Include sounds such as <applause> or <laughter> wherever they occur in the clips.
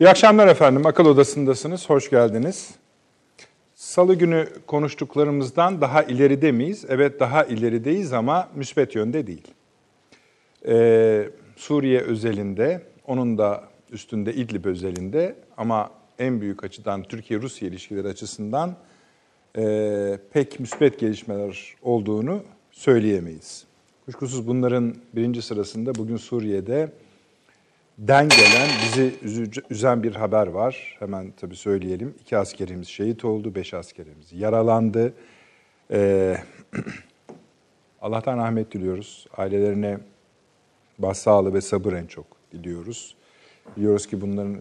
İyi akşamlar efendim. Akıl Odası'ndasınız. Hoş geldiniz. Salı günü konuştuklarımızdan daha ileride miyiz? Evet daha ilerideyiz ama müspet yönde değil. Ee, Suriye özelinde, onun da üstünde İdlib özelinde ama en büyük açıdan Türkiye-Rusya ilişkileri açısından e, pek müspet gelişmeler olduğunu söyleyemeyiz. Kuşkusuz bunların birinci sırasında bugün Suriye'de den gelen bizi üzen bir haber var. Hemen tabii söyleyelim. İki askerimiz şehit oldu, beş askerimiz yaralandı. Ee, <clears throat> Allah'tan rahmet diliyoruz. Ailelerine başsağlığı ve sabır en çok diliyoruz. Biliyoruz ki bunların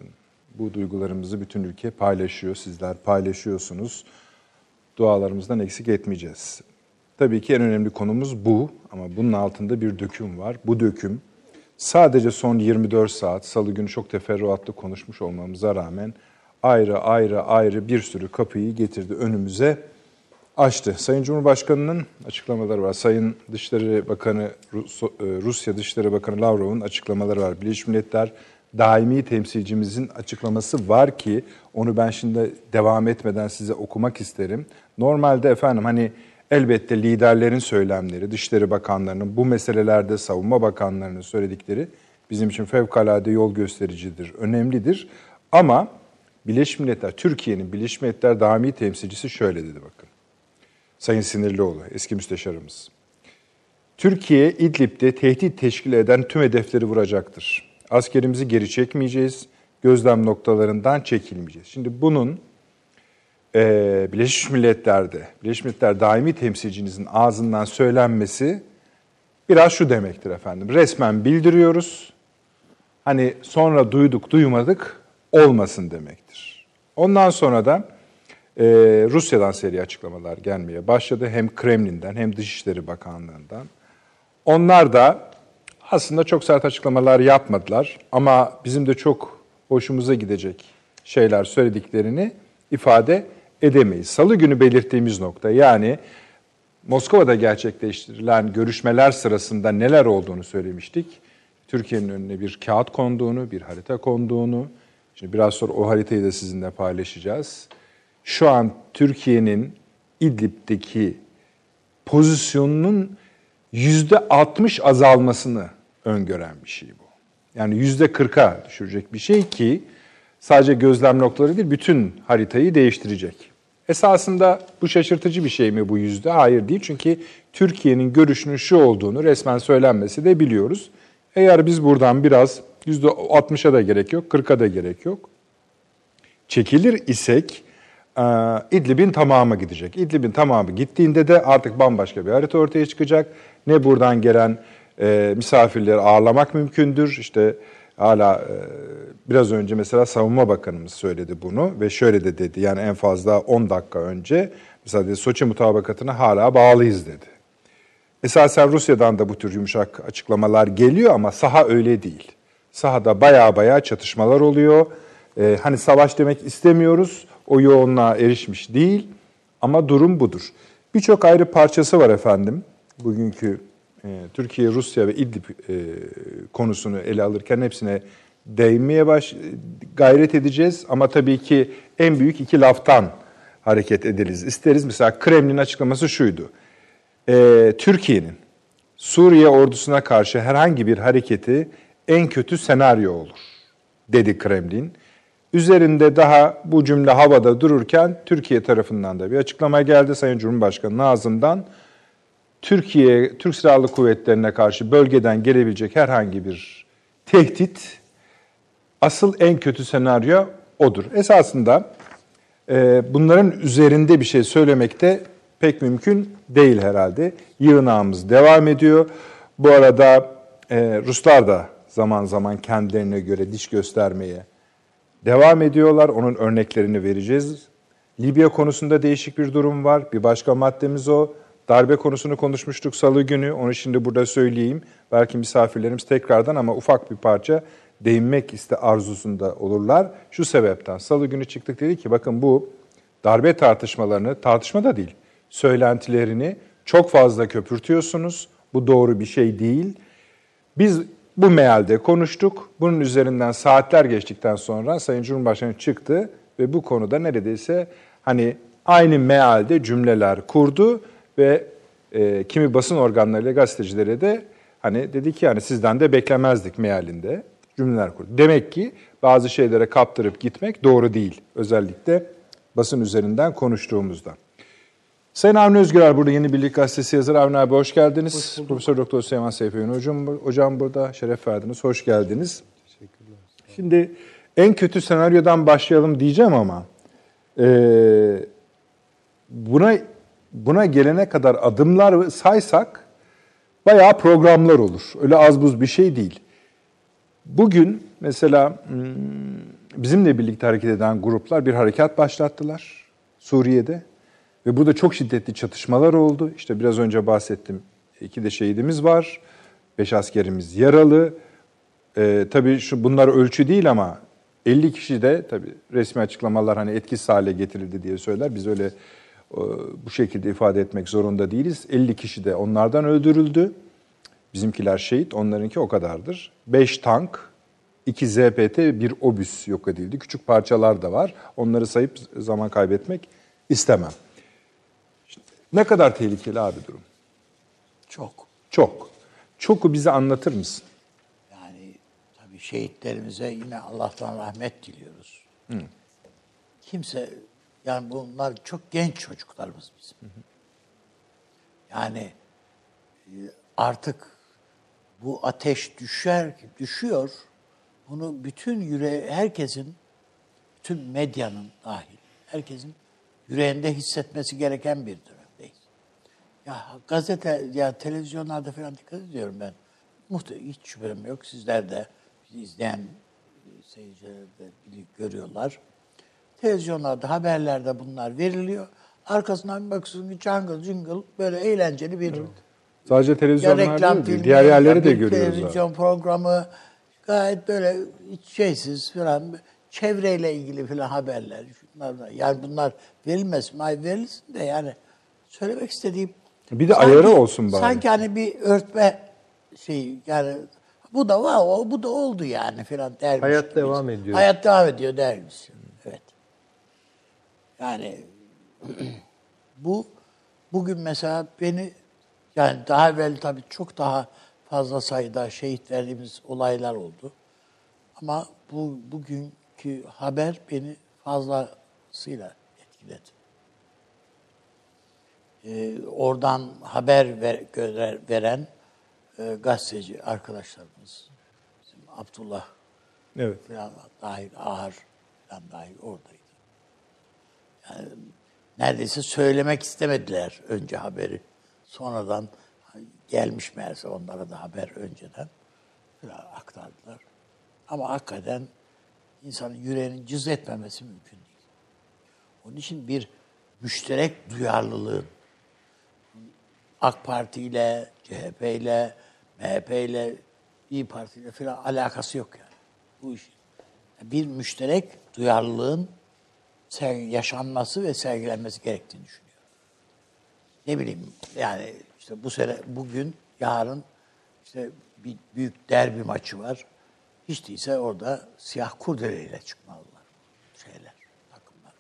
bu duygularımızı bütün ülke paylaşıyor. Sizler paylaşıyorsunuz. Dualarımızdan eksik etmeyeceğiz. Tabii ki en önemli konumuz bu ama bunun altında bir döküm var. Bu döküm sadece son 24 saat, salı günü çok teferruatlı konuşmuş olmamıza rağmen ayrı ayrı ayrı bir sürü kapıyı getirdi önümüze açtı. Sayın Cumhurbaşkanı'nın açıklamaları var. Sayın Dışişleri Bakanı, e, Rusya Dışişleri Bakanı Lavrov'un açıklamaları var. Birleşmiş Milletler daimi temsilcimizin açıklaması var ki onu ben şimdi devam etmeden size okumak isterim. Normalde efendim hani elbette liderlerin söylemleri, Dışişleri Bakanlarının bu meselelerde savunma bakanlarının söyledikleri bizim için fevkalade yol göstericidir, önemlidir. Ama Birleşmiş Milletler, Türkiye'nin Birleşmiş Milletler daimi temsilcisi şöyle dedi bakın. Sayın Sinirlioğlu, eski müsteşarımız. Türkiye İdlib'de tehdit teşkil eden tüm hedefleri vuracaktır. Askerimizi geri çekmeyeceğiz, gözlem noktalarından çekilmeyeceğiz. Şimdi bunun e, Birleşmiş Milletler'de, Birleşmiş Milletler daimi temsilcinizin ağzından söylenmesi biraz şu demektir efendim. Resmen bildiriyoruz. Hani sonra duyduk, duymadık olmasın demektir. Ondan sonra da e, Rusya'dan seri açıklamalar gelmeye başladı. Hem Kremlin'den hem Dışişleri Bakanlığı'ndan. Onlar da aslında çok sert açıklamalar yapmadılar ama bizim de çok hoşumuza gidecek şeyler söylediklerini ifade edemeyiz. Salı günü belirttiğimiz nokta yani Moskova'da gerçekleştirilen görüşmeler sırasında neler olduğunu söylemiştik. Türkiye'nin önüne bir kağıt konduğunu, bir harita konduğunu, şimdi biraz sonra o haritayı da sizinle paylaşacağız. Şu an Türkiye'nin İdlib'deki pozisyonunun yüzde 60 azalmasını öngören bir şey bu. Yani yüzde 40'a düşürecek bir şey ki sadece gözlem noktaları değil bütün haritayı değiştirecek. Esasında bu şaşırtıcı bir şey mi bu yüzde? Hayır değil çünkü Türkiye'nin görüşünün şu olduğunu resmen söylenmesi de biliyoruz. Eğer biz buradan biraz yüzde 60'a da gerek yok, 40'a da gerek yok. Çekilir isek e, İdlib'in tamamı gidecek. İdlib'in tamamı gittiğinde de artık bambaşka bir harita ortaya çıkacak. Ne buradan gelen e, misafirleri ağırlamak mümkündür. İşte hala e, biraz önce mesela Savunma Bakanımız söyledi bunu ve şöyle de dedi. Yani en fazla 10 dakika önce mesela dedi, Soçi mutabakatına hala bağlıyız dedi. Esasen Rusya'dan da bu tür yumuşak açıklamalar geliyor ama saha öyle değil. Sahada baya baya çatışmalar oluyor. Ee, hani savaş demek istemiyoruz, o yoğunluğa erişmiş değil ama durum budur. Birçok ayrı parçası var efendim bugünkü Türkiye, Rusya ve İdlib e, konusunu ele alırken hepsine değinmeye baş gayret edeceğiz. Ama tabii ki en büyük iki laftan hareket ederiz. İsteriz mesela Kremlin açıklaması şuydu. E, Türkiye'nin Suriye ordusuna karşı herhangi bir hareketi en kötü senaryo olur dedi Kremlin. Üzerinde daha bu cümle havada dururken Türkiye tarafından da bir açıklama geldi Sayın Cumhurbaşkanı'nın ağzından. Türkiye, Türk Silahlı Kuvvetlerine karşı bölgeden gelebilecek herhangi bir tehdit asıl en kötü senaryo odur. Esasında e, bunların üzerinde bir şey söylemekte pek mümkün değil herhalde. Yığınağımız devam ediyor. Bu arada e, Ruslar da zaman zaman kendilerine göre diş göstermeye devam ediyorlar. Onun örneklerini vereceğiz. Libya konusunda değişik bir durum var. Bir başka maddemiz o. Darbe konusunu konuşmuştuk salı günü. Onu şimdi burada söyleyeyim. Belki misafirlerimiz tekrardan ama ufak bir parça değinmek iste arzusunda olurlar. Şu sebepten salı günü çıktık dedi ki bakın bu darbe tartışmalarını, tartışma da değil, söylentilerini çok fazla köpürtüyorsunuz. Bu doğru bir şey değil. Biz bu mealde konuştuk. Bunun üzerinden saatler geçtikten sonra Sayın Cumhurbaşkanı çıktı ve bu konuda neredeyse hani aynı mealde cümleler kurdu ve e, kimi basın organlarıyla gazetecilere de hani dedi ki yani sizden de beklemezdik mealinde cümleler kurdu. Demek ki bazı şeylere kaptırıp gitmek doğru değil. Özellikle basın üzerinden konuştuğumuzda. Sayın Avni Özgürer burada Yeni Birlik Gazetesi yazarı. Avni abi hoş geldiniz. Hoş Profesör Doktor Süleyman Seyfi hocam, hocam burada. Şeref verdiniz. Hoş geldiniz. Teşekkürler. Şimdi en kötü senaryodan başlayalım diyeceğim ama e, buna buna gelene kadar adımlar saysak bayağı programlar olur. Öyle az buz bir şey değil. Bugün mesela hmm, bizimle birlikte hareket eden gruplar bir harekat başlattılar Suriye'de. Ve burada çok şiddetli çatışmalar oldu. İşte biraz önce bahsettim. İki de şehidimiz var. Beş askerimiz yaralı. Ee, tabii şu bunlar ölçü değil ama 50 kişi de tabii resmi açıklamalar hani etkisiz hale getirildi diye söyler. Biz öyle bu şekilde ifade etmek zorunda değiliz. 50 kişi de onlardan öldürüldü. Bizimkiler şehit, onlarınki o kadardır. 5 tank, 2 ZPT, bir obüs yok edildi. Küçük parçalar da var. Onları sayıp zaman kaybetmek istemem. Ne kadar tehlikeli abi durum? Çok. Çok. Çoku bize anlatır mısın? Yani tabii şehitlerimize yine Allah'tan rahmet diliyoruz. Hı. Kimse yani bunlar çok genç çocuklarımız bizim. Hı hı. Yani e, artık bu ateş düşer düşüyor. Bunu bütün yüre herkesin bütün medyanın dahil herkesin yüreğinde hissetmesi gereken bir dönemdeyiz. Ya gazete ya televizyonlarda falan dikkat ediyorum ben. Muhtemelen hiç şüphem yok. Sizler de izleyen seyirciler de görüyorlar. Televizyonlarda, haberlerde bunlar veriliyor. Arkasından bir bakıyorsun ki jungle jingle böyle eğlenceli bir evet. Sadece televizyonlar değil, diğer yerleri de görüyoruz. Televizyon abi. programı gayet böyle şeysiz falan çevreyle ilgili falan haberler. Şunlar yani bunlar verilmesin, ay verilsin de yani söylemek istediğim bir de sanki, ayarı olsun bari. Sanki hani bir örtme şey yani bu da var, o bu da oldu yani falan dermiş. Hayat devam ediyor. Hayat devam ediyor dermiş. Yani bu bugün mesela beni yani daha evvel tabii çok daha fazla sayıda şehit verdiğimiz olaylar oldu. Ama bu bugünkü haber beni fazlasıyla etkiledi. Ee, oradan haber ver, görer, veren e, gazeteci arkadaşlarımız, bizim Abdullah evet. falan dahil, Ahar falan dahil oradaydı. Neredeyse söylemek istemediler önce haberi. Sonradan gelmiş meğerse onlara da haber önceden aktardılar. Ama hakikaten insanın yüreğinin cız etmemesi mümkün değil. Onun için bir müşterek duyarlılığın AK Parti ile, CHP ile, MHP ile, İyi Parti ile falan alakası yok yani. Bu iş. Bir müşterek duyarlılığın yaşanması ve sergilenmesi gerektiğini düşünüyorum. Ne bileyim yani işte bu sene bugün yarın işte bir büyük derbi maçı var. Hiç değilse orada siyah kurdeleyle çıkmalılar şeyler, takımlar.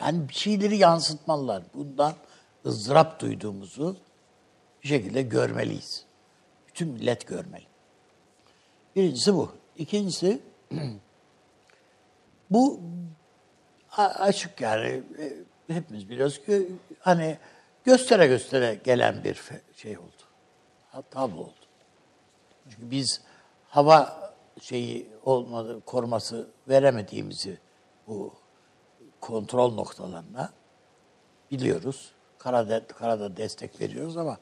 Yani bir şeyleri yansıtmalılar. Bundan ızdırap duyduğumuzu bir şekilde görmeliyiz. Bütün millet görmeli. Birincisi bu. İkincisi <clears throat> bu açık yani e, hepimiz biliyoruz ki hani göstere göstere gelen bir şey oldu. Tablo oldu. Çünkü biz hava şeyi olmadı, koruması veremediğimizi bu kontrol noktalarına biliyoruz. Karada, karada destek veriyoruz ama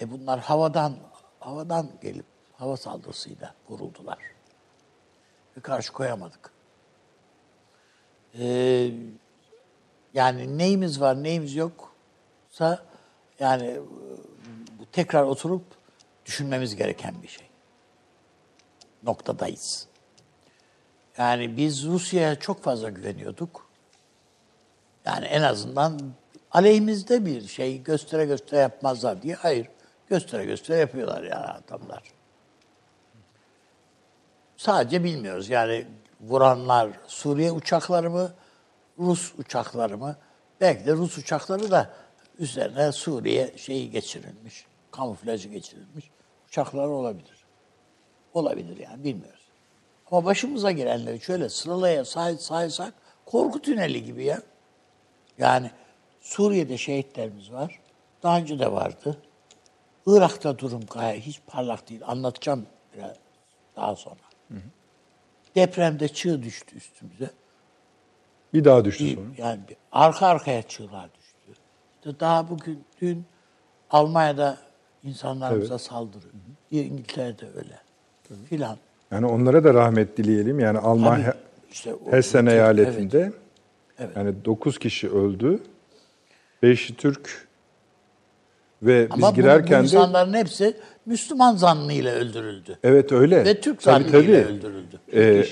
e bunlar havadan havadan gelip hava saldırısıyla vuruldular. Ve karşı koyamadık. Ee, yani neyimiz var, neyimiz yoksa yani bu tekrar oturup düşünmemiz gereken bir şey. Noktadayız. Yani biz Rusya'ya çok fazla güveniyorduk. Yani en azından aleyhimizde bir şey göstere göstere yapmazlar diye. Hayır. Göstere göstere yapıyorlar yani adamlar. sadece bilmiyoruz. Yani vuranlar Suriye uçakları mı, Rus uçakları mı? Belki de Rus uçakları da üzerine Suriye şeyi geçirilmiş, kamuflajı geçirilmiş uçaklar olabilir. Olabilir yani bilmiyoruz. Ama başımıza gelenleri şöyle sıralaya say saysak korku tüneli gibi ya. Yani Suriye'de şehitlerimiz var. Daha önce de vardı. Irak'ta durum gayet hiç parlak değil. Anlatacağım biraz daha sonra. Hı hı. Depremde çığ düştü üstümüze. Bir daha düştü sonra. Yani arka arkaya çığlar düştü. İşte daha bugün, dün Almanya'da insanlarımıza evet. saldırı. Hı hı. İngiltere'de öyle. Filan. Yani onlara da rahmet dileyelim. Yani Almanya işte Hessen eyaletinde evet. Evet. yani 9 kişi öldü. 5'i Türk ve biz Ama girerken bu, bu insanların de hepsi Müslüman zannıyla öldürüldü. Evet öyle. Ve Türk zannıyla öldürüldü. Ee,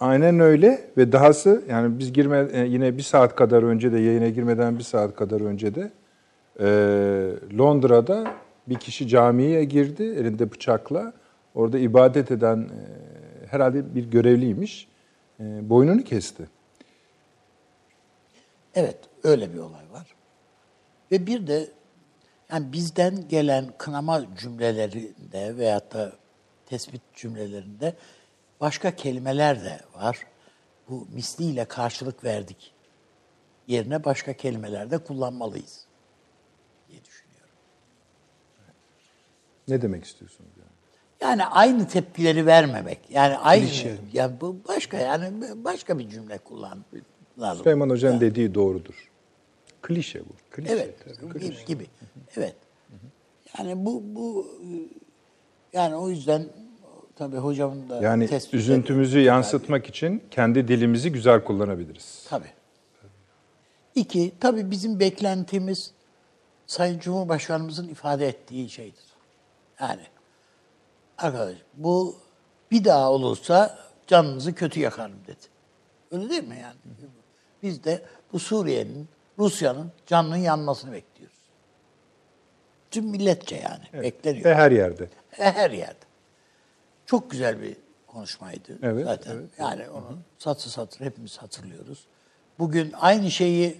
aynen öyle ve dahası yani biz girme e, yine bir saat kadar önce de yayına girmeden bir saat kadar önce de e, Londra'da bir kişi camiye girdi elinde bıçakla. Orada ibadet eden e, herhalde bir görevliymiş. E, boynunu kesti. Evet, öyle bir olay var. Ve bir de yani bizden gelen kınama cümlelerinde veyahut da tespit cümlelerinde başka kelimeler de var. Bu misliyle karşılık verdik yerine başka kelimeler de kullanmalıyız diye düşünüyorum. Ne demek istiyorsunuz yani? Yani aynı tepkileri vermemek. Yani aynı Klişe. ya bu başka yani başka bir cümle kullan lazım. Süleyman Hoca'nın dediği doğrudur. Klişe bu. Klişe, evet, tabii, klişe. gibi. Evet. Yani bu bu yani o yüzden tabii hocamın da yani üzüntümüzü yansıtmak tabii. için kendi dilimizi güzel kullanabiliriz. Tabii. İki, tabii bizim beklentimiz Sayın Cumhurbaşkanımızın ifade ettiği şeydir. Yani arkadaş bu bir daha olursa canınızı kötü yakarım dedi. Öyle değil mi yani? Biz de bu Suriye'nin, Rusya'nın canının yanmasını bekliyoruz. Tüm milletçe yani evet. bekleniyor. Ve her yerde. Ve her yerde. Çok güzel bir konuşmaydı evet, zaten. Evet, yani onu satır satır hepimiz hatırlıyoruz. Bugün aynı şeyi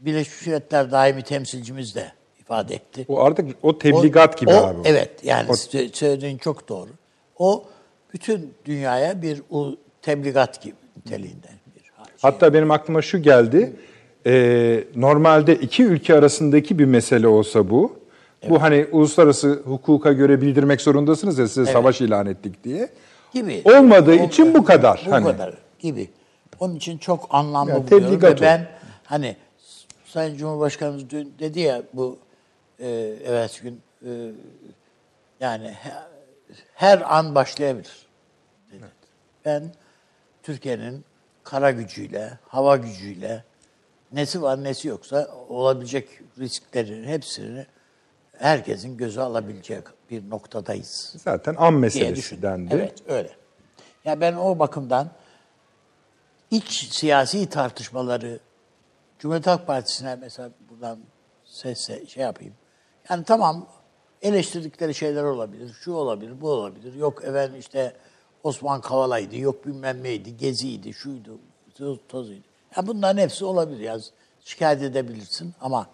Birleşmiş Milletler daimi temsilcimiz de ifade etti. O artık o tebligat o, gibi o, abi. Evet yani o, söylediğin çok doğru. O bütün dünyaya bir tebligat gibi niteliğinde. Bir şey. Hatta benim aklıma şu geldi. Ee, normalde iki ülke arasındaki bir mesele olsa bu. Evet. Bu hani uluslararası hukuka göre bildirmek zorundasınız ya size evet. savaş ilan ettik diye. Gibi. Olmadığı o, için bu kadar. Bu hani. kadar gibi. Onun için çok anlamlı yani buluyorum ve ben hani Sayın Cumhurbaşkanımız dün dedi ya bu e, evet gün e, yani her an başlayabilir dedi. Evet. Ben Türkiye'nin kara gücüyle, hava gücüyle nesi var nesi yoksa olabilecek risklerin hepsini herkesin gözü alabilecek bir noktadayız. Zaten an meselesi dendi. Evet öyle. Ya yani ben o bakımdan iç siyasi tartışmaları Cumhuriyet Halk Partisi'ne mesela buradan sesle şey yapayım. Yani tamam eleştirdikleri şeyler olabilir, şu olabilir, bu olabilir. Yok efendim işte Osman Kavala'ydı, yok bilmem neydi, Gezi'ydi, şuydu, tozuydu. Yani bunların hepsi olabilir. Yani şikayet edebilirsin ama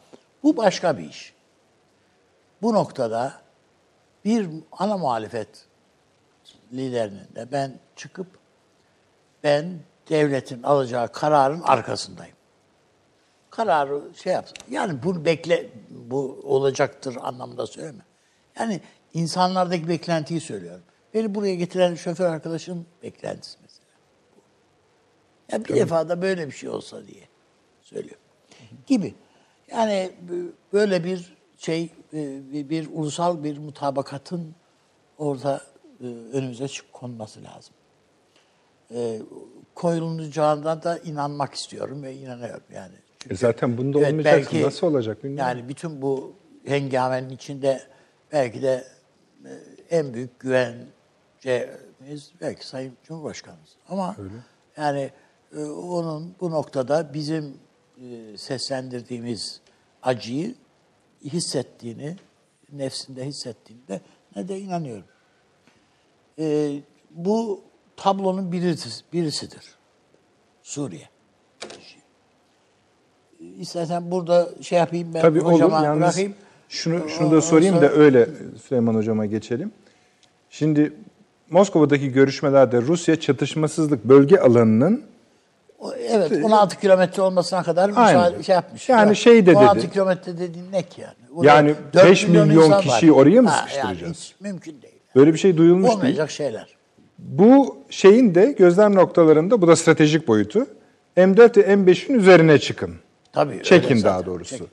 bu başka bir iş. Bu noktada bir ana muhalefet liderinin de ben çıkıp ben devletin alacağı kararın arkasındayım kararı şey yapsın. Yani bunu bekle, bu olacaktır anlamında söyleme. Yani insanlardaki beklentiyi söylüyorum. Beni buraya getiren şoför arkadaşın beklentisi Yani bir Tabii. defa da böyle bir şey olsa diye söylüyorum. Gibi. Yani böyle bir şey, e, bir ulusal bir mutabakatın orada e, önümüze çık konması lazım. E, koyulacağına da inanmak istiyorum ve inanıyorum yani. E zaten bunda evet, olmayacak. Belki, Nasıl olacak bilmiyorum. Yani bütün bu hengamenin içinde belki de en büyük güvencemiz belki Sayın Cumhurbaşkanımız. Ama Öyle. yani onun bu noktada bizim e, seslendirdiğimiz acıyı hissettiğini, nefsinde hissettiğinde ne de inanıyorum. Bu tablonun birisi, birisidir. Suriye. İstersen burada şey yapayım ben Tabii hocama olur. Yalnız bırakayım. şunu, şunu da sorayım da öyle Süleyman Hocama geçelim. Şimdi Moskova'daki görüşmelerde Rusya çatışmasızlık bölge alanının Evet 16 kilometre olmasına kadar müsaade şey yapmış. Yani Ya, şey de dedi. 16 kilometre dediğin ne ki yani? Burada Yani 4 beş milyon insan var. kişiyi oraya mı Ha, sıkıştıracağız? Yani hiç mümkün değil. böyle bir şey duyulmuş değil. Olmayacak şeyler. Bu şeyin de gözlem noktalarında bu da stratejik boyutu. M4 ve M5'in üzerine çıkın. Tabii. Çekin daha doğrusu. Çekin.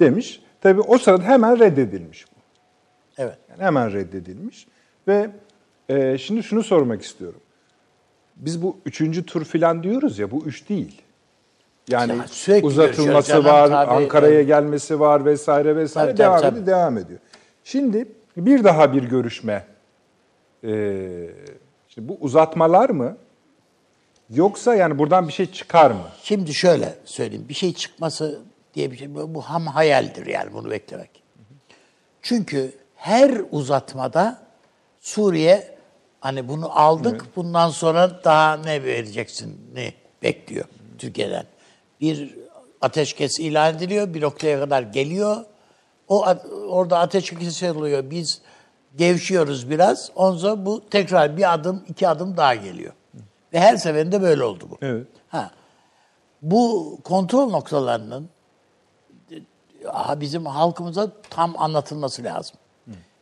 Demiş. Tabii o sırada hemen reddedilmiş bu. Evet. Yani hemen reddedilmiş. Ve e, şimdi şunu sormak istiyorum. Biz bu üçüncü tur filan diyoruz ya bu üç değil. Yani Ya sürekli uzatılması canım, var, tabii, Ankara'ya tabii. gelmesi var vesaire vesaire Tabii, devam tabii, ediyor, tabii. devam ediyor. Şimdi bir daha bir görüşme. Ee, şimdi bu uzatmalar mı? Yoksa yani buradan bir şey çıkar mı? Şimdi şöyle söyleyeyim. Bir şey çıkması diye bir şey bu ham hayaldir yani bunu beklemek. Çünkü her uzatmada Suriye hani bunu aldık bundan sonra daha ne vereceksin ne bekliyor Türkiye'den. Bir ateşkes ilan ediliyor, bir noktaya kadar geliyor. O orada ateşkes oluyor. Biz gevşiyoruz biraz. Ondan bu tekrar bir adım, iki adım daha geliyor. Ve her seferinde böyle oldu bu. Evet. Ha. Bu kontrol noktalarının bizim halkımıza tam anlatılması lazım.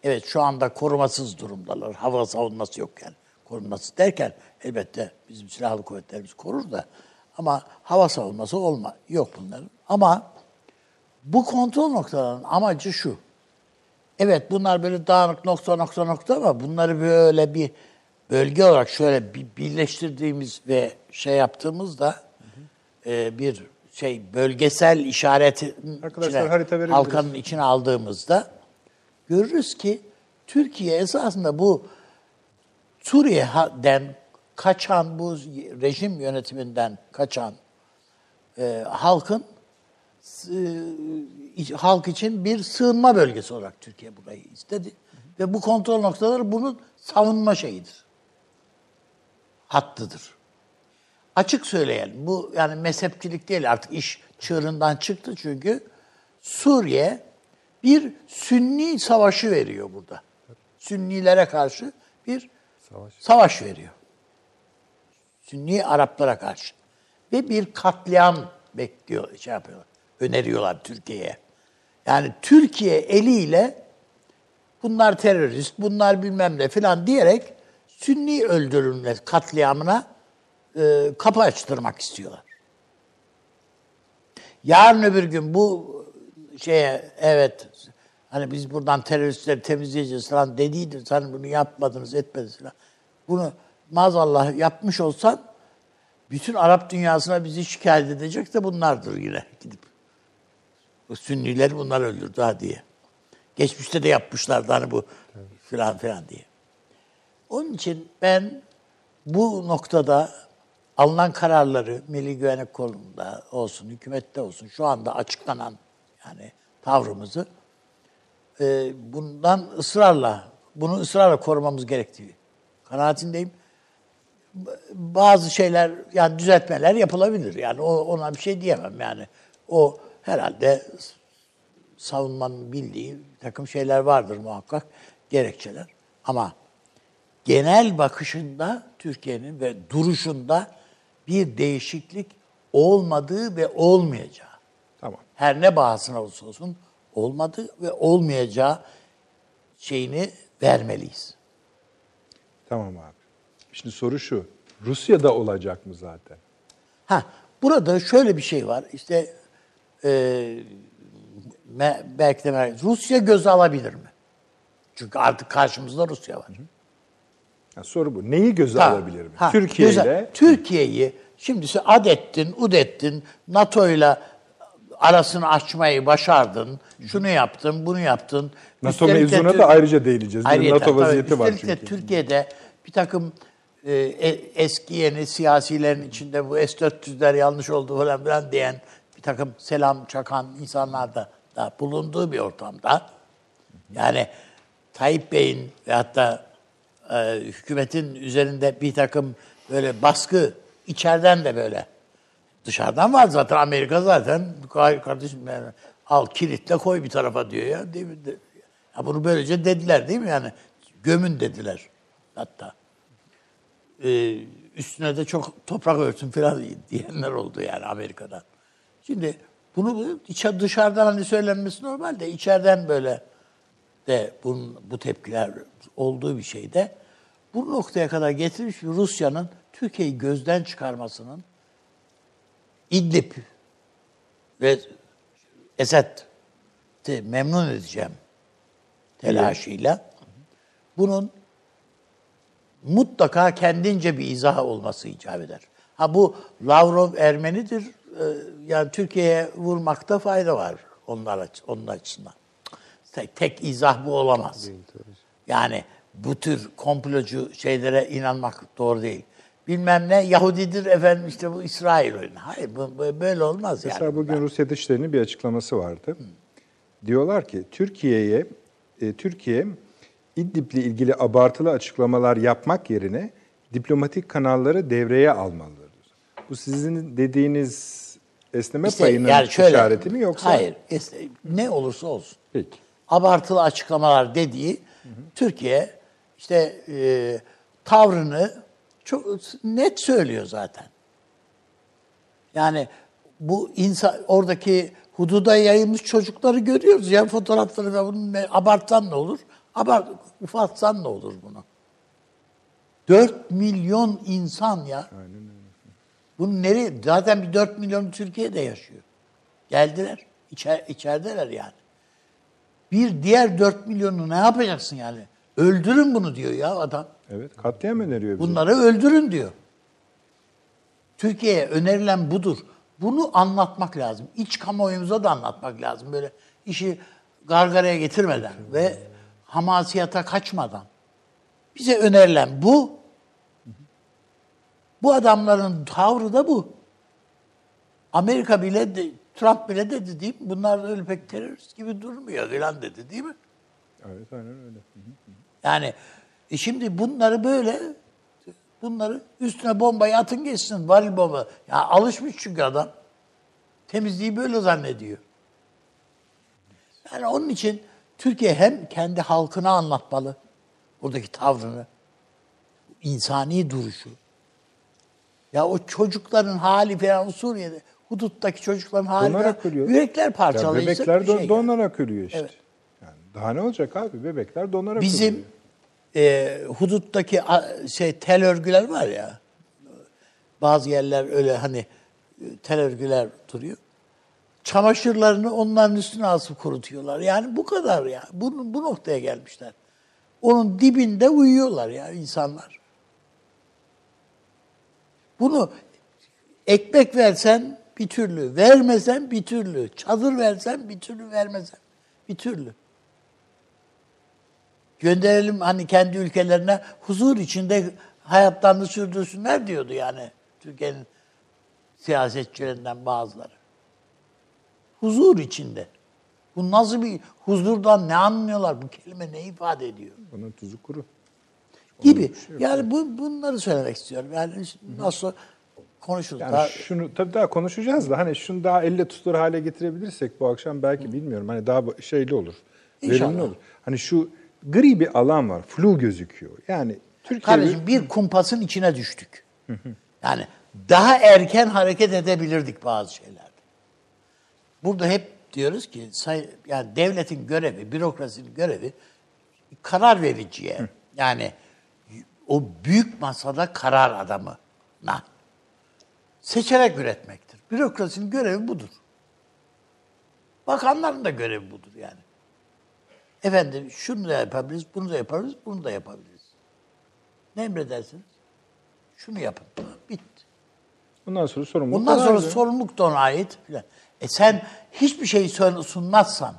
Evet şu anda korumasız durumdalar. Hava savunması yok yani. Koruması derken elbette bizim silahlı kuvvetlerimiz korur da ama hava savunması olma yok bunların. Ama bu kontrol noktalarının amacı şu. Evet bunlar böyle dağınık nokta nokta nokta ama bunları böyle bir bölge olarak şöyle bir birleştirdiğimiz ve şey yaptığımızda e, bir şey bölgesel işareti Arkadaşlar harita verebiliriz. halkanın içine aldığımızda görürüz ki Türkiye esasında bu Suriye'den kaçan bu rejim yönetiminden kaçan e, halkın e, halk için bir sığınma bölgesi olarak Türkiye burayı istedi. Ve bu kontrol noktaları bunun savunma şeyidir. Hattıdır. Açık söyleyelim. Bu yani mezhepçilik değil artık iş çığırından çıktı çünkü Suriye bir Sünni savaşı veriyor burada. Sünnilere karşı bir Savaş. savaş veriyor. Sünni Araplara karşı. Ve bir katliam bekliyor, şey yapıyorlar. Öneriyorlar Türkiye'ye. Yani Türkiye eliyle bunlar terörist, bunlar bilmem ne filan diyerek Sünni öldürülme katliamına e, kapı açtırmak istiyorlar. Yarın öbür gün bu şeye evet hani biz buradan teröristleri temizleyeceğiz falan dediydi. Sen bunu yapmadınız etmediniz falan. Bunu maazallah yapmış olsan bütün Arap dünyasına bizi şikayet edecek de bunlardır yine gidip. Bu Sünnileri bunlar öldürdü ha diye. Geçmişte de yapmışlardı hani bu filan filan diye. Onun için ben bu noktada alınan kararları Milli Güvenlik Kurulu'nda olsun, hükümette olsun şu anda açıklanan yani tavrımızı e, bundan ısrarla, bunu ısrarla korumamız gerektiği kanaatindeyim. Bazı şeyler, yani düzeltmeler yapılabilir. Yani o, ona bir şey diyemem yani. O herhalde savunmanın bildiği takım şeyler vardır muhakkak, gerekçeler. Ama genel bakışında Türkiye'nin ve duruşunda bir değişiklik olmadığı ve olmayacağı. Tamam. Her ne bahasına olursa olsun olmadı ve olmayacağı şeyini vermeliyiz. Tamam abi. Şimdi soru şu. Rusya'da olacak mı zaten? Ha, burada şöyle bir şey var. İşte e, me- belki de Rusya göze alabilir mi? Çünkü artık karşımızda Rusya var. Ha, soru bu. Neyi göze Ha, alabilir mi? ha, Türkiye ile Türkiye'yi şimdi adettin, udettin, NATO'yla arasını açmayı başardın. Şunu yaptın, bunu yaptın. NATO Üstelik mevzuna da ayrıca değineceğiz. Ayrıyeten, NATO tabii. vaziyeti var Üstelik çünkü. Türkiye'de bir takım e, e- eski yeni siyasilerin içinde bu S-400'ler yanlış oldu falan filan diyen bir takım selam çakan insanlar da, da bulunduğu bir ortamda yani Tayyip Bey'in ve hatta e, hükümetin üzerinde bir takım böyle baskı içeriden de böyle dışarıdan var zaten Amerika zaten kardeşim yani, al kilitle koy bir tarafa diyor ya değil mi? Ya bunu böylece dediler değil mi yani gömün dediler hatta. Ee, üstüne de çok toprak örtün falan diyenler oldu yani Amerika'dan. Şimdi bunu içe dışarıdan hani söylenmesi normal de içeriden böyle de bunun, bu tepkiler olduğu bir şeyde bu noktaya kadar getirmiş Rusya'nın Türkiye'yi gözden çıkarmasının İdlib ve Esed'i memnun edeceğim telaşıyla bunun mutlaka kendince bir izah olması icap eder. Ha bu Lavrov Ermenidir. Ee, yani Türkiye'ye vurmakta fayda var onlar onun açısından. Tek, tek izah bu olamaz. Yani bu tür komplocu şeylere inanmak doğru değil. Bilmem ne Yahudidir efendim işte bu İsrail oyunu. Hayır bu, böyle olmaz yani. Mesela bugün Rusya Dışişleri'nin bir açıklaması vardı. Hı. Diyorlar ki Türkiye'ye e, Türkiye İdlib'le ilgili abartılı açıklamalar yapmak yerine diplomatik kanalları devreye almalıdır. Bu sizin dediğiniz esneme işte payının yani şöyle, işareti mi yoksa? Hayır. Ne olursa olsun. Peki. Abartılı açıklamalar dediği hı hı. Türkiye işte e, tavrını çok net söylüyor zaten. Yani bu insan oradaki hududa yayılmış çocukları görüyoruz. Yani fotoğrafları ve bunu ne, abartsan ne olur? Abart, ufaltsan ne olur bunu? 4 milyon insan ya. Aynen öyle. Bunun nereye? Zaten bir 4 milyon Türkiye'de yaşıyor. Geldiler. İçer, içerideler yani. Bir diğer 4 milyonu ne yapacaksın yani? Öldürün bunu diyor ya adam. Evet, katliam öneriyor bize. Bunları öldürün diyor. Türkiye'ye önerilen budur. Bunu anlatmak lazım. İç kamuoyumuza da anlatmak lazım. Böyle işi gargaraya getirmeden ve hamasiyata kaçmadan. Bize önerilen bu. Bu adamların tavrı da bu. Amerika bile, de, Trump bile dedi değil mi? Bunlar öyle pek terörist gibi durmuyor falan dedi değil mi? Evet, aynen öyle. Yani e şimdi bunları böyle bunları üstüne bombayı atın geçsin varil bomba. Ya alışmış çünkü adam. Temizliği böyle zannediyor. Yani onun için Türkiye hem kendi halkına anlatmalı buradaki tavrını, insani duruşu. Ya o çocukların hali falan Suriye'de huduttaki çocukların hali donarak ölüyor. yürekler parçalıyor. bebekler don, şey donarak ölüyor işte. Evet. Yani daha ne olacak abi? Bebekler donarak Bizim, ölüyor e, huduttaki şey tel örgüler var ya. Bazı yerler öyle hani e, tel örgüler duruyor. Çamaşırlarını onların üstüne asıp kurutuyorlar. Yani bu kadar ya. Bu, bu noktaya gelmişler. Onun dibinde uyuyorlar ya insanlar. Bunu ekmek versen bir türlü, vermesen bir türlü, çadır versen bir türlü, vermesen bir türlü gönderelim hani kendi ülkelerine huzur içinde hayatlarını sürdürsünler diyordu yani Türkiye'nin siyasetçilerinden bazıları. Huzur içinde. Bu nasıl bir huzurdan ne anlıyorlar? Bu kelime ne ifade ediyor? Bunun tuzu kuru. Gibi. Şey yani bu, bunları söylemek istiyorum. Yani nasıl konuşuruz. Yani daha... şunu tabii daha konuşacağız da hani şunu daha elle tutulur hale getirebilirsek bu akşam belki Hı. bilmiyorum hani daha şeyli olur. İnşallah. Verimli olur. Hani şu gri bir alan var. Flu gözüküyor. Yani Türkiye Kardeşim bir kumpasın içine düştük. yani daha erken hareket edebilirdik bazı şeylerde. Burada hep diyoruz ki yani devletin görevi, bürokrasinin görevi karar vericiye yani o büyük masada karar adamına seçerek üretmektir. Bürokrasinin görevi budur. Bakanların da görevi budur yani. Efendim şunu da yapabiliriz, bunu da yapabiliriz, bunu da yapabiliriz. Ne emredersiniz? Şunu yapın. Bitti. Bundan sonra sorumluluk Bundan sonra ait. sorumluluk da ona ait. Falan. E sen hiçbir şey sunmazsan,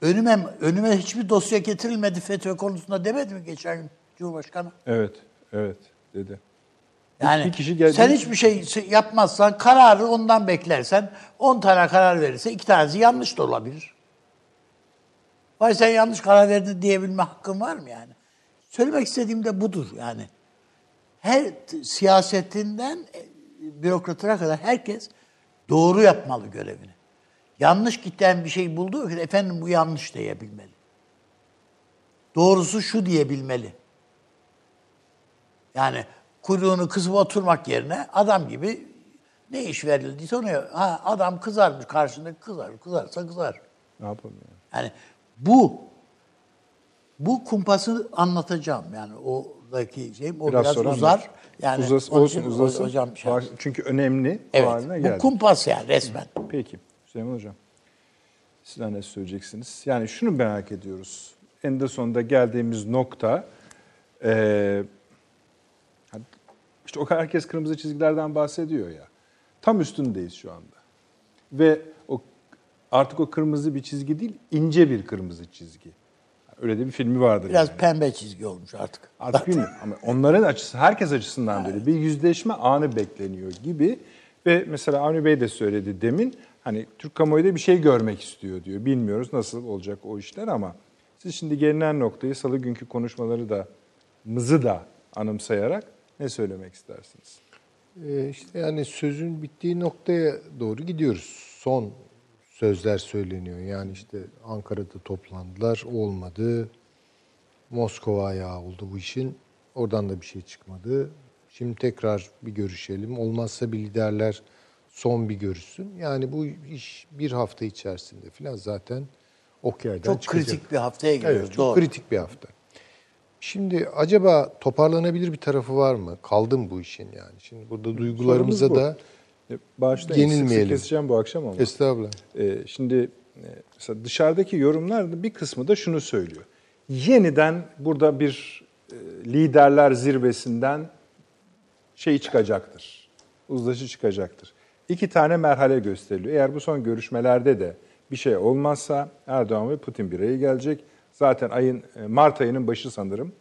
önüme önüme hiçbir dosya getirilmedi FETÖ konusunda demedi mi geçen gün Cumhurbaşkanı? Evet, evet dedi. Yani bir kişi geldi. sen hiçbir şey yapmazsan, kararı ondan beklersen, 10 tane karar verirse iki tanesi yanlış da olabilir. Vay sen yanlış karar verdin diyebilme hakkın var mı yani? Söylemek istediğim de budur yani. Her siyasetinden e, bürokratına kadar herkes doğru yapmalı görevini. Yanlış giden bir şey bulduğu vakit efendim bu yanlış diyebilmeli. Doğrusu şu diyebilmeli. Yani kuyruğunu kısıp oturmak yerine adam gibi ne iş verildiyse onu ha, adam kızarmış karşındaki kızar. Kızarsa kızar. Ne yapalım yani? Yani bu bu kumpası anlatacağım yani oradaki şey o biraz, sonra uzar. anlat. Yani Uzas- olsun uzasın. Hocam şey, Çünkü önemli evet. haline Bu geldi. kumpas yani resmen. Peki Süleyman Hocam. Sizler ne söyleyeceksiniz? Yani şunu merak ediyoruz. En sonunda geldiğimiz nokta hani işte o herkes kırmızı çizgilerden bahsediyor ya. Tam üstündeyiz şu anda. Ve artık o kırmızı bir çizgi değil, ince bir kırmızı çizgi. Öyle de bir filmi vardır. Biraz yani. pembe çizgi olmuş artık. Artık bilmiyorum ama onların açısı, herkes açısından böyle bir yüzleşme anı bekleniyor gibi. Ve mesela Avni Bey de söyledi demin, hani Türk kamuoyu da bir şey görmek istiyor diyor. Bilmiyoruz nasıl olacak o işler ama siz şimdi gelinen noktayı salı günkü konuşmaları da, mızı da anımsayarak ne söylemek istersiniz? Ee, işte yani sözün bittiği noktaya doğru gidiyoruz. Son sözler söyleniyor. Yani işte Ankara'da toplandılar, olmadı. Moskova ayağı oldu bu işin. Oradan da bir şey çıkmadı. Şimdi tekrar bir görüşelim. Olmazsa bir liderler son bir görüşsün. Yani bu iş bir hafta içerisinde falan zaten ok yaydan Çok çıkacak. kritik bir haftaya giriyoruz. Evet, çok doğru. kritik bir hafta. Şimdi acaba toparlanabilir bir tarafı var mı? Kaldı mı bu işin yani? Şimdi burada duygularımıza da Bağışlayın, sık sık Yenilmeyelim. keseceğim bu akşam ama. estağfurullah. Ee, şimdi e, mesela dışarıdaki yorumlar bir kısmı da şunu söylüyor. Yeniden burada bir e, liderler zirvesinden şey çıkacaktır. Uzlaşı çıkacaktır. İki tane merhale gösteriliyor. Eğer bu son görüşmelerde de bir şey olmazsa Erdoğan ve Putin bir araya gelecek. Zaten ayın e, Mart ayının başı sanırım.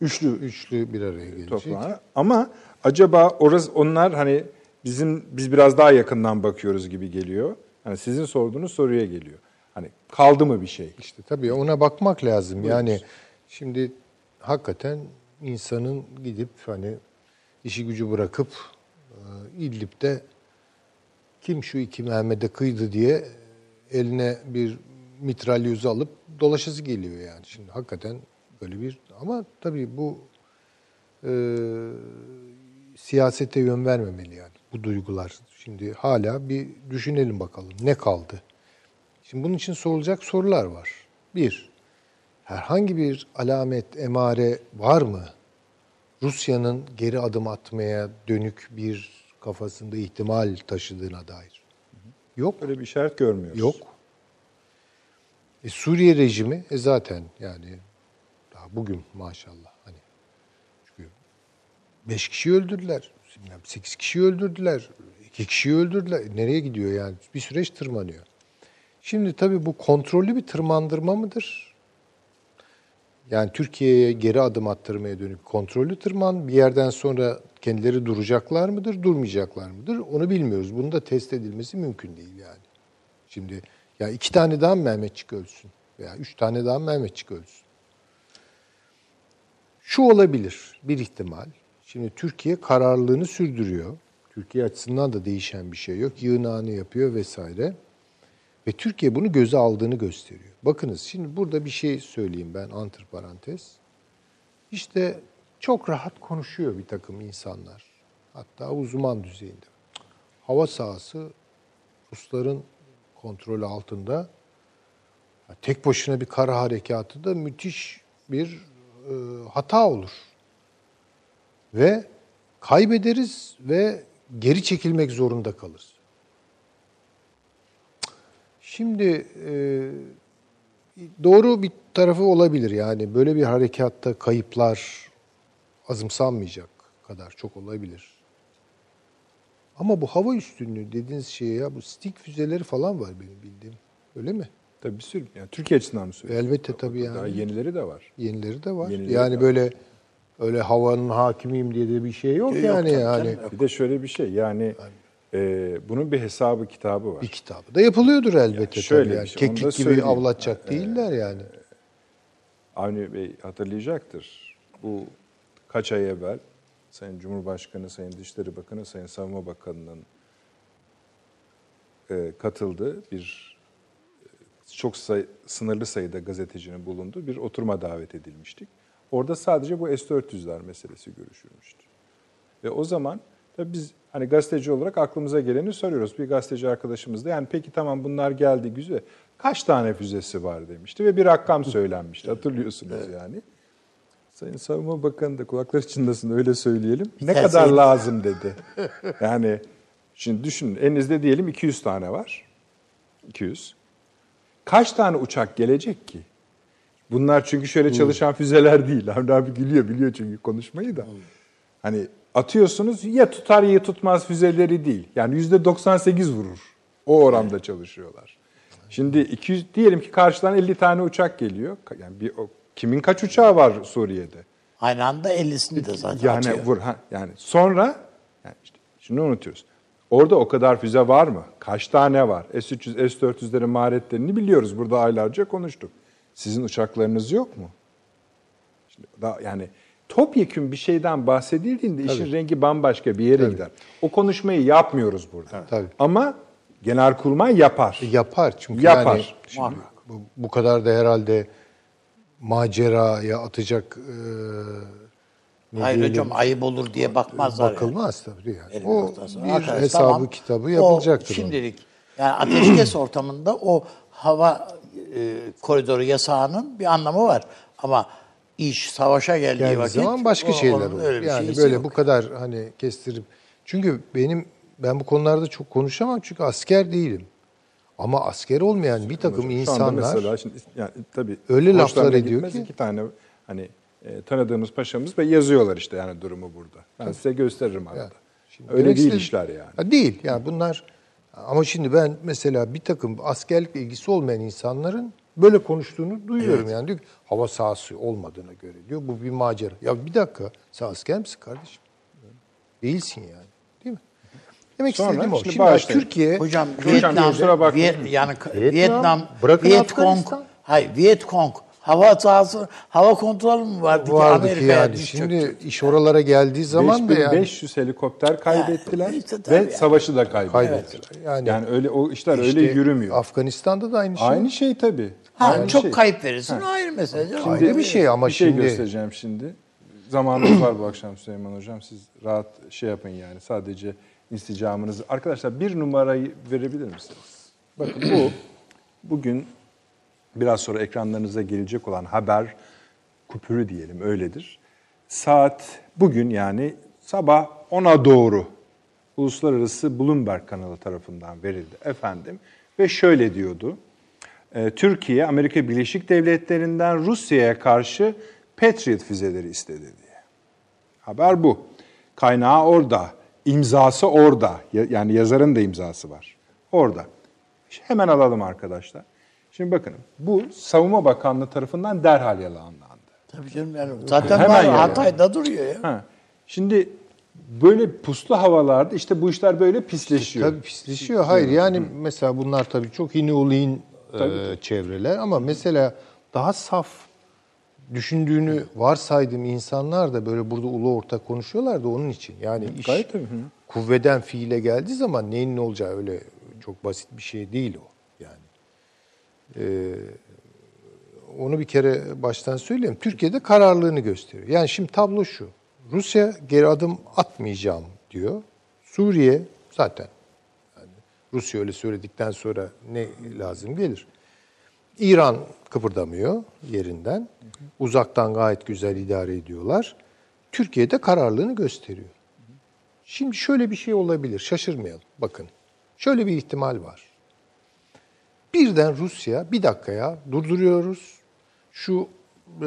Üçlü Üçlü bir araya gelecek. toplanan. Ama acaba orası onlar hani bizim biz biraz daha yakından bakıyoruz gibi geliyor. Hani sizin sorduğunuz soruya geliyor. Hani kaldı mı bir şey? İşte tabii ona bakmak lazım. Yani şimdi hakikaten insanın gidip hani işi gücü bırakıp e, İdlib'de kim şu iki Mehmet'e kıydı diye eline bir mitralyözü alıp dolaşası geliyor yani. Şimdi hakikaten böyle bir ama tabii bu e, siyasete yön vermemeli yani bu duygular. Şimdi hala bir düşünelim bakalım ne kaldı? Şimdi bunun için sorulacak sorular var. Bir, herhangi bir alamet, emare var mı? Rusya'nın geri adım atmaya dönük bir kafasında ihtimal taşıdığına dair. Yok. Böyle bir işaret görmüyoruz. Yok. E, Suriye rejimi e zaten yani daha bugün maşallah hani çünkü 5 kişi öldürdüler. 8 kişi öldürdüler. 2 kişi öldürdüler. E, Nereye gidiyor yani? Bir süreç tırmanıyor. Şimdi tabii bu kontrollü bir tırmandırma mıdır? Yani Türkiye'ye geri adım attırmaya dönük kontrollü tırman bir yerden sonra kendileri duracaklar mıdır, durmayacaklar mıdır? Onu bilmiyoruz. Bunun da test edilmesi mümkün değil yani. Şimdi ya iki tane daha Mehmetçik ölsün veya üç tane daha Mehmetçik ölsün? Şu olabilir bir ihtimal. Şimdi Türkiye kararlılığını sürdürüyor. Türkiye açısından da değişen bir şey yok. Yığınağını yapıyor vesaire. Ve Türkiye bunu göze aldığını gösteriyor. Bakınız şimdi burada bir şey söyleyeyim ben antiparantez. İşte çok rahat konuşuyor bir takım insanlar. Hatta uzman düzeyinde. Hava sahası Rusların kontrolü altında. Tek başına bir kara harekatı da müthiş bir e, hata olur. Ve kaybederiz ve geri çekilmek zorunda kalırız. Şimdi e, doğru bir tarafı olabilir yani böyle bir harekatta kayıplar azımsanmayacak kadar çok olabilir. Ama bu hava üstünlüğü dediğiniz şey ya bu stik füzeleri falan var benim bildiğim. Öyle mi? Tabii bir sürü. Yani Türkiye açısından mı söylüyorsunuz? Elbette tabii yani. Daha yenileri de var. Yenileri de var. Yenileri yani de var. Öyle havanın hakimiyim diye de bir şey yok Yok yani tabii yani. canım. Bir de şöyle bir şey yani e, bunun bir hesabı kitabı var. Bir kitabı da yapılıyordur elbette şöyle tabii yani. şey, Keklik gibi avlatacak değiller yani. Avni Bey hatırlayacaktır. bu kaç ay evvel Sayın Cumhurbaşkanı, Sayın Dışişleri Bakanı, Sayın Savunma Bakanı'nın e, katıldığı bir e, çok say, sınırlı sayıda gazetecinin bulunduğu bir oturuma davet edilmiştik. Orada sadece bu S-400'ler meselesi görüşülmüştü. Ve o zaman tabii biz hani gazeteci olarak aklımıza geleni soruyoruz. Bir gazeteci arkadaşımız da yani peki tamam bunlar geldi güzel. Kaç tane füzesi var demişti ve bir rakam söylenmişti. Hatırlıyorsunuz evet. yani. Sayın Savunma Bakanı da kulakları çınlasın öyle söyleyelim. Ne kadar lazım dedi. <laughs> Yani şimdi düşünün elinizde diyelim 200 tane var. 200. Kaç tane uçak gelecek ki? Bunlar çünkü şöyle çalışan füzeler değil. <laughs> Hamdi abi gülüyor biliyor çünkü konuşmayı da. Hani atıyorsunuz ya tutar ya tutmaz füzeleri değil. Yani yüzde 98 vurur. O oranda çalışıyorlar. Şimdi 200 diyelim ki karşıdan 50 tane uçak geliyor. Yani bir o, kimin kaç uçağı var Suriye'de? Aynı anda 50'sini de zaten yani atıyor. vur ha yani sonra yani işte şunu unutuyoruz. Orada o kadar füze var mı? Kaç tane var? S-300, S-400'lerin maharetlerini biliyoruz. Burada aylarca konuştuk. Sizin uçaklarınız yok mu? Şimdi daha yani topyekün bir şeyden bahsedildiğinde Tabii. işin rengi bambaşka bir yere Tabii. gider. O konuşmayı yapmıyoruz burada. Tabii. Ama Genelkurmay yapar. E, yapar çünkü yapar. yani şimdi bu, bu kadar da herhalde maceraya atacak e, Hayır diyelim, hocam ayıp olur diye bakmazlar. Bakılmaz yani. tabii yani. Elin o bir Arkadaş, hesabı tamam, kitabı yapılacaktır. O şimdilik yani ateşkes ortamında o hava e, koridoru yasağının bir anlamı var. Ama iş savaşa geldiği yani vakit zaman başka o, şeyler olur. Yani böyle yok. bu kadar hani kestirip çünkü benim ben bu konularda çok konuşamam çünkü asker değilim. Ama asker olmayan bir takım Hocam, insanlar mesela şimdi yani tabii öyle laflar ediyor ki iki tane hani e, tanıdığımız paşamız ve yazıyorlar işte yani durumu burada. Ben tabii. size gösteririm arada. Yani, şimdi öyle değil işler yani. Ha, değil. Yani bunlar ama şimdi ben mesela bir takım askerlikle ilgisi olmayan insanların böyle konuştuğunu duyuyorum evet. yani. Diyor ki, hava sahası olmadığına göre diyor bu bir macera. Ya bir dakika sen asker misin kardeşim? Değilsin yani. Değil mi? Demek Sonra, istediğim o. Şimdi, şimdi Türkiye... Hocam Vietnam, Viet, yani Vietnam, Vietnam Vietkong, hayır Vietkong hava sahası, hava kontrolü mü vardı, vardı ki Amerika'ya yani. Şimdi çöktü. iş oralara geldiği zaman da yani 500 helikopter kaybettiler yani, işte ve yani. savaşı da kaybettiler. Evet. Yani, yani öyle o işler işte öyle yürümüyor. Afganistan'da da aynı şey. Aynı şey tabii. Ha, aynı çok şey. kayıp verirsin ha. ayrı mesele. Şimdi ayrı bir şey ama bir şey şimdi göstereceğim şimdi. Zamanımız var bu akşam Süleyman Hocam. Siz rahat şey yapın yani. Sadece isticamınızı. Arkadaşlar bir numarayı verebilir misiniz? Bakın bu bugün biraz sonra ekranlarınıza gelecek olan haber kupürü diyelim öyledir. Saat bugün yani sabah 10'a doğru Uluslararası Bloomberg kanalı tarafından verildi efendim. Ve şöyle diyordu. E, Türkiye, Amerika Birleşik Devletleri'nden Rusya'ya karşı Patriot füzeleri istedi diye. Haber bu. Kaynağı orada, imzası orada. Yani yazarın da imzası var. Orada. Hemen alalım arkadaşlar. Şimdi bakın bu Savunma Bakanlığı tarafından derhal yalanlandı. Tabii canım yani zaten Hemen var, Hatay'da duruyor ya. Ha. Şimdi böyle puslu havalarda işte bu işler böyle pisleşiyor. Tabii pisleşiyor. Hayır yani Hı. mesela bunlar tabii çok ineolin e, çevreler ama mesela daha saf düşündüğünü varsaydım insanlar da böyle burada ulu orta konuşuyorlar da onun için. Yani iş Gayet tabii. kuvveden fiile geldiği zaman neyin ne olacağı öyle çok basit bir şey değil o. Ee, onu bir kere baştan söyleyeyim. Türkiye'de kararlılığını gösteriyor. Yani şimdi tablo şu. Rusya geri adım atmayacağım diyor. Suriye zaten yani Rusya öyle söyledikten sonra ne lazım gelir? İran kıpırdamıyor yerinden. Uzaktan gayet güzel idare ediyorlar. Türkiye'de kararlılığını gösteriyor. Şimdi şöyle bir şey olabilir. Şaşırmayalım. Bakın. Şöyle bir ihtimal var. Birden Rusya bir dakikaya durduruyoruz. Şu e,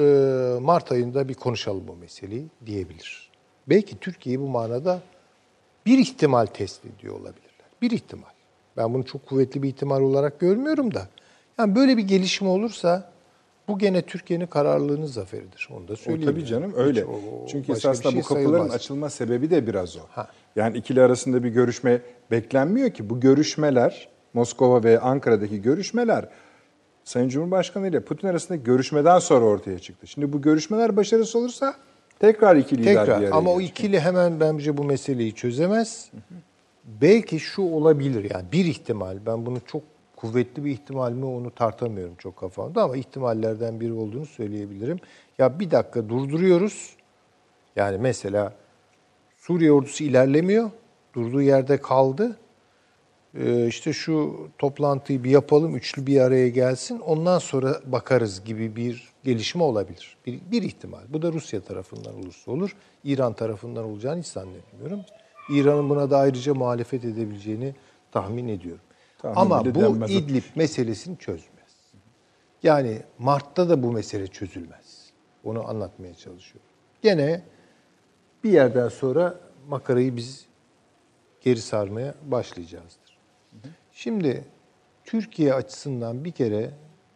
Mart ayında bir konuşalım bu meseleyi diyebilir. Belki Türkiye'yi bu manada bir ihtimal test ediyor olabilirler. Bir ihtimal. Ben bunu çok kuvvetli bir ihtimal olarak görmüyorum da. Yani böyle bir gelişme olursa bu gene Türkiye'nin kararlılığının zaferidir. Onu da söyleyeyim. O tabii canım öyle. Hiç, o, Çünkü esasında şey bu kapıların sayılmaz. açılma sebebi de biraz o. Ha. Yani ikili arasında bir görüşme beklenmiyor ki. Bu görüşmeler Moskova ve Ankara'daki görüşmeler Sayın Cumhurbaşkanı ile Putin arasındaki görüşmeden sonra ortaya çıktı. Şimdi bu görüşmeler başarısız olursa Tekrar ikili Tekrar bir araya ama o ikili hemen bence bu meseleyi çözemez. Belki şu olabilir yani bir ihtimal. Ben bunu çok kuvvetli bir ihtimal mi onu tartamıyorum çok kafamda ama ihtimallerden biri olduğunu söyleyebilirim. Ya bir dakika durduruyoruz. Yani mesela Suriye ordusu ilerlemiyor. Durduğu yerde kaldı. Ee, işte şu toplantıyı bir yapalım, üçlü bir araya gelsin. Ondan sonra bakarız gibi bir gelişme olabilir. Bir, bir ihtimal. Bu da Rusya tarafından olursa olur. İran tarafından olacağını hiç zannetmiyorum. İran'ın buna da ayrıca muhalefet edebileceğini tahmin ediyorum. Tahmin Ama bu denmez. İdlib meselesini çözmez. Yani Mart'ta da bu mesele çözülmez. Onu anlatmaya çalışıyorum. Gene bir yerden sonra makarayı biz geri sarmaya başlayacağızdır. Şimdi Türkiye açısından bir kere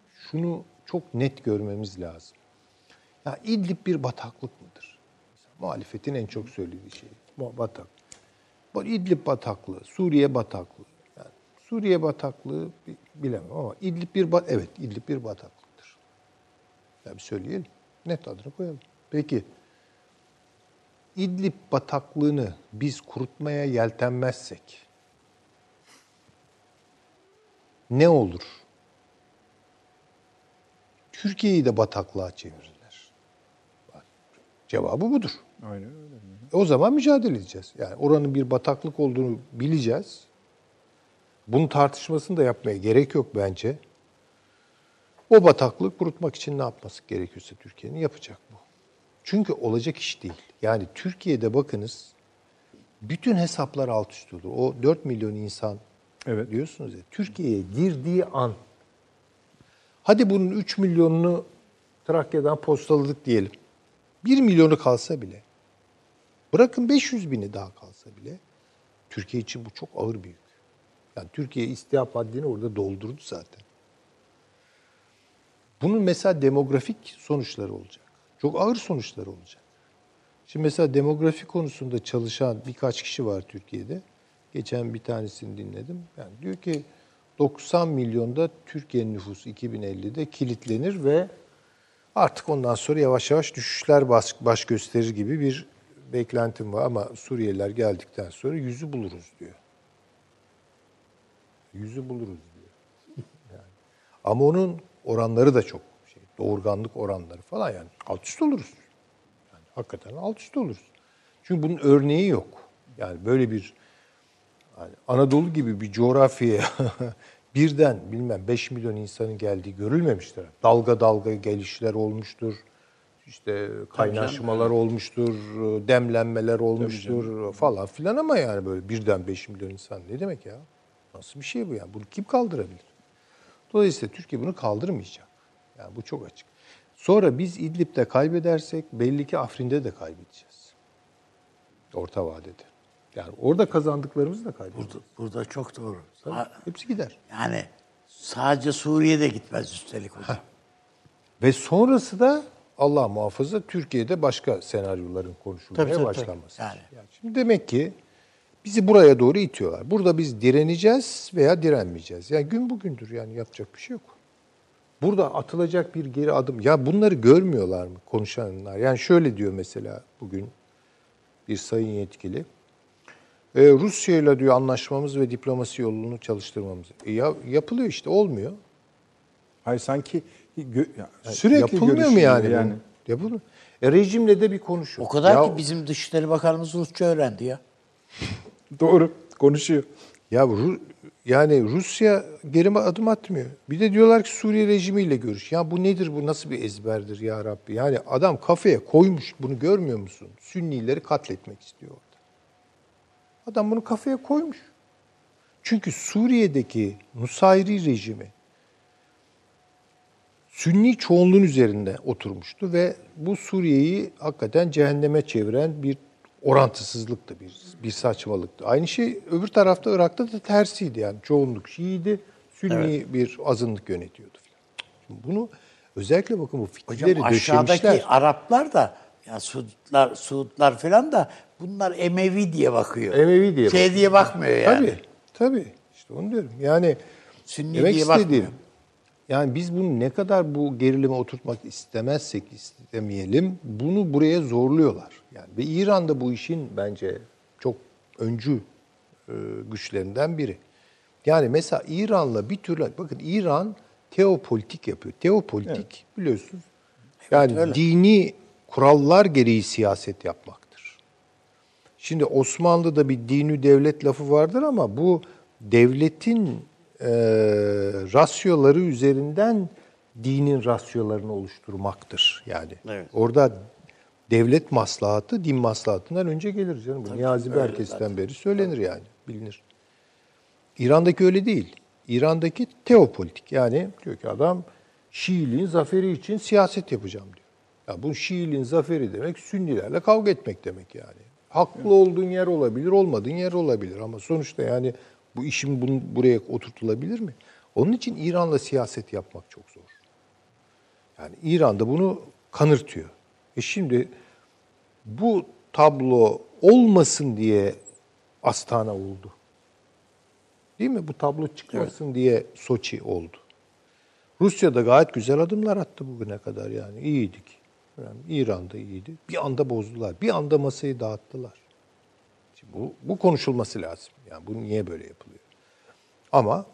şunu çok net görmemiz lazım. Ya İdlib bir bataklık mıdır? Muhalefetin en çok söylediği şey. Batak. İdlib bataklığı, Suriye bataklığı. Yani Suriye bataklığı bi- bilemem ama İdlib bir bat evet İdlib bir bataklıktır. Ya bir söyleyelim. Net adını koyalım. Peki İdlib bataklığını biz kurutmaya yeltenmezsek ne olur? Türkiye'yi de bataklığa çevirirler. Bak, Cevabı budur. Aynen öyle. E o zaman mücadele edeceğiz. Yani oranın bir bataklık olduğunu bileceğiz. Bunun tartışmasını da yapmaya gerek yok bence. O bataklığı kurutmak için ne yapması gerekiyorsa Türkiye'nin yapacak bu. Çünkü olacak iş değil. Yani Türkiye'de bakınız bütün hesaplar alt üst olur. O 4 milyon insan Evet. diyorsunuz ya Türkiye'ye girdiği an hadi bunun 3 milyonunu Trakya'dan postaladık diyelim. 1 milyonu kalsa bile bırakın 500 bini daha kalsa bile Türkiye için bu çok ağır bir yük. Yani Türkiye istihap haddini orada doldurdu zaten. Bunun mesela demografik sonuçları olacak. Çok ağır sonuçları olacak. Şimdi mesela demografi konusunda çalışan birkaç kişi var Türkiye'de. Geçen bir tanesini dinledim. Yani diyor ki 90 milyonda Türkiye'nin nüfusu 2050'de kilitlenir ve artık ondan sonra yavaş yavaş düşüşler baş, baş gösterir gibi bir beklentim var. Ama Suriyeliler geldikten sonra yüzü buluruz diyor. Yüzü buluruz diyor. <laughs> Yani. Ama onun oranları da çok şey, doğurganlık oranları falan yani alt üst oluruz. Yani hakikaten alt üst oluruz. Çünkü bunun örneği yok. Yani böyle bir yani Anadolu gibi bir coğrafyaya <laughs> birden bilmem 5 milyon insanın geldiği görülmemiştir. Dalga dalga gelişler olmuştur. İşte kaynaşmalar olmuştur, demlenmeler olmuştur falan filan ama yani böyle birden 5 milyon insan ne demek ya? Nasıl bir şey bu yani? Bunu kim kaldırabilir? Dolayısıyla Türkiye bunu kaldırmayacak. Yani bu çok açık. Sonra biz İdlib'de kaybedersek belli ki Afrin'de de kaybedeceğiz. Orta vadede. Yani orada kazandıklarımızı da kaybedeceğiz. Burada, burada çok doğru. Ha- Hepsi gider. Yani sadece Suriye'de gitmez üstelik hocam. Ve sonrası da Allah muhafaza Türkiye'de başka senaryoların konuşulmaya Tabii, tabii, tabii. başlanması. Yani. Yani şimdi demek ki bizi buraya doğru itiyorlar. Burada biz direneceğiz veya direnmeyeceğiz. Yani gün bugündür yani yapacak bir şey yok. Burada atılacak bir geri adım. Ya bunları görmüyorlar mı konuşanlar? Yani şöyle diyor mesela bugün bir sayın yetkili. E, Rusya ile diyor anlaşmamız ve diplomasi yolunu çalıştırmamız. E, ya, yapılıyor işte olmuyor. Hayır sanki gö- ya, Sürekli yapılmıyor mu yani? yani. Yapılmıyor. E, rejimle de bir konuşuyor. O kadar ya, ki bizim Dışişleri Bakanımız Rusça öğrendi ya. <laughs> Doğru konuşuyor. Ya Ru- yani Rusya geri adım atmıyor. Bir de diyorlar ki Suriye rejimiyle görüş. Ya bu nedir bu nasıl bir ezberdir ya Rabbi? Yani adam kafaya koymuş bunu görmüyor musun? Sünnileri katletmek istiyor. Adam bunu kafaya koymuş. Çünkü Suriye'deki Nusayri rejimi Sünni çoğunluğun üzerinde oturmuştu ve bu Suriye'yi hakikaten cehenneme çeviren bir orantısızlıktı, bir, bir saçmalıktı. Aynı şey öbür tarafta Irak'ta da tersiydi yani çoğunluk Şii'ydi, Sünni bir azınlık yönetiyordu. Şimdi bunu özellikle bakın bu fikirleri Hocam aşağıdaki döşemişler. Araplar da ya Suudlar, Suudlar falan da bunlar Emevi diye bakıyor. Emevi diye Şey bakıyor. diye bakmıyor yani. Tabii, tabii. İşte onu diyorum. Yani Sünni demek diye istediğim, bakmıyor. Yani biz bunu ne kadar bu gerilime oturtmak istemezsek istemeyelim bunu buraya zorluyorlar. Yani ve İran da bu işin bence çok öncü e, güçlerinden biri. Yani mesela İran'la bir türlü bakın İran teopolitik yapıyor. Teopolitik biliyorsunuz. Yani dini kurallar gereği siyaset yapmaktır. Şimdi Osmanlı'da bir dini devlet lafı vardır ama bu devletin e, rasyoları üzerinden dinin rasyolarını oluşturmaktır. Yani Evet. orada devlet maslahatı din maslahatından önce gelir canım. Bu Niyazi Berkes'ten beri söylenir yani, bilinir. İran'daki öyle değil. İran'daki teopolitik yani diyor ki adam Şiiliğin zaferi için siyaset yapacağım diyor. Ya bu Şiiliğin zaferi demek Sünnilerle kavga etmek demek yani. Haklı olduğun yer olabilir, olmadığın yer olabilir ama sonuçta yani bu işin bunu, buraya oturtulabilir mi? Onun için İran'la siyaset yapmak çok zor. Yani İran da bunu kanırtıyor. E şimdi bu tablo olmasın diye Astana oldu. Değil mi? Bu tablo çıkmasın diye Soçi oldu. Rusya da gayet güzel adımlar attı bugüne kadar yani. iyiydik. Yani İran da iyiydi. Bir anda bozdular. Bir anda masayı dağıttılar. Şimdi bu, bu konuşulması lazım. Yani bu niye böyle yapılıyor? Ama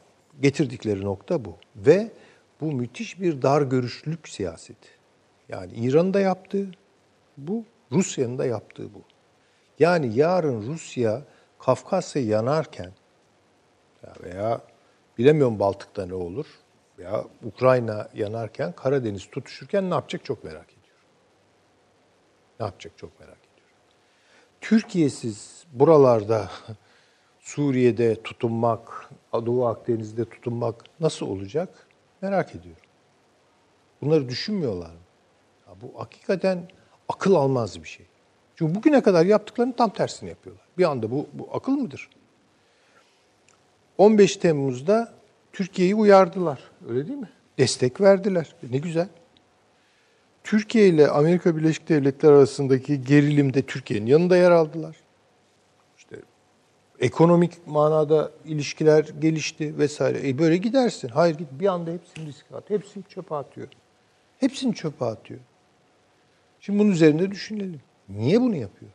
getirdikleri nokta bu. Ve bu müthiş bir dar görüşlülük siyaseti. Yani İran'ın da yaptığı bu, Rusya'nın da yaptığı bu. Yani yarın Rusya Kafkasya yanarken ya veya bilemiyorum Baltık'ta ne olur veya Ukrayna yanarken Karadeniz tutuşurken ne yapacak çok merak. Ne yapacak çok merak ediyorum. Türkiye'siz buralarda <laughs> Suriye'de tutunmak, Doğu Akdeniz'de tutunmak nasıl olacak merak ediyorum. Bunları düşünmüyorlar mı? Ya bu hakikaten akıl almaz bir şey. Çünkü bugüne kadar yaptıklarının tam tersini yapıyorlar. Bir anda bu, bu akıl mıdır? 15 Temmuz'da Türkiye'yi uyardılar. Öyle değil mi? Destek verdiler. Ne güzel. Türkiye ile Amerika Birleşik Devletleri arasındaki gerilimde Türkiye'nin yanında yer aldılar. İşte ekonomik manada ilişkiler gelişti vesaire. E böyle gidersin. Hayır git bir anda hepsini riske at. Hepsini çöpe atıyor. Hepsini çöpe atıyor. Şimdi bunun üzerinde düşünelim. Niye bunu yapıyor?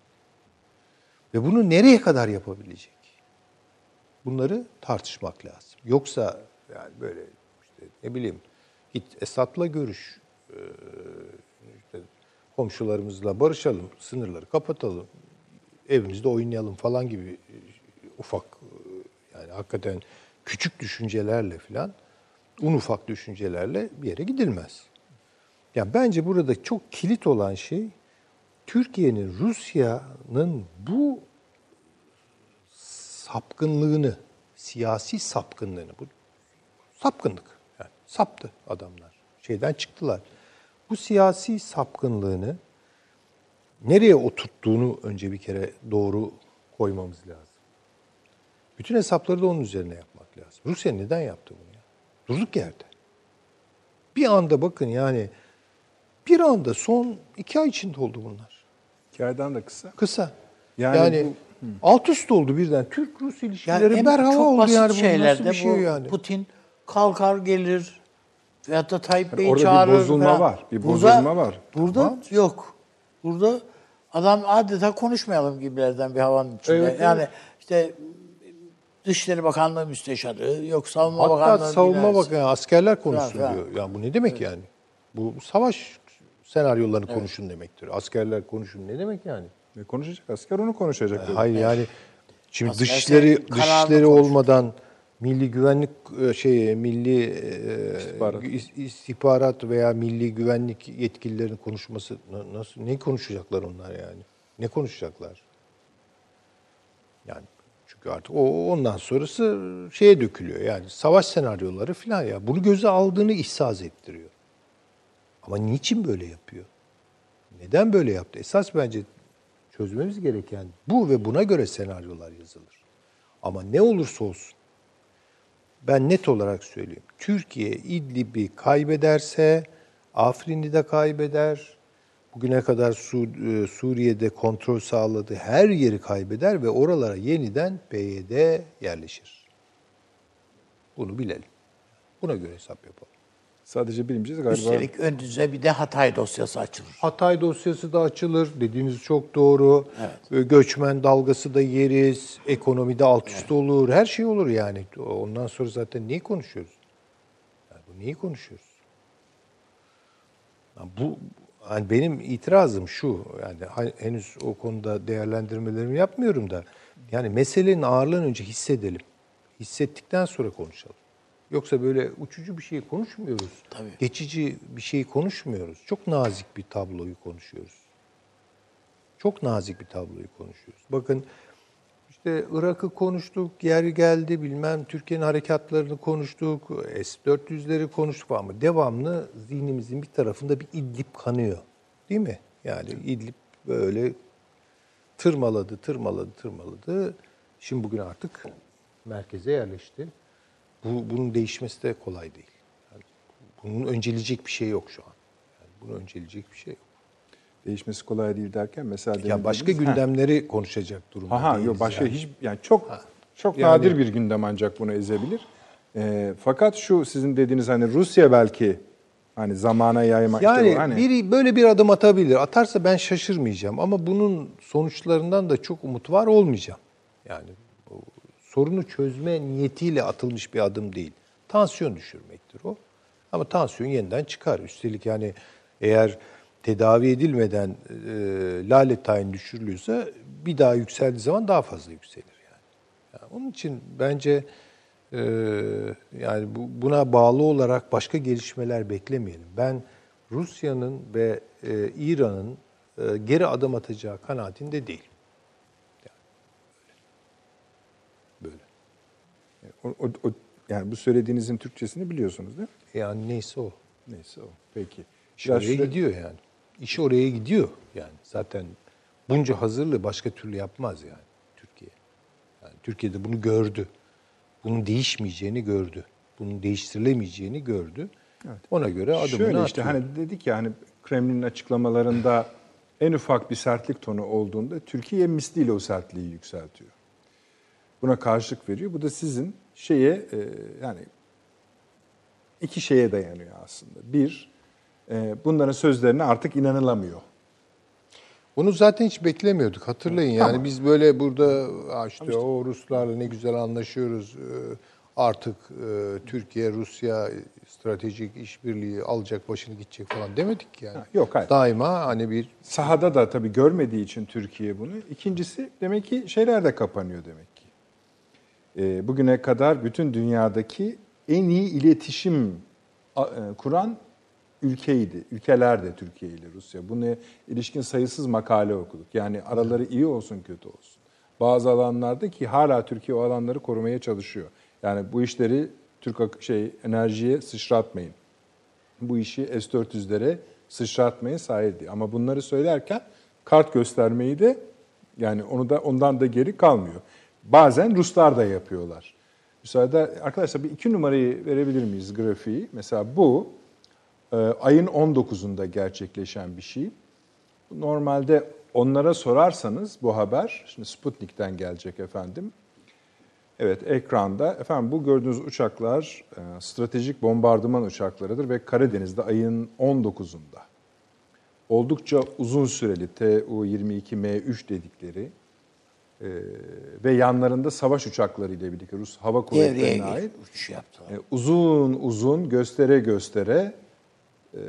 Ve bunu nereye kadar yapabilecek? Bunları tartışmak lazım. Yoksa yani böyle işte ne bileyim git Esad'la görüş, işte komşularımızla barışalım, sınırları kapatalım, evimizde oynayalım falan gibi ufak yani hakikaten küçük düşüncelerle falan un ufak düşüncelerle bir yere gidilmez. Yani bence burada çok kilit olan şey Türkiye'nin Rusya'nın bu sapkınlığını, siyasi sapkınlığını, bu sapkınlık yani saptı adamlar. Şeyden çıktılar. Bu siyasi sapkınlığını nereye oturttuğunu önce bir kere doğru koymamız lazım. Bütün hesapları da onun üzerine yapmak lazım. Rusya neden yaptı bunu ya? Durduk yerde. Bir anda bakın yani bir anda son iki ay içinde oldu bunlar. İki aydan da kısa. Kısa. Yani Yani, alt üst oldu birden. Türk-Rus ilişkileri hem berhava çok oldu yani. Bu nasıl şeylerde bir şey bu yani? Putin kalkar gelir veyahut da Tayyip Bey'i orada bir çağırır. bozulma falan. var, bir Burada- bozulma var. Burada yok. Burada adam adeta konuşmayalım gibilerden bir havanın içinde. Evet, evet. yani işte Dışişleri Bakanlığı Müsteşarı, yok Savunma Hatta Bakanlığı savunma binası. bakanı askerler konuşsun Falan, diyor. Ya bu ne demek yani? Bu savaş senaryolarını konuşun demektir. Askerler konuşun ne demek yani? Ne konuşacak? Asker onu konuşacak. dedi. Hayır yani şimdi Asker dışişleri dışişleri konuşur. olmadan milli güvenlik e, şey milli e, İstihbarat. is- istihbarat veya milli güvenlik yetkililerinin konuşması na- nasıl ne konuşacaklar onlar yani? Ne konuşacaklar? Yani çünkü artık o ondan sonrası şeye dökülüyor. Yani savaş senaryoları falan ya. Bunu göze aldığını ihsas ettiriyor. Ama niçin böyle yapıyor? Neden böyle yaptı? Esas bence çözmemiz gereken bu ve buna göre senaryolar yazılır. Ama ne olursa olsun ben net olarak söyleyeyim. Türkiye İdlib'i kaybederse Afrin'i de kaybeder. Bugüne kadar Su- e, Suriye'de kontrol sağladığı her yeri kaybeder ve oralara yeniden PYD yerleşir. Bunu bilelim. Buna göre hesap yapalım. Sadece bilimciyiz galiba. Üstelik önünüze bir de Hatay dosyası açılır. Hatay dosyası da açılır. Dediğiniz çok doğru. Evet. Göçmen dalgası da yeriz. Ekonomide alt üst evet. olur. Her şey olur yani. Ondan sonra zaten neyi konuşuyoruz? Yani bu neyi konuşuyoruz? Yani bu yani benim itirazım şu. Yani henüz o konuda değerlendirmelerimi yapmıyorum da. Yani meselenin ağırlığını önce hissedelim. Hissettikten sonra konuşalım. Yoksa böyle uçucu bir şey konuşmuyoruz. Tabii. Geçici bir şey konuşmuyoruz. Çok nazik bir tabloyu konuşuyoruz. Çok nazik bir tabloyu konuşuyoruz. Bakın işte Irak'ı konuştuk, yer geldi bilmem Türkiye'nin harekatlarını konuştuk, S-400'leri konuştuk ama devamlı zihnimizin bir tarafında bir İdlib kanıyor. Değil mi? Yani İdlib böyle tırmaladı, tırmaladı, tırmaladı. Şimdi bugün artık merkeze yerleşti. Bu, bunun değişmesi de kolay değil. Yani bunun önceleyecek bir şey yok şu an. Yani bunun önceleyecek bir şey yok. Değişmesi kolay değil derken mesela ya başka gündemleri ha. konuşacak durumda Aha, yok başka yani. hiç yani çok ha. çok yani, nadir bir gündem ancak bunu ezebilir. E, fakat şu sizin dediğiniz hani Rusya belki hani zamana yaymak yani işte hani biri böyle bir adım atabilir. Atarsa ben şaşırmayacağım ama bunun sonuçlarından da çok umut var olmayacağım. Yani sorunu çözme niyetiyle atılmış bir adım değil. Tansiyon düşürmektir o. Ama tansiyon yeniden çıkar. Üstelik yani eğer tedavi edilmeden e, lale tayin düşürülüyorsa bir daha yükseldiği zaman daha fazla yükselir yani. yani onun için bence e, yani bu, buna bağlı olarak başka gelişmeler beklemeyelim. Ben Rusya'nın ve e, İran'ın e, geri adım atacağı kanaatinde değilim. O, o, o, yani bu söylediğinizin Türkçesini biliyorsunuz değil mi? Yani neyse o. Neyse o. Peki. İş oraya şöyle... gidiyor yani. İş oraya gidiyor yani. Zaten bunca hazırlığı başka türlü yapmaz yani Türkiye. Yani Türkiye'de bunu gördü. Bunun değişmeyeceğini gördü. Bunun değiştirilemeyeceğini gördü. Evet. Ona göre adımını Şöyle işte atıyor. hani dedik ya hani Kremlin'in açıklamalarında en ufak bir sertlik tonu olduğunda Türkiye misliyle o sertliği yükseltiyor buna karşılık veriyor. Bu da sizin şeye e, yani iki şeye dayanıyor aslında. Bir, e, bunların sözlerine artık inanılamıyor. Onu zaten hiç beklemiyorduk. Hatırlayın yani tamam. biz böyle burada işte, o Ruslarla ne güzel anlaşıyoruz. E, artık e, Türkiye Rusya stratejik işbirliği alacak başını gidecek falan demedik yani. Ha, yok hayır. Daima hani bir sahada da tabii görmediği için Türkiye bunu. İkincisi demek ki şeyler de kapanıyor demek. E, bugüne kadar bütün dünyadaki en iyi iletişim e, kuran ülkeydi. Ülkeler de Türkiye ile Rusya. Buna ilişkin sayısız makale okuduk. Yani araları iyi olsun kötü olsun. Bazı alanlarda ki hala Türkiye o alanları korumaya çalışıyor. Yani bu işleri Türk şey enerjiye sıçratmayın. Bu işi S-400'lere sıçratmayın sahildi. Ama bunları söylerken kart göstermeyi de yani onu da ondan da geri kalmıyor. Bazen Ruslar da yapıyorlar. Müsaade arkadaşlar bir iki numarayı verebilir miyiz grafiği? Mesela bu e, ayın 19'unda gerçekleşen bir şey. Normalde onlara sorarsanız bu haber, şimdi Sputnik'ten gelecek efendim. Evet ekranda efendim bu gördüğünüz uçaklar e, stratejik bombardıman uçaklarıdır ve Karadeniz'de ayın 19'unda. Oldukça uzun süreli Tu-22M3 dedikleri ee, ve yanlarında savaş uçakları ile birlikte Rus hava kuvvetlerine ait uçuş yaptılar. E, uzun uzun göstere göstere e,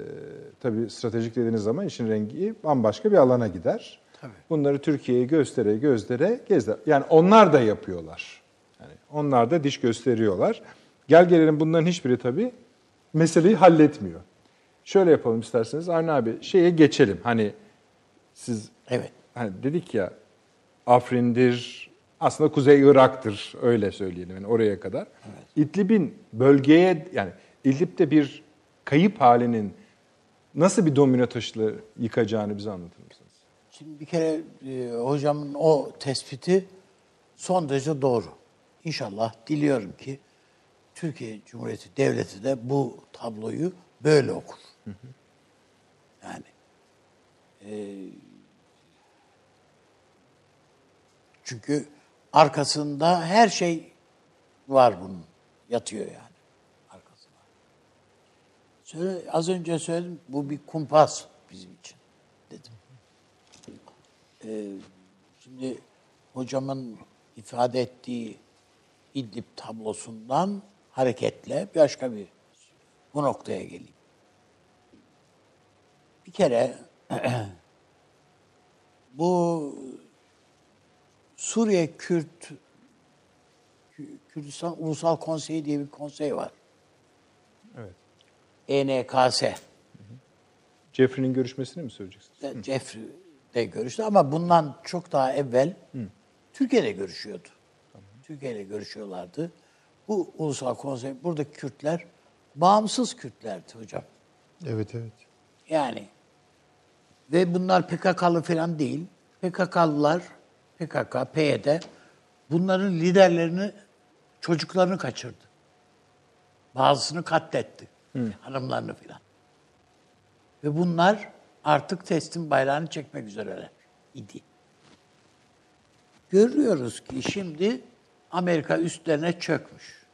tabii stratejik dediğiniz zaman işin rengi bambaşka bir alana gider. Tabii. Bunları Türkiye'ye göstere göstere gezler. Yani onlar da yapıyorlar. Yani onlar da diş gösteriyorlar. Gel gelelim bunların hiçbiri tabii meseleyi halletmiyor. Şöyle yapalım isterseniz Arne abi şeye geçelim. Hani siz evet. hani dedik ya Afrin'dir, aslında Kuzey Irak'tır öyle söyleyelim yani oraya kadar. Evet. İdlib'in bölgeye yani İdlib'de bir kayıp halinin nasıl bir domino taşlı yıkacağını bize anlatır mısınız? Şimdi bir kere e, hocamın o tespiti son derece doğru. İnşallah diliyorum ki Türkiye Cumhuriyeti Devleti de bu tabloyu böyle okur. Hı hı. Yani e, Çünkü arkasında her şey var bunun. Yatıyor yani arkasında. Söyle, az önce söyledim bu bir kumpas bizim için dedim. Ee, şimdi hocamın ifade ettiği İdlib tablosundan hareketle başka bir bu noktaya geleyim. Bir kere <clears throat> bu Suriye Kürt Kürdistan Ulusal Konseyi diye bir konsey var. Evet. ENKS. Jeffrey'nin görüşmesini mi söyleyeceksiniz? Jeffrey de görüştü ama bundan çok daha evvel Türkiye'de görüşüyordu. Türkiye'yle görüşüyorlardı. Bu ulusal konsey, buradaki Kürtler bağımsız Kürtlerdi hocam. Evet evet. Yani ve bunlar PKK'lı falan değil. PKK'lılar, PKK, PYD bunların liderlerini, çocuklarını kaçırdı. Bazısını katletti. Hanımlarını filan. Ve bunlar artık teslim bayrağını çekmek üzereler idi. Görüyoruz ki şimdi Amerika üstlerine çökmüş.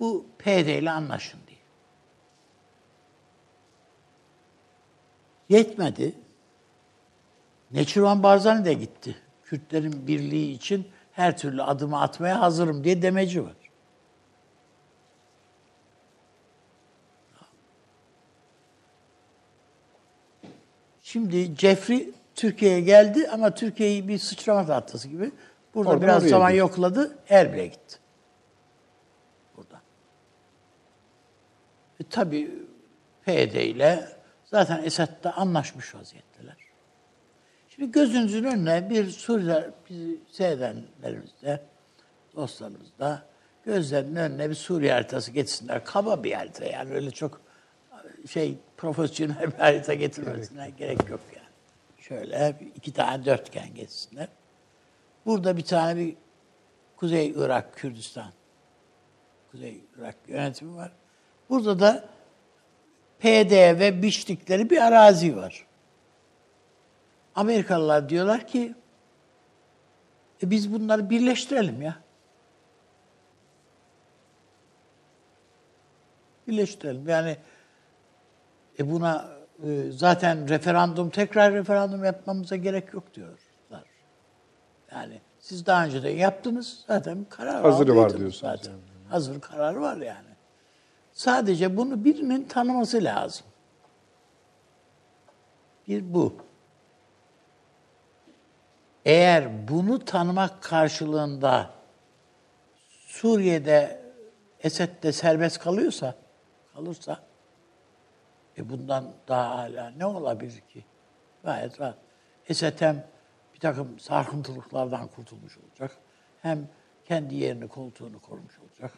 Bu PD ile anlaşın diye. Yetmedi. Neçirvan Barzani de gitti. Kürtlerin birliği için her türlü adımı atmaya hazırım diye demeci var. Şimdi Jeffrey Türkiye'ye geldi ama Türkiye'yi bir sıçrama tahtası gibi burada Oradan biraz zaman gidiyor. yokladı. Erbil'e gitti. Burada. E, tabii PYD ile zaten Esad'la anlaşmış vaziyetteler. Şimdi gözünüzün önüne bir Suriye bizi seyredenlerimizde, dostlarımızda gözlerinin önüne bir Suriye haritası getirsinler. Kaba bir harita yani öyle çok şey profesyonel bir harita getirmesine gerek yok yani. Şöyle iki tane dörtgen geçsinler. Burada bir tane bir Kuzey Irak, Kürdistan. Kuzey Irak yönetimi var. Burada da PD ve biçtikleri bir arazi var. Amerikalılar diyorlar ki e biz bunları birleştirelim ya. Birleştirelim. Yani e buna e, zaten referandum tekrar referandum yapmamıza gerek yok diyorlar. Yani siz daha önce de yaptınız zaten karar Hazırı var diyorsunuz Zaten. Hazır karar var yani. Sadece bunu birinin tanıması lazım. Bir bu. Eğer bunu tanımak karşılığında Suriye'de Esed'de serbest kalıyorsa, kalırsa e bundan daha hala ne olabilir ki? Gayet rahat. Esed hem bir takım sarkıntılıklardan kurtulmuş olacak. Hem kendi yerini, koltuğunu korumuş olacak.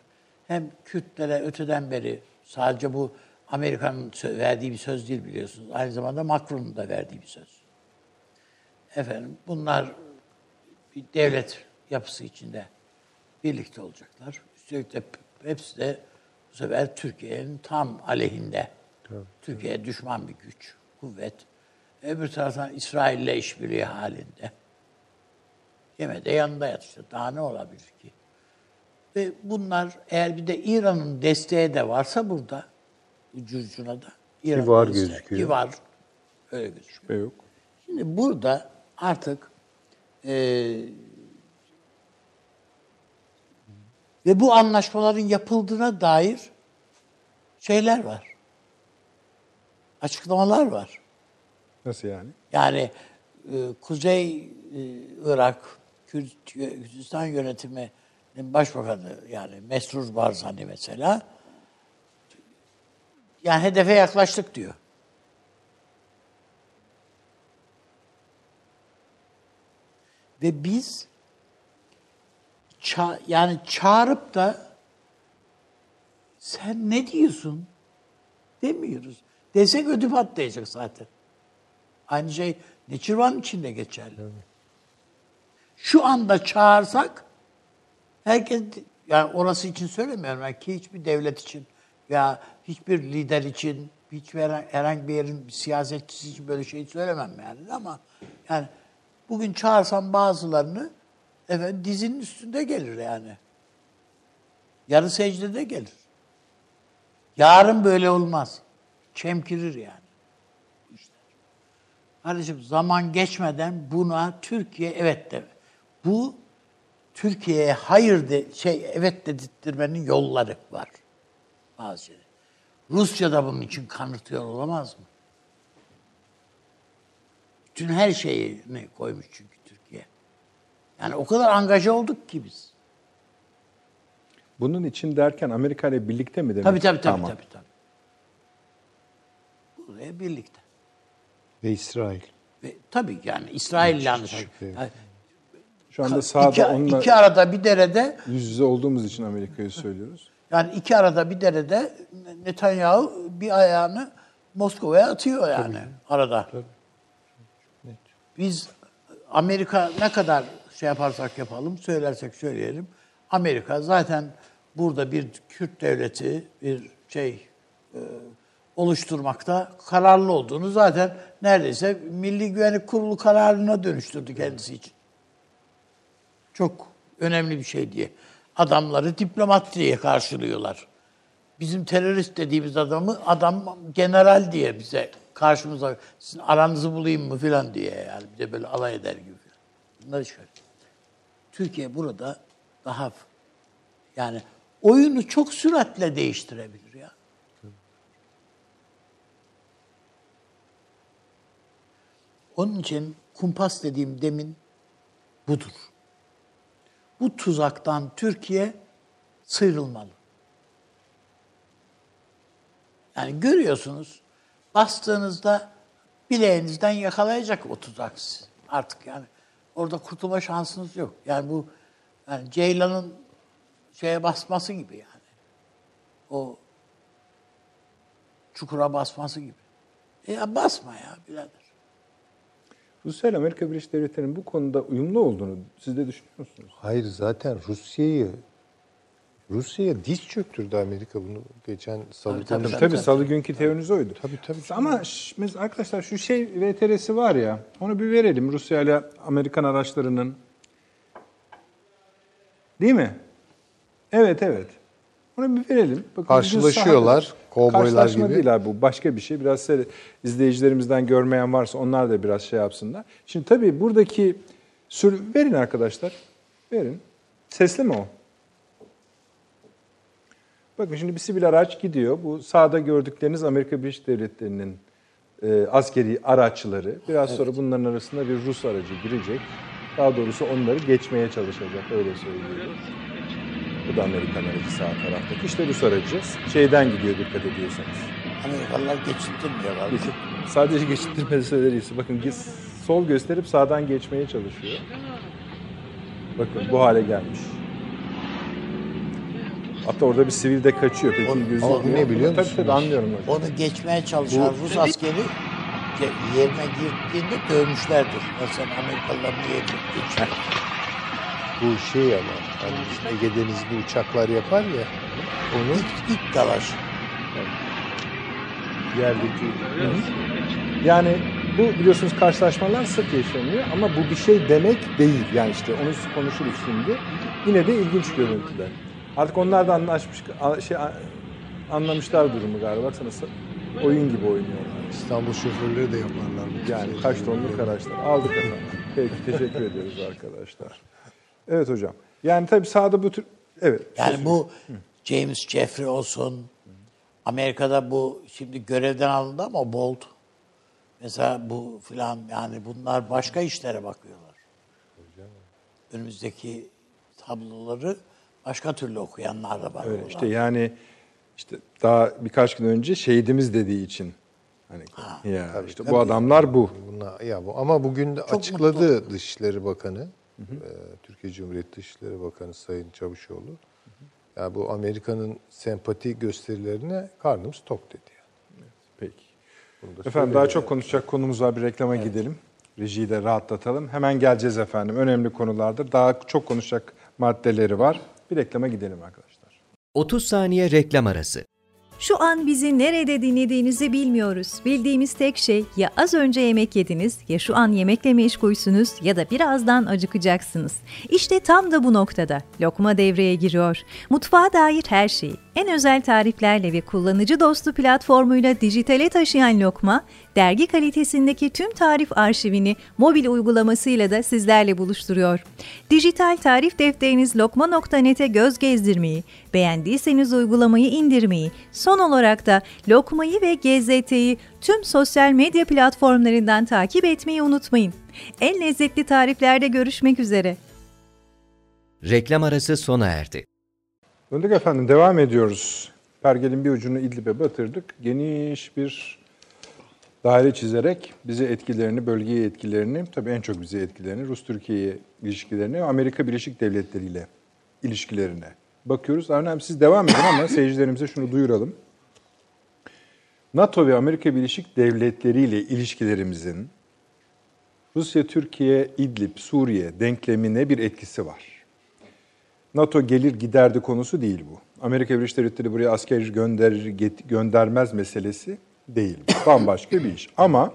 Hem Kürtlere öteden beri sadece bu Amerika'nın verdiği bir söz değil biliyorsunuz. Aynı zamanda Macron'un da verdiği bir söz. Efendim bunlar bir devlet yapısı içinde birlikte olacaklar. Üstelik de hepsi de bu sefer Türkiye'nin tam aleyhinde. Türkiye düşman bir güç, kuvvet. Öbür taraftan İsrail'le işbirliği halinde. Yeme de yanında yat işte. Daha ne olabilir ki? Ve bunlar eğer bir de İran'ın desteği de varsa burada, ucucuna da. İran'ın var desteği- gözüküyor. Ki var. Öyle gözüküyor. Ve yok. Şimdi burada artık e, ve bu anlaşmaların yapıldığına dair şeyler var. Açıklamalar var. Nasıl yani? Yani e, Kuzey e, Irak Kürt, Kürdistan yönetiminin başbakanı yani Mesrur Barzani mesela yani hedefe yaklaştık diyor. Ve biz ça- yani çağırıp da sen ne diyorsun demiyoruz. Desek ödü patlayacak zaten. Aynı şey Neçirvan için de geçerli. Şu anda çağırsak herkes yani orası için söylemiyorum ben ki hiçbir devlet için veya hiçbir lider için hiçbir herhangi- herhangi bir yerin siyasetçisi için böyle şey söylemem yani ama yani bugün çağırsam bazılarını efendim dizinin üstünde gelir yani. Yarı secdede gelir. Yarın böyle olmaz. Çemkirir yani. İşler. Kardeşim zaman geçmeden buna Türkiye evet de. Bu Türkiye'ye hayır de şey evet dedirtmenin yolları var. Bazı şeyler. Rusya da bunun için kanıtıyor olamaz mı? Bütün her şeyini koymuş çünkü Türkiye. Yani o kadar angaje olduk ki biz. Bunun için derken Amerika ile birlikte mi demek? Tabii tabii tabii Tamam. tabii. tabii. Buraya birlikte. Ve İsrail. Ve tabii yani yok. Yani Şu anda sağda iki, onunla iki arada bir derede yüz yüze olduğumuz için Amerika'yı söylüyoruz. yani iki arada bir derede Netanyahu bir ayağını Moskova'ya atıyor yani arada. Biz Amerika ne kadar şey yaparsak yapalım, söylersek söyleyelim. Amerika zaten burada bir Kürt devleti, bir şey e, oluşturmakta kararlı olduğunu zaten neredeyse Milli Güvenlik Kurulu kararına dönüştürdü kendisi için. Çok önemli bir şey diye. Adamları diplomat diye karşılıyorlar. Bizim terörist dediğimiz adamı adam general diye bize karşımıza sizin aranızı bulayım mı filan diye yani bir de böyle alay eder gibi. Bunları şöyle. Türkiye burada daha yani oyunu çok süratle değiştirebilir ya. Onun için kumpas dediğim demin budur. Bu tuzaktan Türkiye sıyrılmalı. Yani görüyorsunuz bastığınızda bileğinizden yakalayacak o tuzak. Artık yani orada kurtulma şansınız yok. Yani bu yani Ceylan'ın şeye basması gibi yani. O çukura basması gibi. E ya basma ya birader. Rusya ile Amerika Birleşik Devletleri'nin bu konuda uyumlu olduğunu siz de düşünüyor musunuz? Hayır zaten Rusya'yı Rusya'ya diz çöktürdü Amerika bunu geçen salı Tabii, konuştuk. Tabii tabii salı günkü teoriniz oydu. Tabii, tabii. Ama mesela arkadaşlar şu şey VTR'si var ya onu bir verelim Rusya ile Amerikan araçlarının. değil mi? Evet evet. Onu bir verelim. Bakın Karşılaşıyorlar, kovboylar Karşılaşma gibi. değil abi bu başka bir şey. Biraz seyre- izleyicilerimizden görmeyen varsa onlar da biraz şey yapsınlar. Şimdi tabii buradaki sür verin arkadaşlar. Verin. Sesli mi o? Bakın şimdi bir sivil araç gidiyor. Bu sağda gördükleriniz Amerika Birleşik Devletleri'nin e, askeri araçları. Biraz sonra bunların arasında bir Rus aracı girecek. Daha doğrusu onları geçmeye çalışacak öyle söyleyeyim. Bu da Amerikan aracı sağ taraftaki. İşte Rus aracı şeyden gidiyor dikkat ediyorsanız. Amerikalılar geçindirmiyor galiba. Geçit, sadece geçittirmesi söyleriyorsun. Bakın sol gösterip sağdan geçmeye çalışıyor. Bakın bu hale gelmiş. Hatta orada bir sivil de kaçıyor. Peki Onu- gözü ama ne biliyor Tabii musunuz? tabii anlıyorum hocam. Onu geçmeye çalışan Rus askeri yerine girdiğinde dövmüşlerdir. Mesela Amerikalıların yerine geçiyor. <laughs> Bu şey ama hani bizim Ege Denizi'nde uçaklar yapar ya onu İlk, ilk dalaş. yerdeki. Yani bu biliyorsunuz karşılaşmalar sık yaşanıyor ama bu bir şey demek değil. Yani işte onu konuşuruz şimdi. Yine de ilginç görüntüler. Artık onlar da anlaşmış, şey anlamışlar durumu galiba. Baksana sa- oyun gibi oynuyorlar. İstanbul şoförleri de yaparlar. Yani kaç tonluk araçlar. Aldık efendim. Peki teşekkür ediyoruz arkadaşlar. Evet hocam. Yani tabii sahada bu tür... Evet. Yani bu James Jeffrey olsun. Amerika'da bu şimdi görevden alındı ama Bolt. Mesela bu filan yani bunlar başka işlere bakıyorlar. Önümüzdeki tabloları başka türlü okuyanlar da var. Evet, orada. işte yani işte daha birkaç gün önce şehidimiz dediği için hani ya işte bu adamlar bu. Buna, ya bu ama bugün de açıkladı Dışişleri Bakanı, e, Türkiye Cumhuriyeti Dışişleri Bakanı Sayın Çavuşoğlu. Ya bu Amerika'nın sempati gösterilerine karnımız tok dedi. Yani. Peki. Bunu da Efendim daha çok konuşacak konumuz var. Bir reklama gidelim. Rejiyi de rahatlatalım. Hemen geleceğiz efendim. Önemli konulardır. Daha çok konuşacak maddeleri var. Bir reklama gidelim arkadaşlar. 30 saniye reklam arası. Şu an bizi nerede dinlediğinizi bilmiyoruz. Bildiğimiz tek şey ya az önce yemek yediniz ya şu an yemekle meşgulsünüz ya da birazdan acıkacaksınız. İşte tam da bu noktada lokma devreye giriyor. Mutfağa dair her şeyi en özel tariflerle ve kullanıcı dostu platformuyla dijitale taşıyan Lokma, dergi kalitesindeki tüm tarif arşivini mobil uygulamasıyla da sizlerle buluşturuyor. Dijital tarif defteriniz lokma.net'e göz gezdirmeyi, beğendiyseniz uygulamayı indirmeyi, son olarak da Lokma'yı ve GZT'yi tüm sosyal medya platformlarından takip etmeyi unutmayın. En lezzetli tariflerde görüşmek üzere. Reklam arası sona erdi. Döndük efendim devam ediyoruz. Pergelin bir ucunu İdlib'e batırdık. Geniş bir daire çizerek bize etkilerini, bölgeye etkilerini, tabii en çok bize etkilerini, Rus-Türkiye ilişkilerini, Amerika Birleşik Devletleri ile ilişkilerine bakıyoruz. Arnem siz devam edin ama <coughs> seyircilerimize şunu duyuralım. NATO ve Amerika Birleşik Devletleri ile ilişkilerimizin Rusya, Türkiye, İdlib, Suriye denklemine bir etkisi var. NATO gelir giderdi konusu değil bu. Amerika Birleşik Devletleri buraya asker gönderir göndermez meselesi değil. Bambaşka bir iş. Ama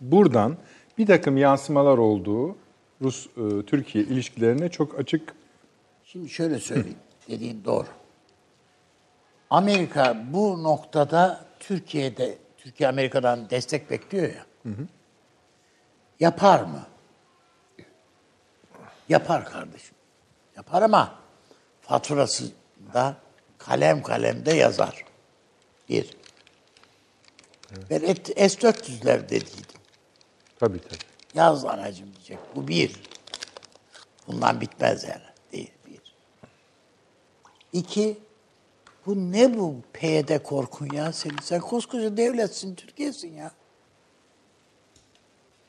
buradan bir takım yansımalar olduğu Rus-Türkiye ilişkilerine çok açık. Şimdi şöyle söyleyeyim. <clears throat> Dediğin doğru. Amerika bu noktada Türkiye'de, Türkiye Amerika'dan destek bekliyor ya. Hı hı. Yapar mı? Yapar kardeşim. Yapar ama faturası da kalem kalemde yazar. Bir. Evet. Ben S-400'ler dediydim. Tabii tabii. Yaz anacım diyecek. Bu bir. Bundan bitmez yani. İki. Bu ne bu PYD korkun ya senin? Sen koskoca devletsin, Türkiye'sin ya.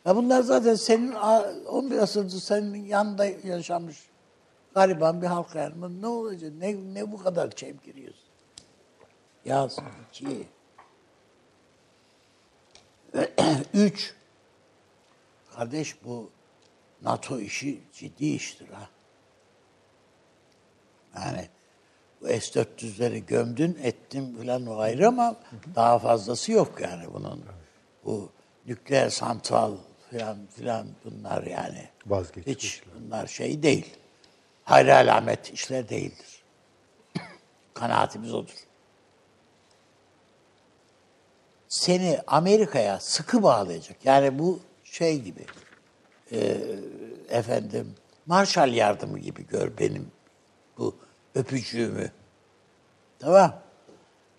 Ya bunlar zaten senin 11 asırdır senin yanında yaşamış gariban bir halk yani. Ne olacak? Ne, ne bu kadar çemkiriyorsun? Yaz. iki. <clears throat> Üç. Kardeş bu NATO işi ciddi iştir ha. Yani S-400'leri gömdün, ettin falan o ayrı ama daha fazlası yok yani bunun. Bu nükleer santral falan filan bunlar yani. Vazgeçmişler. Hiç bunlar şey değil. Hayra alamet işler değildir. <clears throat> Kanaatimiz odur. Seni Amerika'ya sıkı bağlayacak. Yani bu şey gibi. E, efendim Marshall yardımı gibi gör benim bu öpücüğümü. Tamam.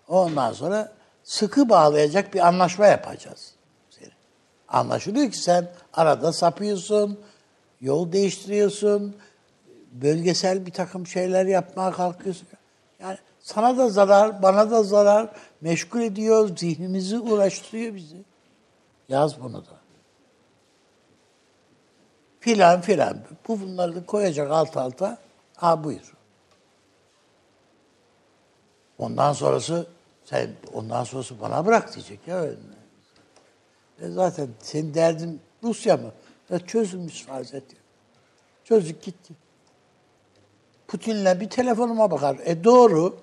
Ondan sonra sıkı bağlayacak bir anlaşma yapacağız. Anlaşılıyor ki sen arada sapıyorsun, yol değiştiriyorsun, bölgesel bir takım şeyler yapmaya kalkıyorsun. Yani sana da zarar, bana da zarar, meşgul ediyor, zihnimizi uğraştırıyor bizi. Yaz bunu da. Filan filan. Bu bunları da koyacak alt alta. Ha buyur. Ondan sonrası sen ondan sonrası bana bırak diyecek ya. E zaten senin derdin Rusya mı? Ya çözülmüş farz et. Çözdük gitti. Putin'le bir telefonuma bakar. E doğru.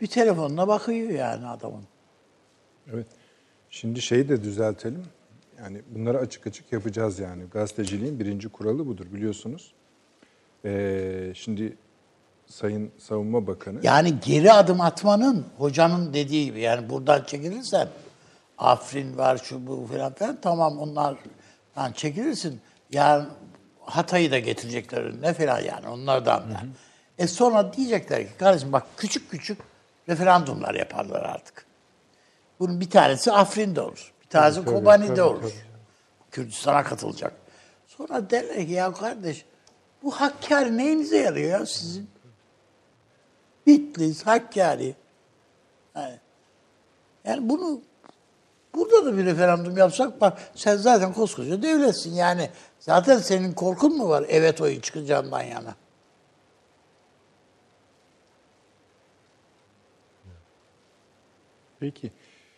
Bir telefonuna bakıyor yani adamın. Evet. Şimdi şeyi de düzeltelim. Yani bunları açık açık yapacağız yani. Gazeteciliğin birinci kuralı budur biliyorsunuz. Ee, şimdi Sayın Savunma Bakanı... Yani geri adım atmanın hocanın dediği gibi yani buradan çekilirsen Afrin var şu bu falan falan tamam onlardan çekilirsin. Yani Hatay'ı da getirecekler önüne falan yani onlardan da. Hı hı. E sonra diyecekler ki kardeşim bak küçük küçük referandumlar yaparlar artık. Bunun bir tanesi Afrin'de olur. Bir tanesi tabii, Kobani'de tabii, olur. Tabii. Kürdistan'a katılacak. Sonra derler ki ya kardeş bu Hakkari neyinize yarıyor ya sizin? Bitlis, Hakkari. Yani, yani bunu burada da bir referandum yapsak bak sen zaten koskoca devletsin yani Zaten senin korkun mu var evet oyu çıkacağından yana? Peki.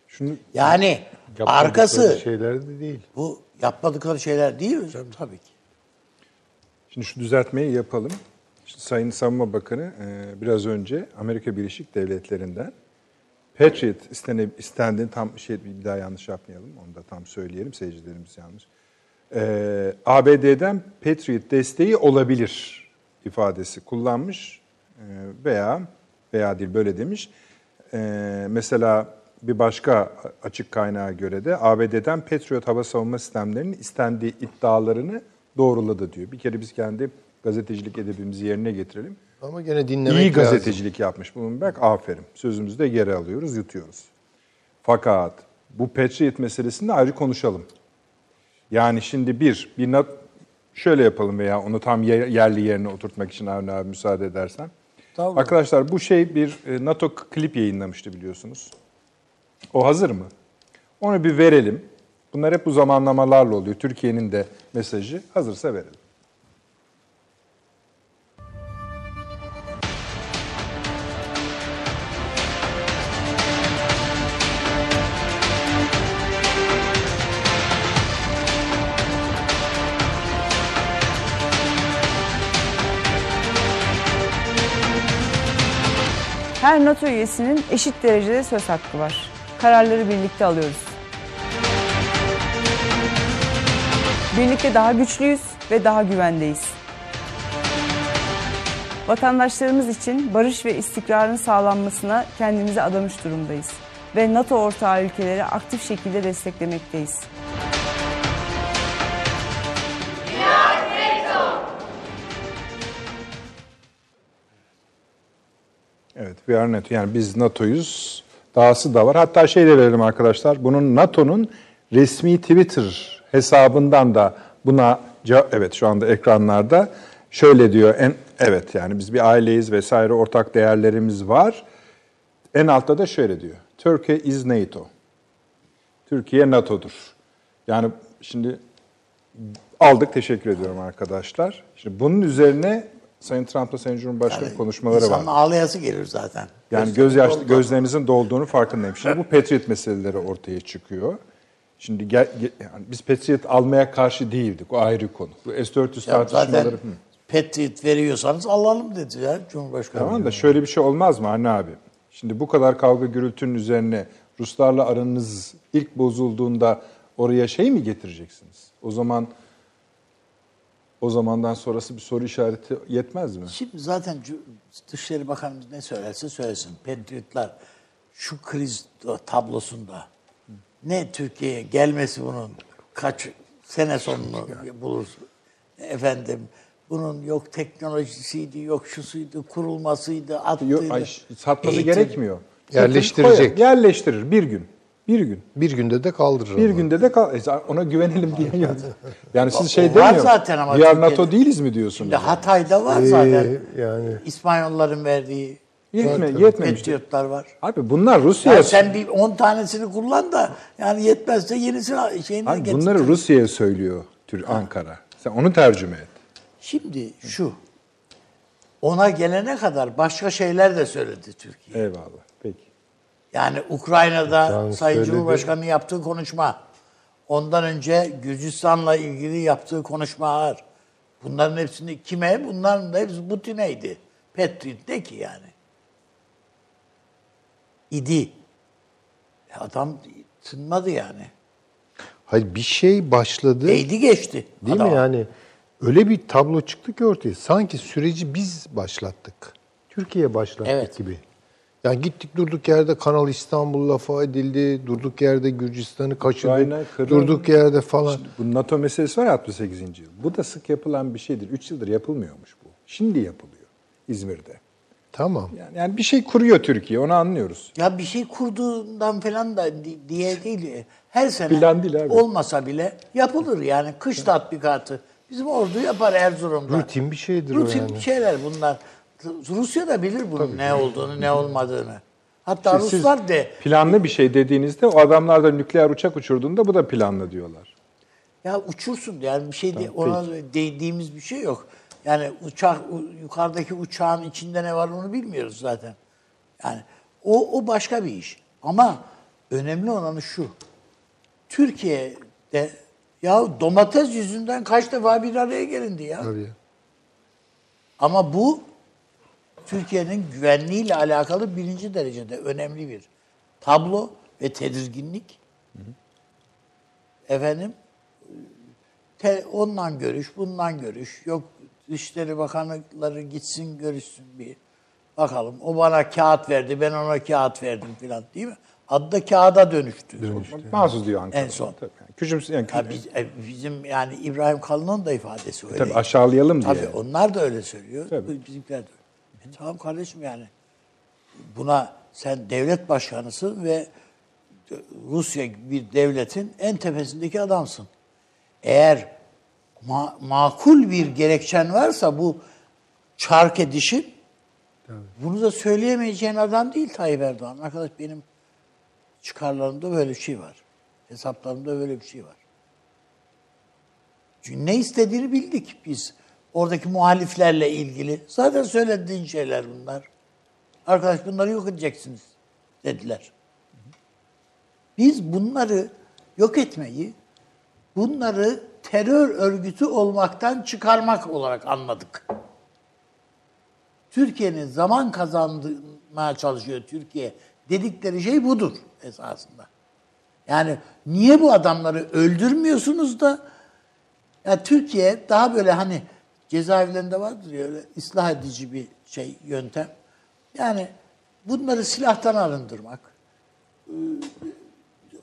Şunu yani arkası şeyler de değil. Bu yapmadıkları şeyler değil hocam tabii ki. Şimdi şu düzeltmeyi yapalım. Şimdi Sayın Savunma Bakanı e, biraz önce Amerika Birleşik Devletleri'nden Patriot istene, istendiğini tam şey bir daha yanlış yapmayalım. Onu da tam söyleyelim seyircilerimiz yanlış. Ee, ABD'den Patriot desteği olabilir ifadesi kullanmış ee, veya veya değil böyle demiş. Ee, mesela bir başka açık kaynağa göre de ABD'den Patriot hava savunma sistemlerinin istendiği iddialarını doğruladı diyor. Bir kere biz kendi gazetecilik edebimizi yerine getirelim. Ama gene dinlemek İyi lazım. gazetecilik yapmış Bloomberg. Aferin. Sözümüzü de geri alıyoruz, yutuyoruz. Fakat bu Patriot meselesini ayrı konuşalım. Yani şimdi bir, bir not, şöyle yapalım veya onu tam yer- yerli yerine oturtmak için Avni abi müsaade edersen. Tabii. Arkadaşlar bu şey bir e, NATO klip yayınlamıştı biliyorsunuz. O hazır mı? Onu bir verelim. Bunlar hep bu zamanlamalarla oluyor. Türkiye'nin de mesajı hazırsa verelim. Her NATO üyesinin eşit derecede söz hakkı var. Kararları birlikte alıyoruz. Birlikte daha güçlüyüz ve daha güvendeyiz. Vatandaşlarımız için barış ve istikrarın sağlanmasına kendimizi adamış durumdayız ve NATO ortağı ülkeleri aktif şekilde desteklemekteyiz. Evet, we are NATO. Yani biz NATO'yuz. Dahası da var. Hatta şey de verelim arkadaşlar. Bunun NATO'nun resmi Twitter hesabından da buna ce- evet şu anda ekranlarda şöyle diyor. En evet yani biz bir aileyiz vesaire ortak değerlerimiz var. En altta da şöyle diyor. Turkey is NATO. Türkiye NATO'dur. Yani şimdi aldık teşekkür ediyorum arkadaşlar. Şimdi bunun üzerine Sayın Trump'la Sayın Cumhurbaşkanı konuşmaları var. Ağlayası gelir zaten. Yani göz doldu. gözlerinizin dolduğunu farkındayım. Şimdi bu Patriot meseleleri ortaya çıkıyor. Şimdi gel, ge- yani biz Patriot almaya karşı değildik. O ayrı konu. Bu S-400 Ya tartışmaları... Patriot veriyorsanız alalım dediler Cumhurbaşkanı. Tamam da şöyle bir şey olmaz mı anne abi? Şimdi bu kadar kavga gürültünün üzerine Ruslarla aranız ilk bozulduğunda oraya şey mi getireceksiniz? O zaman o zamandan sonrası bir soru işareti yetmez mi? Şimdi zaten Dışişleri Bakanımız ne söylerse söylesin. Patriotlar şu kriz tablosunda ne Türkiye'ye gelmesi bunun kaç sene sonunu bulur. Efendim bunun yok teknolojisiydi, yok şusuydu, kurulmasıydı, attıydı. Yok, ay, satması Eğitim. gerekmiyor. Yerleştirecek. Koyar, yerleştirir bir gün. Bir gün. Bir günde de kaldırır Bir günde de kal. E, ona güvenelim diye yok. Yani siz şey var demiyor. zaten ama Diğer. NATO değiliz mi diyorsunuz? Şimdi Hatay'da var Ee, zaten. yani İsmailların verdiği Yetme, yetmemiş. Patriotlar var. Abi bunlar Rusya'ya Ya sen bir 10 tanesini kullan da yani yetmezse yenisini şeyini Abi getir. bunları Rusya'ya söylüyor Tür Ankara. Sen onu tercüme et. Şimdi şu. Ona gelene kadar başka şeyler de söyledi Türkiye. Eyvallah. Peki. Yani Ukrayna'da Yani Sayın. Cumhurbaşkanı'nın yaptığı konuşma. Ondan önce Gürcistan'la ilgili yaptığı konuşmalar. Bunların hepsini kime? Bunların da hepsi Putin'eydi. Patriot ne ki yani? İdi. E Adam tınmadı yani. hayır bir şey başladı. Değdi geçti. Değil adam. mi yani? Öyle bir tablo çıktı ki ortaya. Sanki süreci biz başlattık. Türkiye başlattık Evet. gibi. Yani gittik durduk yerde Kanal İstanbul lafı edildi. Durduk yerde Gürcistan'ı Ukrayna, kaçırdık. Kırım. Durduk yerde falan. Bu NATO meselesi var ya 68. yıl. Bu da sık yapılan bir şeydir. 3 yıldır yapılmıyormuş bu. Şimdi yapılıyor İzmir'de. Tamam. Yani, yani bir şey kuruyor Türkiye onu anlıyoruz. Ya bir şey kurduğundan falan da di- diye değil. Her sene Plan değil abi. olmasa bile yapılır yani. Kış tatbikatı. Bizim ordu yapar Erzurum'da. Rutin bir şeydir o Rutin yani. şeyler bunlar. Rusya da bilir bunun ne olduğunu, ne olmadığını. Hatta siz Ruslar de planlı bir şey dediğinizde o adamlar da nükleer uçak uçurduğunda bu da planlı diyorlar. ya uçursun yani bir şey de, ona değdiğimiz bir şey yok. Yani uçak yukarıdaki uçağın içinde ne var onu bilmiyoruz zaten. Yani o o başka bir iş. Ama önemli olanı şu. Türkiye'de ya domates yüzünden kaç defa bir araya gelindi ya. Tabii. Ama bu Türkiye'nin güvenliğiyle alakalı birinci derecede önemli bir tablo ve tedirginlik. Efendim te, ondan görüş, bundan görüş. Yok Dışişleri Bakanlıkları gitsin görüşsün bir. Bakalım o bana kağıt verdi, ben ona kağıt verdim filan değil mi? Adı da kağıda dönüştü. Mahsus diyor Ankara. En son. Tabii yani. Küçümse, yani, Ya biz, e, bizim yani İbrahim Kalın'ın da ifadesi öyle. tabii aşağılayalım diye. Tabii onlar da öyle söylüyor. Tabii. Bizimkiler de öyle. Tamam kardeşim yani. Buna sen devlet başkanısın ve Rusya bir devletin en tepesindeki adamsın. Eğer ma- makul bir gerekçen varsa bu çark edişin bunu da söyleyemeyeceğin adam değil Tayyip Erdoğan. Arkadaş benim çıkarlarımda böyle bir şey var. Hesaplarımda böyle bir şey var. Çünkü ne istediğini bildik biz. Oradaki muhaliflerle ilgili. Zaten söylediğin şeyler bunlar. Arkadaş bunları yok edeceksiniz dediler. Biz bunları yok etmeyi, bunları terör örgütü olmaktan çıkarmak olarak anladık. Türkiye'nin zaman kazandırmaya çalışıyor Türkiye dedikleri şey budur esasında. Yani niye bu adamları öldürmüyorsunuz da ya Türkiye daha böyle hani cezaevlerinde vardır ya öyle ıslah edici bir şey yöntem. Yani bunları silahtan arındırmak, e,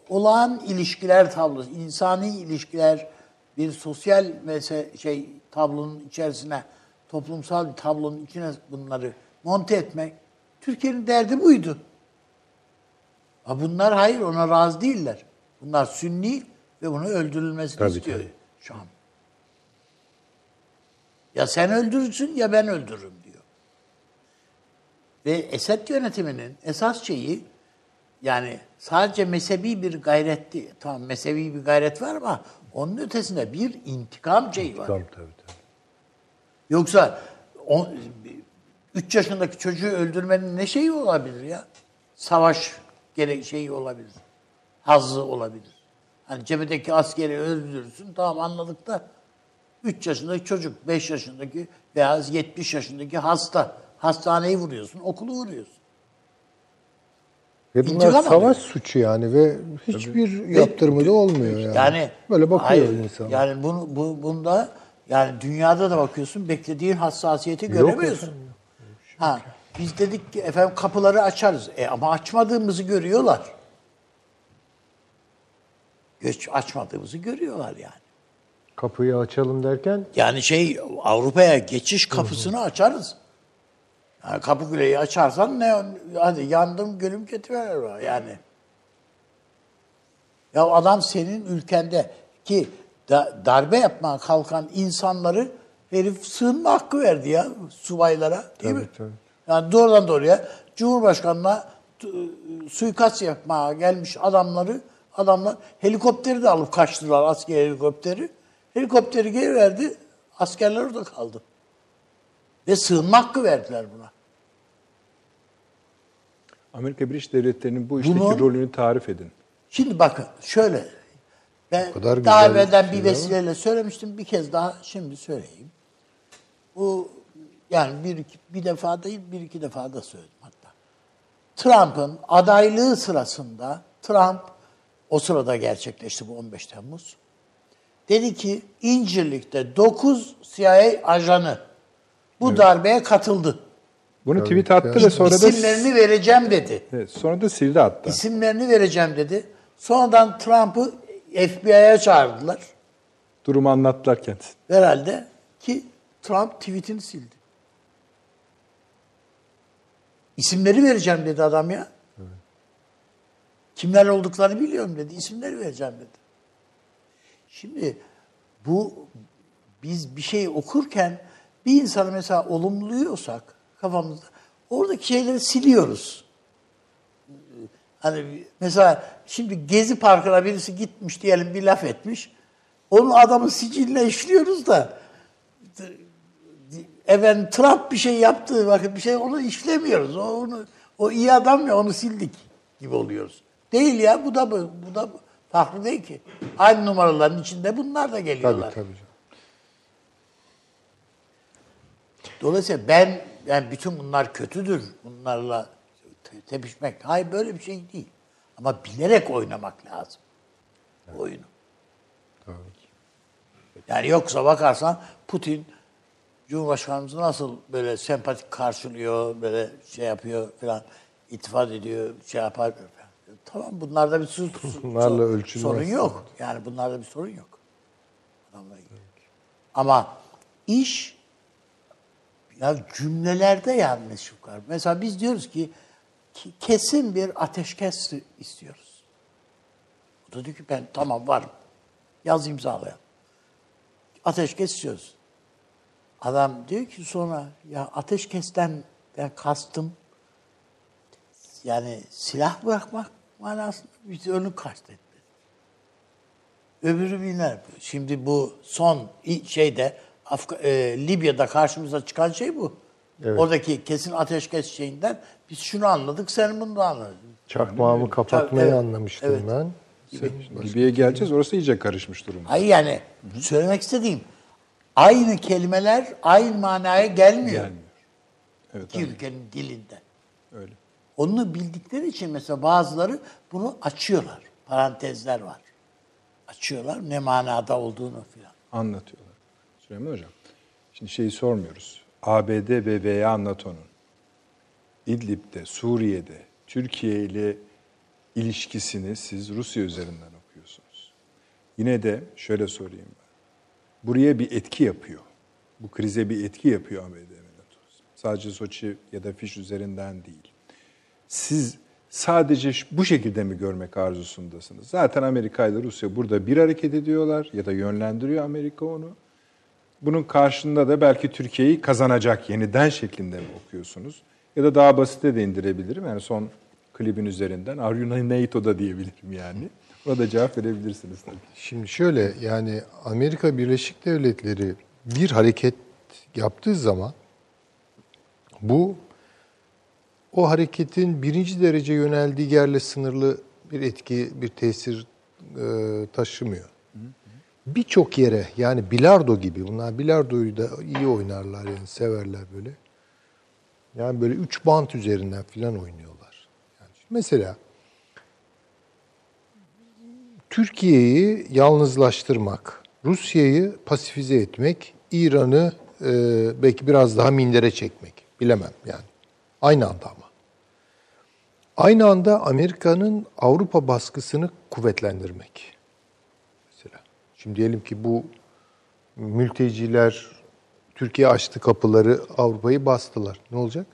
olağan ilişkiler tablosu, insani ilişkiler bir sosyal mese şey tablonun içerisine, toplumsal bir tablonun içine bunları monte etmek Türkiye'nin derdi buydu. Ama bunlar hayır ona razı değiller. Bunlar sünni ve bunu öldürülmesini Tabii, istiyor tabii. şu an. Ya sen öldürürsün ya ben öldürürüm diyor. Ve Esed yönetiminin esas şeyi yani sadece mezhebi bir gayret değil. Tamam mezhebi bir gayret var ama onun ötesinde bir intikam şeyi var. Tabii tabii. tabii. Yoksa 3 yaşındaki çocuğu öldürmenin ne şeyi olabilir ya? Savaş gerek şeyi olabilir. Hazzı olabilir. Hani cephedeki askeri öldürürsün tamam anladık da 3 yaşındaki çocuk, 5 yaşındaki veya 70 yaşındaki hasta. Hastaneyi vuruyorsun, okulu vuruyorsun. Ve bunlar İntikam savaş alıyor. suçu yani ve hiçbir yaptırımı da olmuyor yani. Yani böyle bakıyor hayır, insan. Yani bunu bu bunda yani dünyada da bakıyorsun beklediğin hassasiyeti Yok göremiyorsun. efendim, Ha biz dedik ki efendim kapıları açarız. E ama açmadığımızı görüyorlar. Göç açmadığımızı görüyorlar yani. Kapıyı açalım derken Yani şey Avrupa'ya geçiş kapısını açarız. Yani kapı kuleyi açarsan ne hadi yandım gülüm ketiver yani. Ya adam senin ülkende ki da, darbe yapmaya kalkan insanları herif sığınma hakkı verdi ya subaylara değil Tabii, mi? tabii. Yani doğrudan doğruya Cumhurbaşkanı'na suikast yapmaya gelmiş adamları adamlar helikopteri de alıp kaçtılar asker helikopteri. Helikopteri geri verdi. Askerler orada kaldı. Ve sığınma hakkı verdiler buna. Amerika Birleşik Devletleri'nin bu işteki Bunun- rolünü tarif edin. Şimdi bakın şöyle. Ben kadar daha evvelden bir var. vesileyle söylemiştim. Bir kez daha şimdi söyleyeyim. Bu yani bir, iki, bir defa değil bir iki defa da söyledim hatta. Trump'ın adaylığı sırasında Trump o sırada gerçekleşti bu 15 Temmuz. Dedi ki İncirlik'te 9 CIA ajanı bu darbeye katıldı. Bunu Tabii, tweet attı ve sonra da İsimlerini vereceğim dedi. Evet, sonra da sildi hatta. İsimlerini vereceğim dedi. Sonradan Trump'ı FBI'ye çağırdılar. Durumu anlattılar kendisi. Herhalde ki Trump tweetini sildi. İsimleri vereceğim dedi adam ya. Kimler olduklarını biliyorum dedi. İsimleri vereceğim dedi. Şimdi bu biz bir şey okurken bir insanı mesela olumluyorsak kafamızda oradaki şeyleri siliyoruz. Hani mesela şimdi Gezi Parkı'na birisi gitmiş diyelim bir laf etmiş. Onun adamın siciline işliyoruz da efendim Trump bir şey yaptığı vakit bir şey onu işlemiyoruz. O, onu, o iyi adam ya onu sildik gibi oluyoruz. Değil ya bu da bu, bu da bu. Farklı değil ki. Aynı numaraların içinde bunlar da tabii geliyorlar. tabii. Dolayısıyla ben yani bütün bunlar kötüdür. Bunlarla tepişmek. Hayır böyle bir şey değil. Ama bilerek oynamak lazım. Evet. Oyunu. Tabii Yani yoksa bakarsan Putin Cumhurbaşkanımızı nasıl böyle sempatik karşılıyor, böyle şey yapıyor falan, itifat ediyor, şey yapar. Tamam bunlarda bir sorun, Bunlarla sorun yok. Yani bunlarda bir sorun yok. Ama iş ya cümlelerde yanlış var. Mesela biz diyoruz ki kesin bir ateşkes istiyoruz. O da diyor ki ben tamam varım. Yaz imzalayalım. Ateşkes istiyoruz. Adam diyor ki sonra ya ateşkesten ben kastım yani silah bırakmak manasında biz onu kastetmedik. Öbürü biner. Şimdi bu son şeyde Afga, e, Libya'da karşımıza çıkan şey bu. Evet. Oradaki kesin ateşkes şeyinden biz şunu anladık, sen bunu da anladın. Çakmağımı kapatmayı evet. anlamıştım evet. ben. Libya'ya geleceğiz, orası iyice karışmış durumda. Hayır yani Hı-hı. söylemek istediğim aynı kelimeler aynı manaya gelmiyor. Gelmiyor. Evet, İki ülkenin dilinden. Onu bildikleri için mesela bazıları bunu açıyorlar. Parantezler var. Açıyorlar ne manada olduğunu filan. Anlatıyorlar. Süleyman Hocam, şimdi şeyi sormuyoruz. ABD ve veya NATO'nun İdlib'de, Suriye'de Türkiye ile ilişkisini siz Rusya üzerinden okuyorsunuz. Yine de şöyle sorayım ben. Buraya bir etki yapıyor. Bu krize bir etki yapıyor ABD ve NATO. Sadece Soçi ya da Fiş üzerinden değil. Siz sadece bu şekilde mi görmek arzusundasınız? Zaten Amerika ile Rusya burada bir hareket ediyorlar ya da yönlendiriyor Amerika onu. Bunun karşında da belki Türkiye'yi kazanacak yeniden şeklinde mi okuyorsunuz? Ya da daha basite de indirebilirim. Yani son klibin üzerinden Are you NATO'da diyebilirim yani. Ona da cevap verebilirsiniz tabii. Şimdi şöyle yani Amerika Birleşik Devletleri bir hareket yaptığı zaman bu o hareketin birinci derece yöneldiği yerle sınırlı bir etki, bir tesir e, taşımıyor birçok yere yani bilardo gibi bunlar bilardoyu da iyi oynarlar yani severler böyle. Yani böyle üç bant üzerinden filan oynuyorlar. Yani mesela Türkiye'yi yalnızlaştırmak, Rusya'yı pasifize etmek, İran'ı e, belki biraz daha mindere çekmek. Bilemem yani. Aynı anda ama. Aynı anda Amerika'nın Avrupa baskısını kuvvetlendirmek. Şimdi diyelim ki bu mülteciler Türkiye açtı kapıları, Avrupa'yı bastılar. Ne olacak?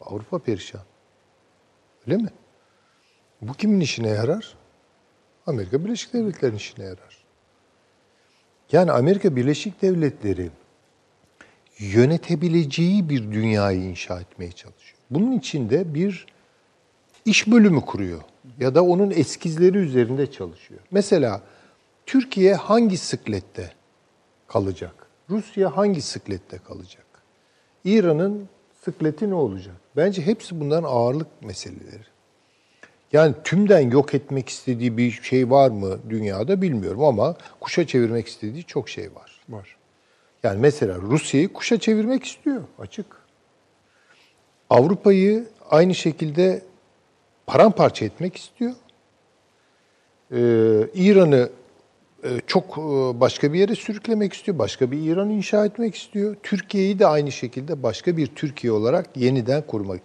Avrupa perişan. Öyle mi? Bu kimin işine yarar? Amerika Birleşik Devletleri'nin işine yarar. Yani Amerika Birleşik Devletleri yönetebileceği bir dünyayı inşa etmeye çalışıyor. Bunun için de bir iş bölümü kuruyor ya da onun eskizleri üzerinde çalışıyor. Mesela Türkiye hangi sıklette kalacak? Rusya hangi sıklette kalacak? İran'ın sıkleti ne olacak? Bence hepsi bunların ağırlık meseleleri. Yani tümden yok etmek istediği bir şey var mı dünyada bilmiyorum ama kuşa çevirmek istediği çok şey var. Var. Yani mesela Rusya'yı kuşa çevirmek istiyor açık. Avrupa'yı aynı şekilde paramparça etmek istiyor. Ee, İran'ı e, çok e, başka bir yere sürüklemek istiyor, başka bir İran inşa etmek istiyor. Türkiye'yi de aynı şekilde başka bir Türkiye olarak yeniden kurmak.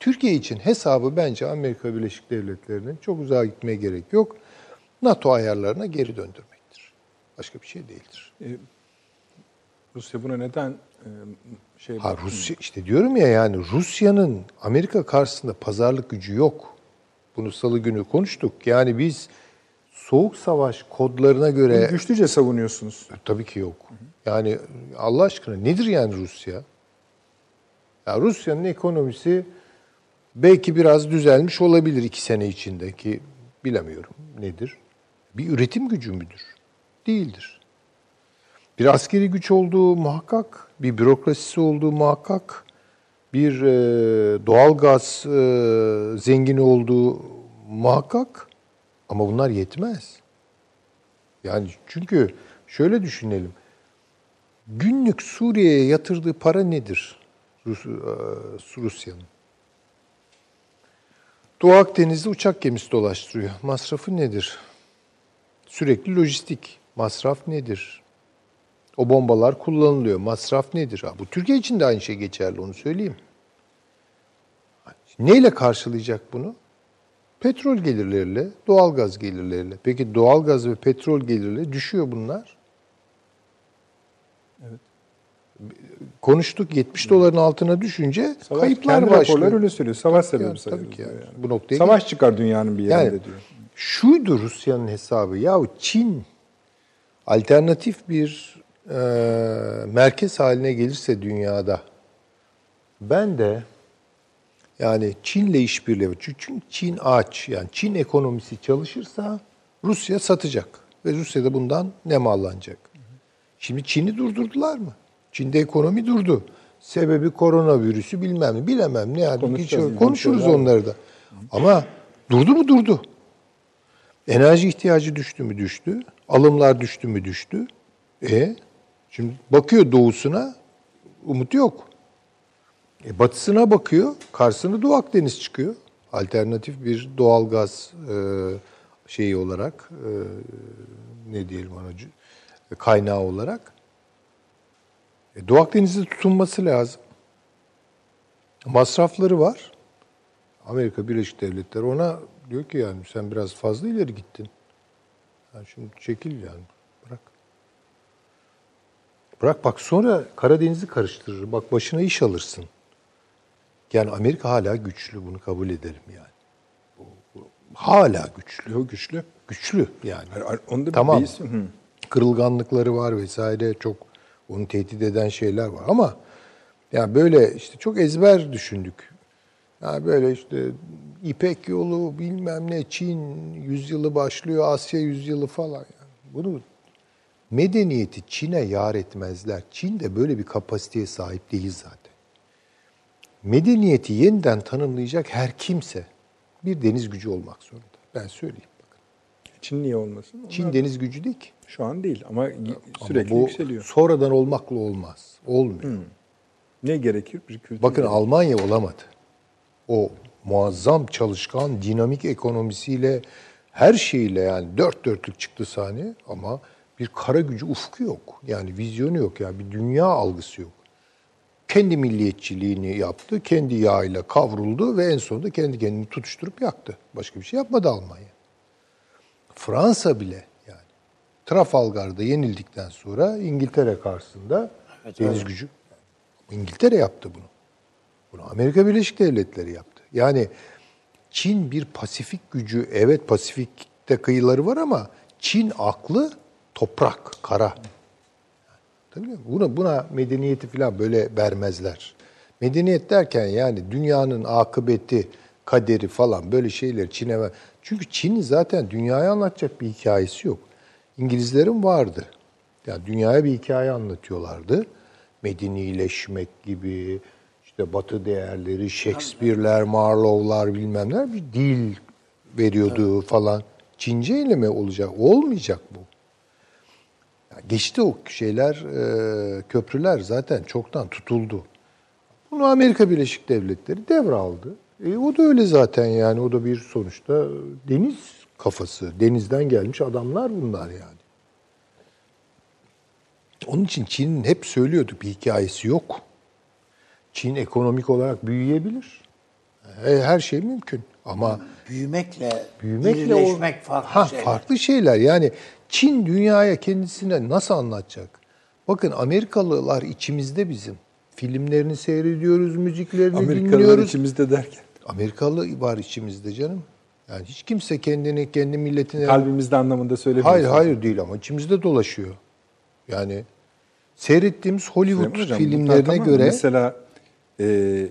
Türkiye için hesabı bence Amerika Birleşik Devletleri'nin çok uzağa gitmeye gerek yok. NATO ayarlarına geri döndürmektir. Başka bir şey değildir. E, Rusya buna neden e, şey Ha Rusya işte diyorum ya yani Rusya'nın Amerika karşısında pazarlık gücü yok. Bunu salı günü konuştuk. Yani biz Soğuk Savaş kodlarına göre... Bunu güçlüce savunuyorsunuz. E, tabii ki yok. Yani Allah aşkına nedir yani Rusya? Ya Rusya'nın ekonomisi belki biraz düzelmiş olabilir iki sene içinde ki bilemiyorum nedir. Bir üretim gücü müdür? Değildir. Bir askeri güç olduğu muhakkak, bir bürokrasisi olduğu muhakkak, bir e, doğal gaz e, zengini olduğu muhakkak ama bunlar yetmez. Yani çünkü şöyle düşünelim. Günlük Suriye'ye yatırdığı para nedir Rus, e, Rusya'nın. Doğu Akdeniz'de uçak gemisi dolaştırıyor. Masrafı nedir? Sürekli lojistik. Masraf nedir? O bombalar kullanılıyor. Masraf nedir? Ha, bu Türkiye için de aynı şey geçerli onu söyleyeyim. Neyle karşılayacak bunu? Petrol gelirleriyle, doğal gaz gelirleriyle. Peki doğal gaz ve petrol gelirleri düşüyor bunlar. Evet. Konuştuk 70 doların altına düşünce Savaş, kayıplar kendi başlıyor. öyle söylüyor. Savaş sebebi yani. Tabii ki yani. yani. Bu noktaya Savaş çıkar dünyanın bir yerinde yani, diyor. Şuydu Rusya'nın hesabı. Yahu Çin alternatif bir e, merkez haline gelirse dünyada ben de yani Çin'le işbirliği çünkü Çin aç yani Çin ekonomisi çalışırsa Rusya satacak ve Rusya da bundan nemallanacak. Şimdi Çin'i durdurdular mı? Çin'de ekonomi durdu. Sebebi koronavirüsü bilmem ne bilemem ne yani hiç Konuşacağız, konuşuruz onları da. Ama durdu mu durdu. Enerji ihtiyacı düştü mü düştü. Alımlar düştü mü düştü. E şimdi bakıyor doğusuna umut yok. E, batısına bakıyor karşısına Doğu Akdeniz çıkıyor. Alternatif bir doğal gaz e, şeyi olarak e, ne diyelim ona c- kaynağı olarak. E, Doğu Akdeniz'de tutunması lazım. Masrafları var. Amerika Birleşik Devletleri ona diyor ki yani sen biraz fazla ileri gittin. Yani şimdi çekil yani bırak. Bırak bak sonra Karadeniz'i karıştırır. Bak başına iş alırsın. Yani Amerika hala güçlü bunu kabul edelim yani. Hala güçlü. Güçlü. Güçlü yani. Onda bir Tamam. Hı. Kırılganlıkları var vesaire çok onu tehdit eden şeyler var ama yani böyle işte çok ezber düşündük. Yani böyle işte İpek yolu bilmem ne Çin yüzyılı başlıyor Asya yüzyılı falan yani. Bunu medeniyeti Çin'e yar etmezler. Çin de böyle bir kapasiteye sahip değil zaten. Medeniyeti yeniden tanımlayacak her kimse bir deniz gücü olmak zorunda. Ben söyleyeyim bakın. Çin niye olmasın? Onlar Çin deniz gücü değil ki. Şu an değil ama Ama sürekli bu yükseliyor. sonradan olmakla olmaz. Olmuyor. Ne gerekir? Bir kültür Bakın gerekir. Almanya olamadı. O muazzam çalışkan, dinamik ekonomisiyle her şeyle yani dört dörtlük çıktı sahneye ama bir kara gücü ufku yok. Yani vizyonu yok yani bir dünya algısı yok. Kendi milliyetçiliğini yaptı, kendi yağıyla kavruldu ve en sonunda kendi kendini tutuşturup yaktı. Başka bir şey yapmadı Almanya. Fransa bile yani Trafalgar'da yenildikten sonra İngiltere karşısında deniz gücü İngiltere yaptı bunu. Bunu Amerika Birleşik Devletleri yaptı. Yani Çin bir Pasifik gücü, evet Pasifik'te kıyıları var ama Çin aklı toprak, kara. Mi? Buna, buna medeniyeti falan böyle vermezler. Medeniyet derken yani dünyanın akıbeti, kaderi falan böyle şeyler Çin'e ver. Çünkü Çin'in zaten dünyaya anlatacak bir hikayesi yok. İngilizlerin vardı. Yani dünyaya bir hikaye anlatıyorlardı. Medenileşmek gibi, işte batı değerleri, Shakespeare'ler, Marlowe'lar bilmem ne bir dil veriyordu falan. Çince ile mi olacak? Olmayacak bu. Geçti o şeyler, e, köprüler zaten çoktan tutuldu. Bunu Amerika Birleşik Devletleri devraldı. E, o da öyle zaten yani. O da bir sonuçta deniz kafası. Denizden gelmiş adamlar bunlar yani. Onun için Çin'in hep söylüyorduk bir hikayesi yok. Çin ekonomik olarak büyüyebilir. E, Her şey mümkün. Ama Büyümekle, büyümekle irileşmek o- farklı ha, şeyler. farklı şeyler. Yani Çin dünyaya kendisine nasıl anlatacak? Bakın Amerikalılar içimizde bizim. Filmlerini seyrediyoruz, müziklerini Amerikalılar dinliyoruz. içimizde derken. Amerikalı var içimizde canım. Yani hiç kimse kendini, kendi milletine... Kalbimizde anlamında söylemiyorsun. Hayır hayır değil ama içimizde dolaşıyor. Yani seyrettiğimiz Hollywood Hocam, filmlerine tamam. göre Mesela e,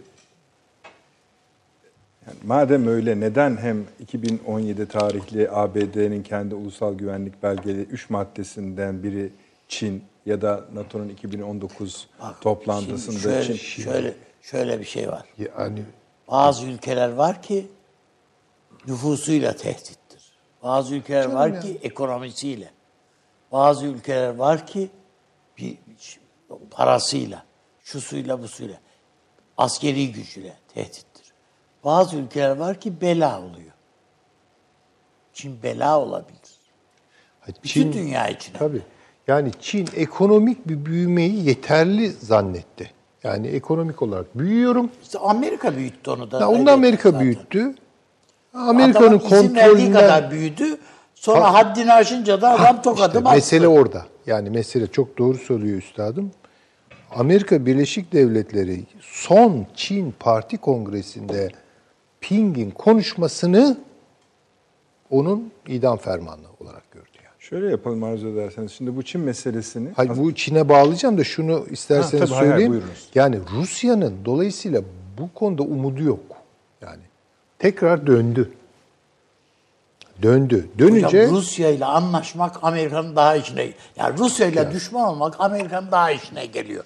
yani madem öyle neden hem 2017 tarihli ABD'nin kendi ulusal güvenlik belgeleri 3 maddesinden biri Çin ya da NATO'nun 2019 toplantısında Şöyle, Çin şöyle, şöyle bir şey var. yani Bazı ülkeler var ki nüfusuyla tehdittir. Bazı ülkeler Canım var ya. ki ekonomisiyle. Bazı ülkeler var ki bir parasıyla, şusuyla busuyla. askeri gücüyle tehdittir. Bazı ülkeler var ki bela oluyor. Çin bela olabilir. Bütün dünya için. Tabii. Yani Çin ekonomik bir büyümeyi yeterli zannetti. Yani ekonomik olarak büyüyorum. İşte Amerika büyüttü onu da. Ya onu da Amerika zaten. büyüttü. Amerika'nın kontrolünden... kadar büyüdü. Sonra haddini aşınca da adam tokadı İşte bastı. mesele orada. Yani mesele çok doğru söylüyor üstadım. Amerika Birleşik Devletleri son Çin Parti Kongresi'nde Ping'in konuşmasını onun idam fermanı olarak gördü. Yani. Şöyle yapalım arzu ederseniz. Şimdi bu Çin meselesini... Hayır, bu Çin'e bağlayacağım da şunu isterseniz Ha, tabii, hayır, söyleyeyim. buyurunuz. yani Rusya'nın dolayısıyla bu konuda umudu yok. Yani tekrar döndü. Döndü. Dönünce Hocam Rusya ile anlaşmak Amerika'nın daha işine yani Rusya ile düşman olmak Amerika'nın daha işine geliyor.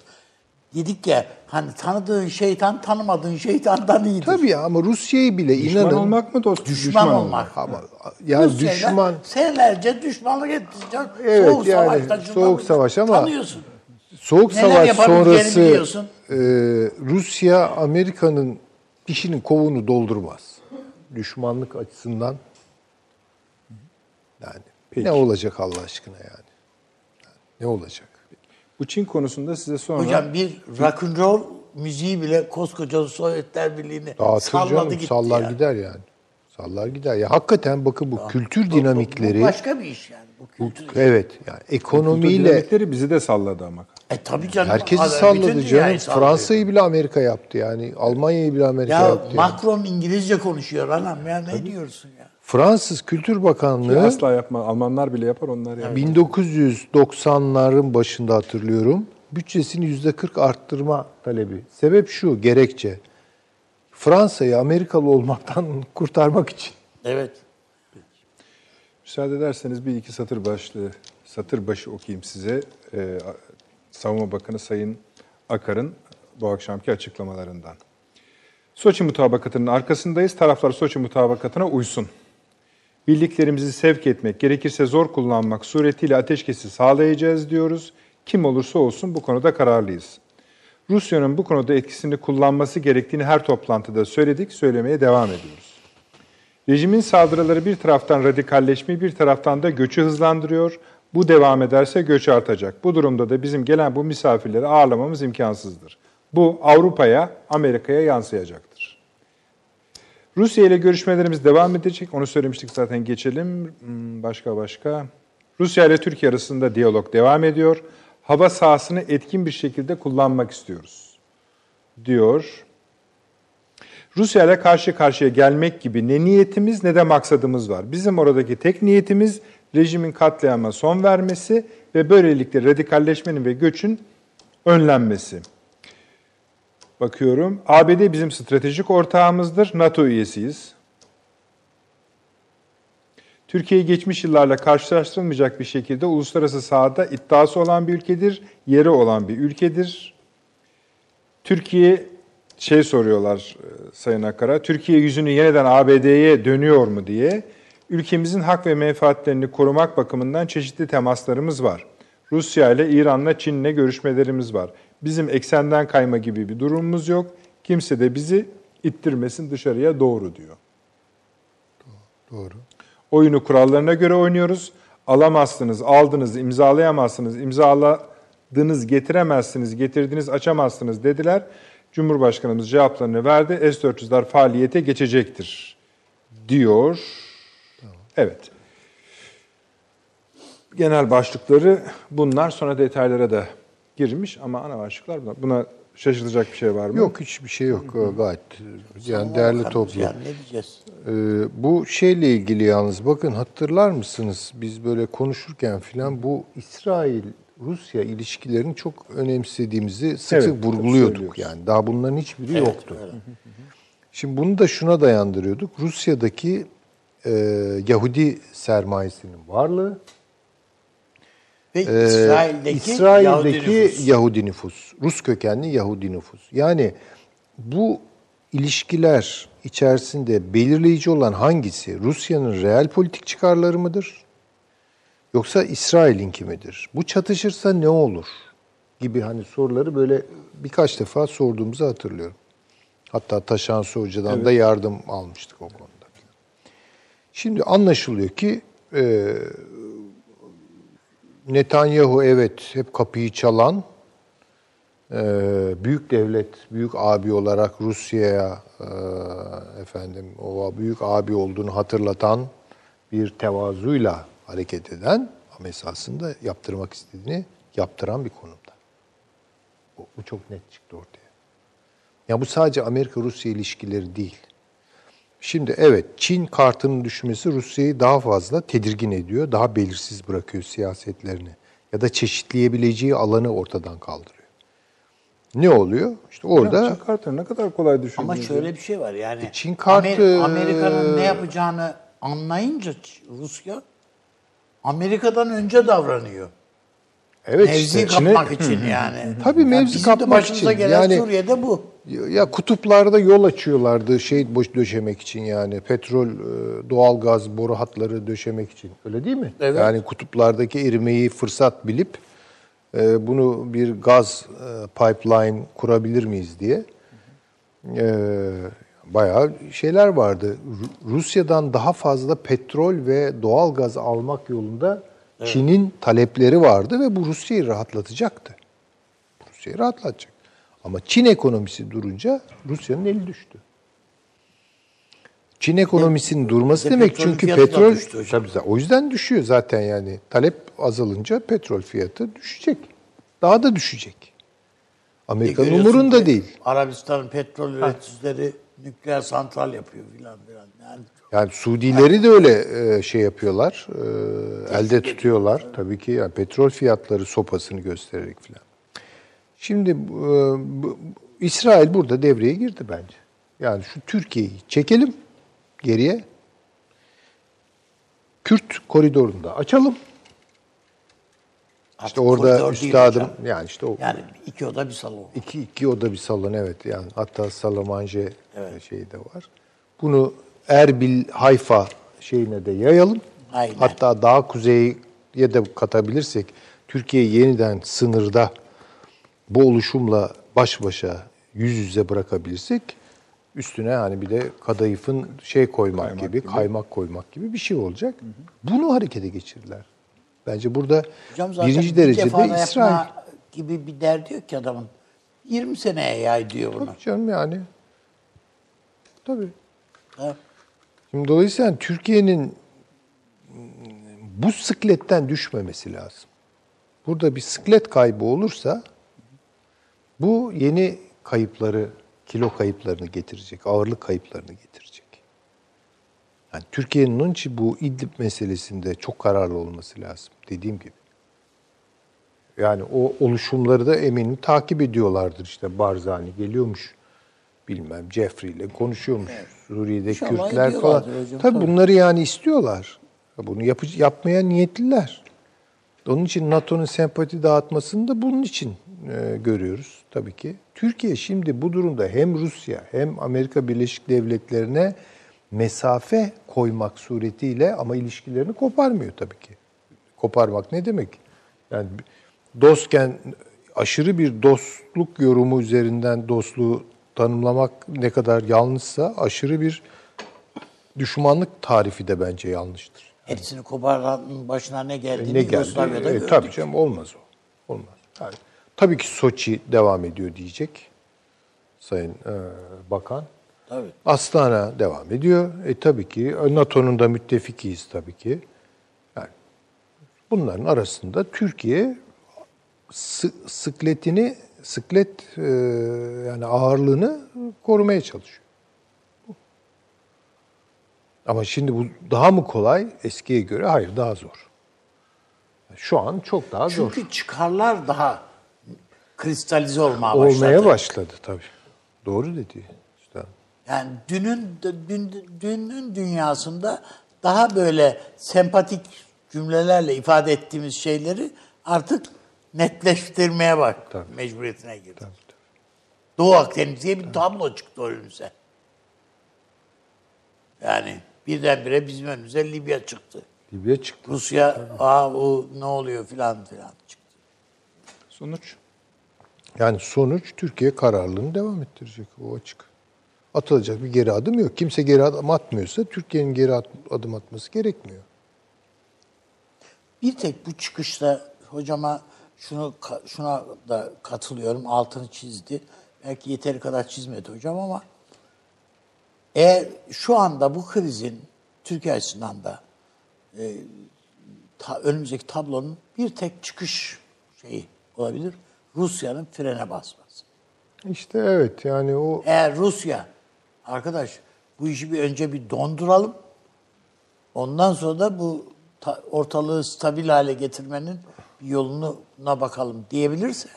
Dedik ya hani tanıdığın şeytan tanımadığın şeytandan iyidir. tabii ya ama Rusya'yı bile Düşman inanın olmak mı dost? Düşman, olmak. ama yani Rusya'yla düşman senelerce düşmanlık ettin. Evet, soğuk yani savaşta soğuk savaş ama- tanıyorsun. Soğuk Neler Savaş sonrası e, Rusya Amerika'nın dişinin kovuğunu doldurmaz. Düşmanlık açısından yani Peki. ne olacak Allah aşkına yani? Yani ne olacak? Bu Çin konusunda size sonra... Hocam bir rock and roll müziği bile koskoca Sovyetler Birliği'ni Dağıtır salladı canım, gitti sallar ya. gider yani. Sallar gider. Ya hakikaten bakın bu kültür Bu dinamikleri başka bir iş yani. Bu kültür. evet yani Kültür ekonomiyle dinamikleri bizi de salladı ama. E tabii canım. herkesi salladı canım. Fransa'yı bile Amerika yaptı yani. Almanya'yı bile Amerika Ya yaptı. yani. Macron İngilizce konuşuyor anam ya ne diyorsun ya? Fransız Kültür Bakanlığı Asla yapma. Almanlar bile yapar onlar yapar. 1990'ların başında hatırlıyorum. Bütçesini yüzde 40 arttırma talebi. Sebep şu, gerekçe. Fransa'yı Amerikalı olmaktan <laughs> kurtarmak için. Evet. Müsaade ederseniz bir iki satır başlığı, satır başı okuyayım size. Ee, Savunma Bakanı Sayın Akar'ın bu akşamki açıklamalarından. Soçi mutabakatının arkasındayız. Taraflar Soçi mutabakatına uysun. Bildiklerimizi sevk etmek, gerekirse zor kullanmak suretiyle ateşkesi sağlayacağız diyoruz. Kim olursa olsun bu konuda kararlıyız. Rusya'nın bu konuda etkisini kullanması gerektiğini her toplantıda söyledik, söylemeye devam ediyoruz. Rejimin saldırıları bir taraftan radikalleşmeyi bir taraftan da göçü hızlandırıyor. Bu devam ederse göç artacak. Bu durumda da bizim gelen bu misafirleri ağırlamamız imkansızdır. Bu Avrupa'ya, Amerika'ya yansıyacaktır. Rusya ile görüşmelerimiz devam edecek. Onu söylemiştik zaten geçelim. Hmm, Başka başka. Rusya ile Türkiye arasında diyalog devam ediyor. Hava sahasını etkin bir şekilde kullanmak istiyoruz. Diyor. Rusya ile karşı karşıya gelmek gibi ne niyetimiz ne de maksadımız var. Bizim oradaki tek niyetimiz rejimin katliama son vermesi ve böylelikle radikalleşmenin ve göçün önlenmesi. Bakıyorum. ABD bizim stratejik ortağımızdır. NATO üyesiyiz. Türkiye geçmiş yıllarla karşılaştırılmayacak bir şekilde uluslararası sahada iddiası olan bir ülkedir, yeri olan bir ülkedir. Türkiye şey soruyorlar e, Sayın Akar'a, Türkiye yüzünü yeniden ABD'ye dönüyor mu diye. Ülkemizin hak ve menfaatlerini korumak bakımından çeşitli temaslarımız var. Rusya ile, İran'la, Çin'le görüşmelerimiz var. Bizim eksenden kayma gibi bir durumumuz yok. Kimse de bizi ittirmesin dışarıya doğru diyor. Doğru. Oyunu kurallarına göre oynuyoruz. Alamazsınız, aldınız, imzalayamazsınız, imzaladınız, getiremezsiniz, getirdiniz, açamazsınız dediler. Cumhurbaşkanımız cevaplarını verdi. S-400'ler faaliyete geçecektir diyor. Evet. Genel başlıkları bunlar. Sonra detaylara da girmiş ama ana başlıklar bunlar. Buna şaşırtacak bir şey var mı? Yok hiçbir şey yok gayet. Yani değerli toplu. Yani ne diyeceğiz? Ee, bu şeyle ilgili yalnız bakın hatırlar mısınız biz böyle konuşurken filan bu İsrail Rusya ilişkilerini çok önemsediğimizi sık Evet, sık vurguluyorduk yani. Daha bunların hiçbiri yoktu. Şimdi bunu da şuna dayandırıyorduk. Rusya'daki e, Yahudi sermayesinin varlığı, Ve e, İsrail'deki, İsrail'deki Yahudi nüfus. Yahudi nüfus, Rus kökenli Yahudi nüfus. Yani bu ilişkiler içerisinde belirleyici olan hangisi? Rusya'nın reel politik çıkarları mıdır? Yoksa İsrail'inki midir? Bu çatışırsa ne olur? Gibi hani soruları böyle birkaç defa sorduğumuzu hatırlıyorum. Hatta Taşansı Hoca'dan da yardım almıştık o konuda. Şimdi anlaşılıyor ki e, Netanyahu evet hep kapıyı çalan, e, büyük devlet, büyük abi olarak Rusya'ya e, efendim o büyük abi olduğunu hatırlatan bir tevazuyla hareket eden ama esasında yaptırmak istediğini yaptıran bir konumda. Bu, bu çok net çıktı ortaya. Ya bu sadece Amerika-Rusya ilişkileri değil. Şimdi evet Çin kartının düşmesi Rusya'yı daha fazla tedirgin ediyor, daha belirsiz bırakıyor siyasetlerini ya da çeşitleyebileceği alanı ortadan kaldırıyor. Ne oluyor? İşte orada Çin kartını ne kadar kolay düşündünüz. Ama şöyle bir şey var yani. Çin kartı- Amer- Amerika'nın ne yapacağını anlayınca Rusya Amerika'dan önce davranıyor. evet Mevzi işte kapmak için yani. Tabii Yani mevzi bizim kapmak de başımıza için. gelen Yani- Suriye'de bu. Ya kutuplarda yol açıyorlardı şey boş döşemek için yani petrol, e, doğal gaz boru hatları döşemek için. Öyle değil mi? Evet. Yani kutuplardaki erimeyi fırsat bilip e, bunu bir gaz e, pipeline kurabilir miyiz diye bayağı şeyler vardı. Ru- Rusya'dan daha fazla petrol ve doğal gaz almak yolunda Çin'in talepleri vardı ve bu Rusya'yı rahatlatacaktı. Rusya'yı rahatlatacak. Ama Çin ekonomisi durunca Rusya'nın eli düştü. Çin ekonomisinin durması de demek çünkü petrol tabii o yüzden düşüyor zaten yani. Talep azalınca petrol fiyatı düşecek. Daha da düşecek. Amerika'nın Görüyorsun umurunda değil. Arabistan'ın petrol üreticileri nükleer santral yapıyor filan filan. Yani Yani Suudileri de öyle e, şey yapıyorlar, e, elde tutuyorlar. Tabii ki yani petrol fiyatları sopasını göstererek filan. Şimdi e, bu- İsrail burada devreye girdi bence. Yani şu Türkiye'yi çekelim geriye. Kürt koridorunda açalım. artık İşte orada üstadım hocam. yani işte o Yani iki oda bir salon. İki, iki oda bir salon evet yani hatta salamanje şeyi de var. Bunu Erbil, Hayfa şeyine de yayalım. Aynen. Hatta daha kuzeye de katabilirsek Türkiye'yi yeniden sınırda bu oluşumla baş başa yüz yüze bırakabilirsek üstüne hani bir de kadayıfın şey koymak Kaymak gibi, gibi. kaymak koymak gibi bir şey olacak. Bunu harekete geçirdiler. Bence burada Hocam zaten birinci bir derecede İsrail. gibi bir derdi yok ki adamın. 20 seneye yay diyor bunu. Tabii canım yani. Tabii. Ha. Şimdi dolayısıyla Türkiye'nin bu sıkletten düşmemesi lazım. Burada bir sıklet kaybı olursa bu yeni kayıpları, kilo kayıplarını getirecek, ağırlık kayıplarını getirecek. Yani Türkiye'nin onun için bu İdlib meselesinde çok kararlı olması lazım dediğim gibi. Yani o oluşumları da eminim takip ediyorlardır işte Barzani geliyormuş bilmem Jeffrey ile konuşuyormuş. Suriye'de İnşallah Kürtler falan. hocam, Tabii bunları yani istiyorlar. Bunu yapı- yapmaya niyetliler. Onun için NATO'nun sempati dağıtmasını da bunun için e, görüyoruz tabii ki. Türkiye şimdi bu durumda hem Rusya hem Amerika Birleşik Devletleri'ne mesafe koymak suretiyle ama ilişkilerini koparmıyor tabii ki. Koparmak ne demek? Yani dostken aşırı bir dostluk yorumu üzerinden dostluğu tanımlamak ne kadar yanlışsa aşırı bir düşmanlık tarifi de bence yanlıştır. Hepsini koparanın başına ne geldiğini Ne geldi? Yugoslavya'da E, gördük. tabii canım olmaz o. Olmaz. Yani, tabii ki Soçi devam ediyor diyecek Sayın e, Bakan. Tabii. Astana devam ediyor. E tabii ki e, NATO'nun da müttefikiyiz tabii ki. Yani bunların arasında Türkiye sı- sıkletini sıklet e, yani ağırlığını korumaya çalışıyor. Ama şimdi bu daha mı kolay eskiye göre? Hayır, daha zor. Şu an çok daha zor. Çünkü çıkarlar daha kristalize olmaya başladı. Olmaya başladı tabii. Doğru dedi. İşte. Yani dünün dün, dünün dünyasında daha böyle sempatik cümlelerle ifade ettiğimiz şeyleri artık netleştirmeye bak Tabii. mecburiyetine girdi. Doğu Akdeniz diye bir tablo çıktı önümüze. Yani birdenbire bizim önümüze Libya çıktı. Libya çıktı. Rusya, aa o ne oluyor filan filan çıktı. Sonuç? Yani sonuç Türkiye kararlılığını devam ettirecek. O açık. Atılacak bir geri adım yok. Kimse geri adım atmıyorsa Türkiye'nin geri adım atması gerekmiyor. Bir tek bu çıkışta hocama şunu şuna da katılıyorum. Altını çizdi. Belki yeteri kadar çizmedi hocam ama eğer şu anda bu krizin Türkiye açısından da e, ta- önümüzdeki tablonun bir tek çıkış şeyi olabilir. Rusya'nın frene basması. İşte evet yani o Eğer Rusya, arkadaş bu işi bir önce bir donduralım. Ondan sonra da bu ta- ortalığı stabil hale getirmenin yoluna bakalım diyebilirse.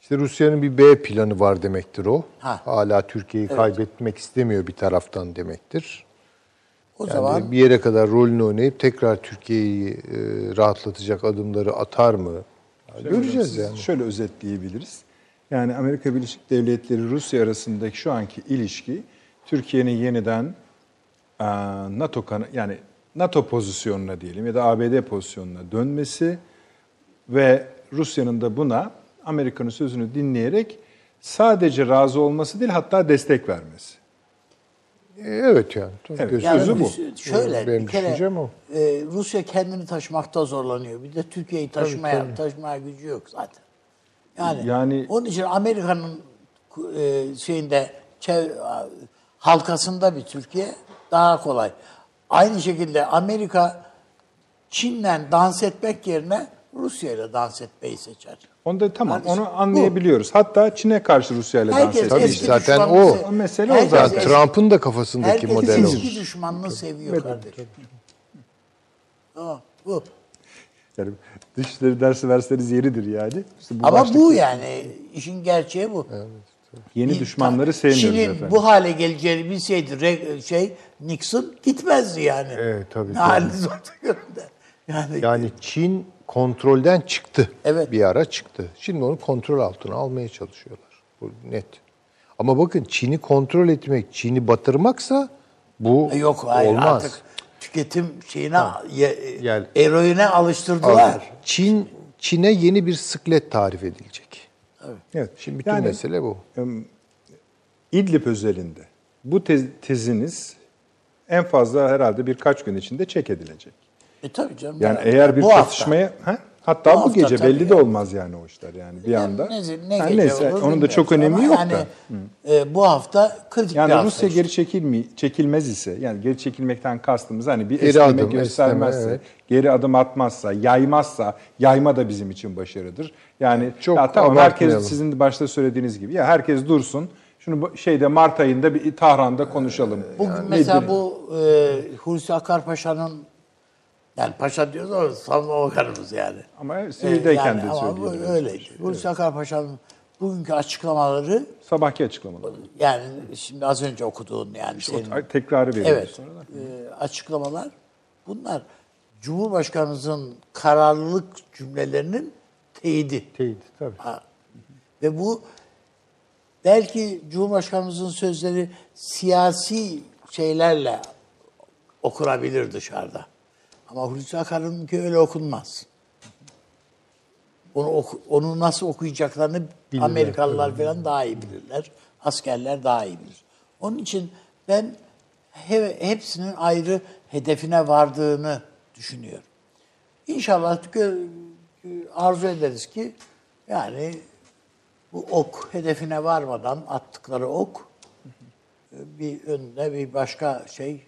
işte Rusya'nın bir B planı var demektir o. Ha. Hala Türkiye'yi kaybetmek istemiyor bir taraftan demektir. O Yani zaman bir yere kadar rolünü oynayıp tekrar Türkiye'yi e, rahatlatacak adımları atar mı? Göreceğiz yani. Şöyle özetleyebiliriz. Yani Amerika Birleşik Devletleri Rusya arasındaki şu anki ilişki Türkiye'nin yeniden NATO yani NATO pozisyonuna diyelim ya da ABD pozisyonuna dönmesi ve Rusya'nın da buna Amerika'nın sözünü dinleyerek sadece razı olması değil hatta destek vermesi. E, Evet yani. Evet. Göz- yani bu. şöyle Benim bir kere o. e, Rusya kendini taşımakta zorlanıyor. Bir de Türkiye'yi taşımaya taşımaya gücü yok zaten. Yani, Yani- onun için Amerika'nın e, şeyinde çev- halkasında bir Türkiye daha kolay. Aynı şekilde Amerika Çin'le dans etmek yerine Rusya ile dans etmeyi seçer. Onda tamam Kardeşim, onu anlayabiliyoruz. Hatta Çin'e karşı Rusya ile dans Herkes ediyor. Tabii, zaten o. O mesele o Herkes zaten. Trump'ın da kafasındaki Herkes model o. eski düşmanını seviyor kardeşim. Tamam, bu. Yani dışişleri dersi verseniz yeridir yani. İşte bu Ama başlık- bu yani işin gerçeği bu. Yeni Bir- düşmanları sevmiyoruz Çin'in efendim. bu hale geleceğini bilseydi re- şey Nixon gitmezdi yani. Evet, tabii, Ne tabii. haliniz orada. Yani, Yani Çin kontrolden çıktı. Evet. Bir ara çıktı. Şimdi onu kontrol altına almaya çalışıyorlar. Bu net. Ama bakın Çin'i kontrol etmek, Çin'i batırmaksa bu yok hayır olmaz. artık tüketim şeyine ye, Yani- eroine alıştırdılar. Çin Çin'e yeni bir sıklet tarif edilecek. Evet. Şimdi bütün Yani, mesele bu. İdlib özelinde bu tez- teziniz en fazla herhalde birkaç gün içinde çek edilecek. E tabii canım. Yani Yani eğer bir bu hafta. çatışmaya ha? hatta Bu bu, hafta gece belli de yani. olmaz yani o işler yani bir Yani anda. Ne, ne gece neyse olur onun da çok önemi yok yani, da. e, bu hafta kritik Yani bir hafta Rusya işte. geri çekilmi çekilmez ise yani geri çekilmekten kastımız hani bir Geri esneme adım, göstermezse, esneme, evet. geri adım atmazsa, yaymazsa, yayma da bizim için başarıdır. Yani Çok ya tamam herkes sizin de başta söylediğiniz gibi ya herkes dursun. Şunu şeyde Mart ayında bir Tahran'da konuşalım. Bugün Yani mesela nedir? bu e, Hulusi Akar Paşa'nın yani paşa diyoruz ama savunma bakanımız yani. ama E, sivildeyken yani de ama bu söylüyoruz. öyle. Hulusi Akar Paşa'nın bugünkü açıklamaları Sabahki açıklamalar. yani şimdi az önce okuduğun yani senin O tekrarı veriyoruz evet sonra da. e, açıklamalar bunlar Cumhurbaşkanımızın kararlılık cümlelerinin teyidi. Teyit tabii. Ha. Ve bu belki Cumhurbaşkanımızın sözleri siyasi şeylerle okunabilir dışarıda. Ama Hulusi Akar'ınki öyle okunmaz. Onu oku- onu nasıl okuyacaklarını Amerikalılar falan daha iyi bilirler. Askerler daha iyi bilir. Onun için ben he- hepsinin ayrı hedefine vardığını düşünüyorum. İnşallah arzu ederiz ki yani bu ok hedefine varmadan attıkları ok bir önüne bir başka şey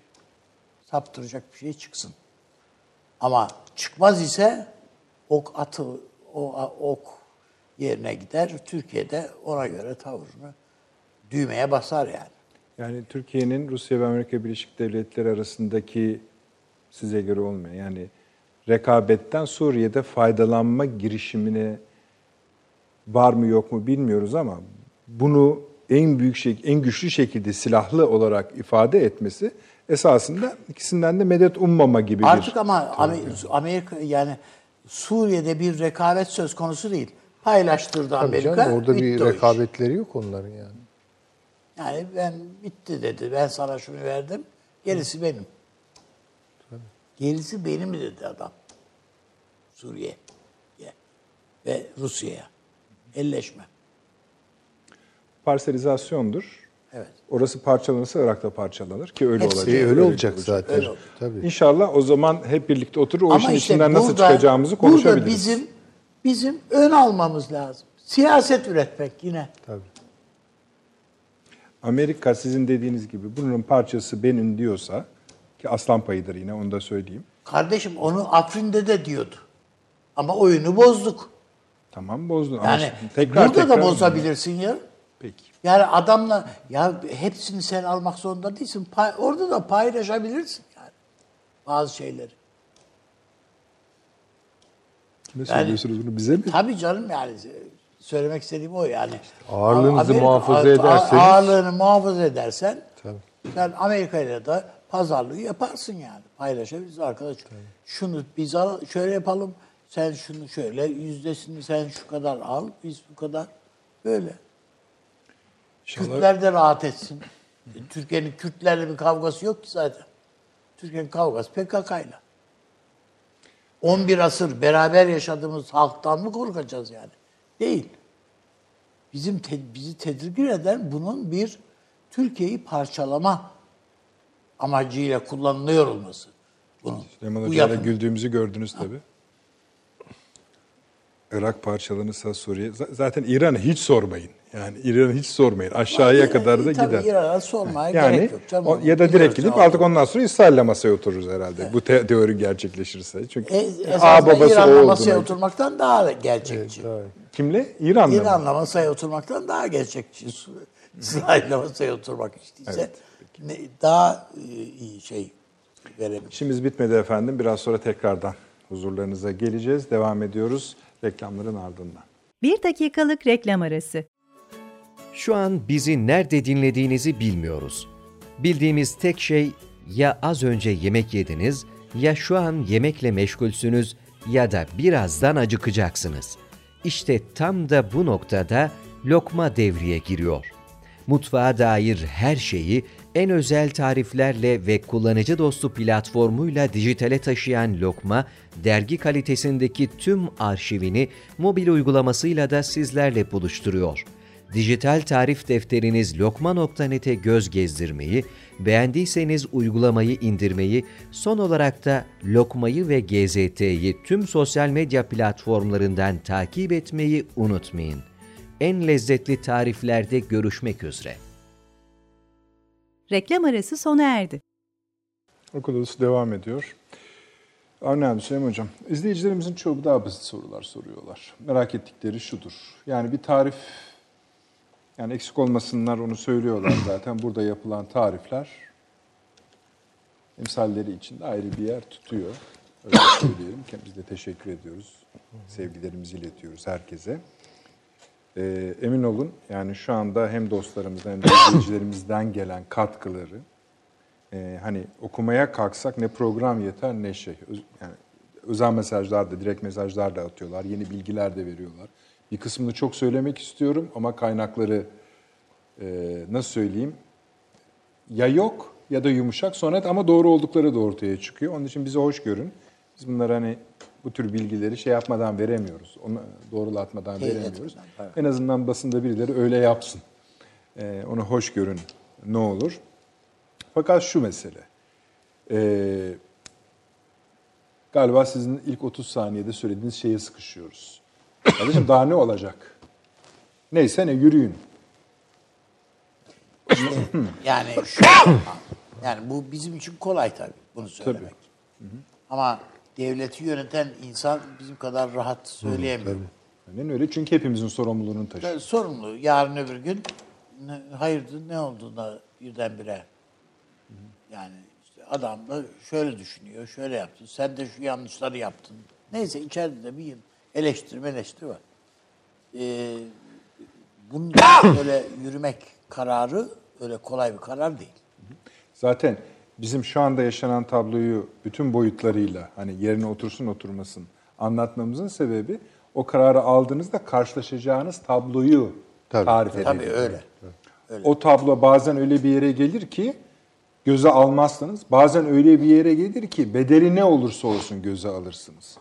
saptıracak bir şey çıksın. Ama çıkmaz ise ok atı o ok yerine gider. Türkiye'de ona göre tavrını düğmeye basar yani. Yani Türkiye'nin Rusya ve Amerika Birleşik Devletleri arasındaki size göre olmayan yani rekabetten Suriye'de faydalanma girişimine var mı yok mu bilmiyoruz ama bunu en büyük şey, en güçlü şekilde silahlı olarak ifade etmesi esasında ikisinden de medet ummama gibi bir Artık ama Amer- Amerika yani Suriye'de bir rekabet söz konusu değil. Paylaştırdı Tabii Amerika. canım, orada bir o iş. rekabetleri yok onların yani. Yani ben bitti dedi. Ben sana şunu verdim. Gerisi benim. Gerisi benim dedi adam. Suriye ve Rusya'ya. Elleşme. parselizasyondur. Evet. Orası parçalanırsa Irak'ta parçalanır ki öyle Hepsi olacak. E, öyle olacak zaten. Öyle olacak. Tabii. İnşallah o zaman hep birlikte oturur o işin işte içinden nasıl burada- çıkacağımızı konuşabiliriz. Burada bizim bizim ön almamız lazım. Siyaset üretmek yine. Tabii. Amerika sizin dediğiniz gibi bunun parçası benim diyorsa ki aslan payıdır yine onu da söyleyeyim. Kardeşim onu Afrin'de de diyordu. Ama oyunu bozduk. Tamam bozdun. Ama Yani şimdi tekrar burada tekrar da bozabilirsin ya. Peki. Yani adamla ya hepsini sen almak zorunda değilsin. Pay- orada da paylaşabilirsin yani bazı şeyleri. Ne söylüyorsunuz bunu bize mi? Tabii canım yani söylemek istediğim o yani. Ağırlığınızı Amer- muhafaza ederseniz- Ağırlığını muhafaza edersen Tabii. sen Amerika ile de pazarlığı yaparsın yani. Paylaşabiliriz arkadaş. Şunu biz al, şöyle yapalım. Sen şunu şöyle yüzdesini sen şu kadar al. Biz bu kadar. Böyle. Kürtler de rahat etsin. E, Türkiye'nin Kürtlerle bir kavgası yok ki zaten. Türkiye'nin kavgası PKK'yla. 11 asır beraber yaşadığımız halktan mı korkacağız yani? Değil. Bizim te- bizi tedirgin eden bunun bir Türkiye'yi parçalama amacıyla kullanılıyor olması. Bunun. Süleyman bu Hoca'yla güldüğümüzü gördünüz tabii. Irak parçalanırsa Suriye. Zaten İran'ı hiç sormayın. Yani İran'ı hiç sormayın. Aşağıya kadar da gider. İran'a sormaya Yani gerek yok. Canım. o- ya da direkt gidip artık ondan sonra İsrail'le masaya otururuz herhalde. Bu te- teori gerçekleşirse. Çünkü E, A babası o İran'la masaya olduğuna. oturmaktan daha gerçekçi. Kimle? İran'la mı? İran'la masaya oturmaktan daha gerçekçi. İsrail'le masaya oturmak istiyse ne, daha e, iyi şey verebilir. İşimiz bitmedi efendim. Biraz sonra tekrardan huzurlarınıza geleceğiz. Devam ediyoruz reklamların ardından. Bir dakikalık reklam arası. Şu an bizi nerede dinlediğinizi bilmiyoruz. Bildiğimiz tek şey ya az önce yemek yediniz ya şu an yemekle meşgulsünüz ya da birazdan acıkacaksınız. İşte tam da bu noktada lokma devreye giriyor. Mutfağa dair her şeyi en özel tariflerle ve kullanıcı dostu platformuyla dijitale taşıyan Lokma, dergi kalitesindeki tüm arşivini mobil uygulamasıyla da sizlerle buluşturuyor. Dijital tarif defteriniz lokma.net'e göz gezdirmeyi, beğendiyseniz uygulamayı indirmeyi, son olarak da Lokmayı ve GZT'yi tüm sosyal medya platformlarından takip etmeyi unutmayın. En lezzetli tariflerde görüşmek üzere. Reklam arası sona erdi. Okul odası devam ediyor. Avni abi Süleyman Hocam, izleyicilerimizin çoğu daha basit sorular soruyorlar. Merak ettikleri şudur. Yani bir tarif, yani eksik olmasınlar onu söylüyorlar <clears throat> zaten. Burada yapılan tarifler emsalleri için de ayrı bir yer tutuyor. Öyle <clears throat> söyleyelim. Biz de teşekkür ediyoruz. Sevgilerimizi iletiyoruz herkese. Ee, emin olun yani şu anda hem dostlarımızdan hem de <clears throat> izleyicilerimizden gelen katkıları e, hani okumaya kalksak ne program yeter ne şey. Öz- yani özel mesajlar da, direkt mesajlar da atıyorlar. Yeni bilgiler de veriyorlar. Bir kısmını çok söylemek istiyorum ama kaynakları e, nasıl söyleyeyim ya yok ya da yumuşak sonet ama doğru oldukları da ortaya çıkıyor. Onun için bizi hoş görün. Biz bunları hani bu tür bilgileri şey yapmadan veremiyoruz. Onu doğrulatmadan Teyit veremiyoruz. evet. En azından basında birileri öyle yapsın. Ee, onu hoş görün ne olur. Fakat şu mesele. Ee, galiba sizin ilk 30 saniyede söylediğiniz şeye sıkışıyoruz. Kardeşim daha ne olacak? Neyse ne yürüyün. Yani şu, yani bu bizim için kolay tabii bunu söylemek. Ama devleti yöneten insan bizim kadar rahat söyleyemiyor. Aynen öyle çünkü hepimizin sorumluluğunu taşıyor. Tabii Sorumlu. Yarın öbür gün ne, hayırdır ne olduğuna birdenbire. Yani işte adam da şöyle düşünüyor, şöyle yaptı. Sen de şu yanlışları yaptın. Neyse içeride de bir eleştirme eleştiri var. Ee, bunun böyle yürümek kararı öyle kolay bir karar değil. Zaten bizim şu anda yaşanan tabloyu bütün boyutlarıyla hani yerine otursun oturmasın anlatmamızın sebebi o kararı aldığınızda karşılaşacağınız tabloyu Tabii. tarif ediyor. Tabii öyle. O tablo bazen öyle bir yere gelir ki göze almazsınız. Bazen öyle bir yere gelir ki bedeli ne olursa olsun göze alırsınız.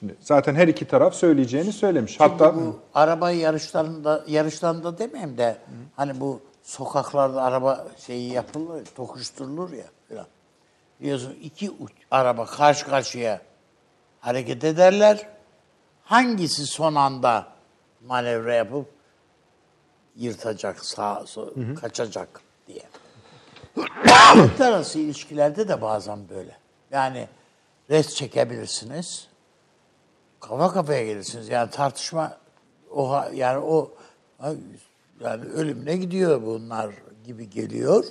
Şimdi zaten her iki taraf söyleyeceğini söylemiş. Hatta bu araba yarışlarında yarışlarında demeyeyim de hani bu sokaklarda araba şeyi yapılır, tokuşturulur ya falan. Biliyorsun iki uç- araba karşı karşıya hareket ederler. Hangisi son anda manevra yapıp yırtacak, sağ, sol- kaçacak diye. <coughs> Devletler arası ilişkilerde de bazen böyle. Yani res çekebilirsiniz. Kafa kafaya gelirsiniz. Yani tartışma o yani o yani ölümle gidiyor bunlar gibi geliyor.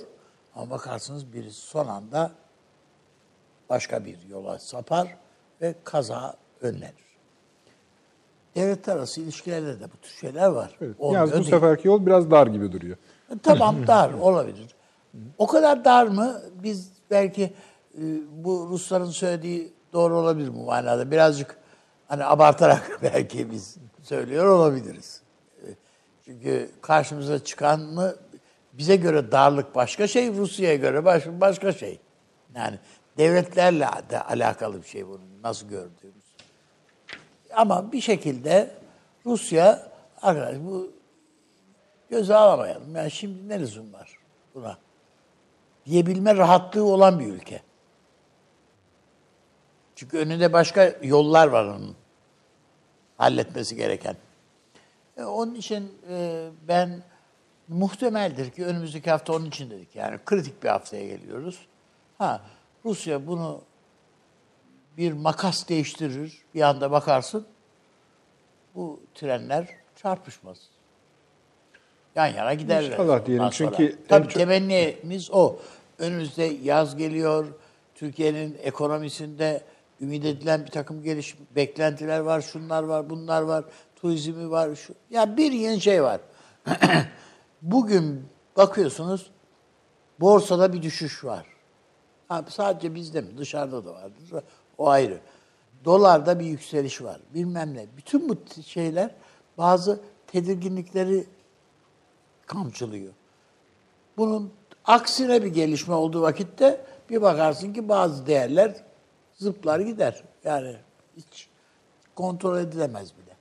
Ama bakarsınız birisi son anda başka bir yola sapar ve kaza önlenir. Devletler arası ilişkilerde de bu tür şeyler var. Evet. Olmuyor Yalnız bu değil. seferki yol biraz dar gibi duruyor. Tamam <laughs> dar olabilir. O kadar dar mı? Biz belki e, bu Rusların söylediği doğru olabilir bu manada. Birazcık hani abartarak <laughs> belki biz söylüyor olabiliriz. Çünkü karşımıza çıkan mı bize göre darlık başka şey, Rusya'ya göre baş- başka şey. Yani devletlerle de alakalı bir şey bunu nasıl gördüğümüz. Ama bir şekilde Rusya arkadaş bu göze alamayalım. Yani şimdi ne lüzum var buna? Diyebilme rahatlığı olan bir ülke. Çünkü önünde başka yollar var onun halletmesi gereken. E, onun için e, ben muhtemeldir ki önümüzdeki hafta onun için dedik. Yani kritik bir haftaya geliyoruz. Ha Rusya bunu bir makas değiştirir. Bir anda bakarsın bu trenler çarpışmaz. Yan yana giderler. İnşallah diyelim. Çünkü Tabii çok- temennimiz o. Önümüzde yaz geliyor. Türkiye'nin ekonomisinde ümit edilen bir takım geliş beklentiler var, şunlar var, bunlar var, turizmi var. Şu, ya bir yığın şey var. <clears throat> Bugün bakıyorsunuz borsada bir düşüş var. Ha, sadece bizde mi? Dışarıda da vardır. O ayrı. Dolarda bir yükseliş var. Bilmem ne. Bütün bu şeyler bazı tedirginlikleri kamçılıyor. Bunun aksine bir gelişme olduğu vakitte bir bakarsın ki bazı değerler zıplar gider. Yani hiç kontrol edilemez bile.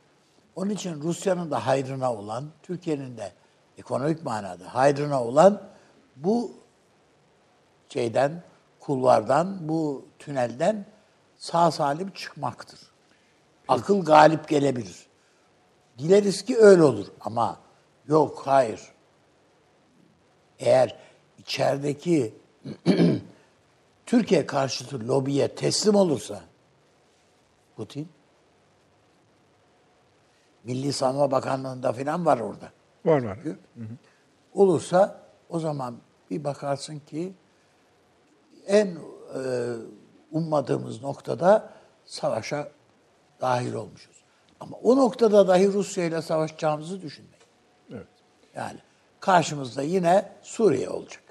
Onun için Rusya'nın da hayrına olan, Türkiye'nin de ekonomik manada hayrına olan bu şeyden, kulvardan, bu tünelden sağ salim çıkmaktır. Akıl galip gelebilir. Dileriz ki öyle olur ama yok hayır. Eğer içerideki <clears throat> Türkiye karşıtı lobiye teslim olursa Putin Milli Savunma Bakanlığı'nda falan var orada. Var var. Olursa o zaman bir bakarsın ki en e, ummadığımız noktada savaşa dahil olmuşuz. Ama o noktada dahi Rusya ile savaşacağımızı düşünmeyin. Evet. Yani karşımızda yine Suriye olacak.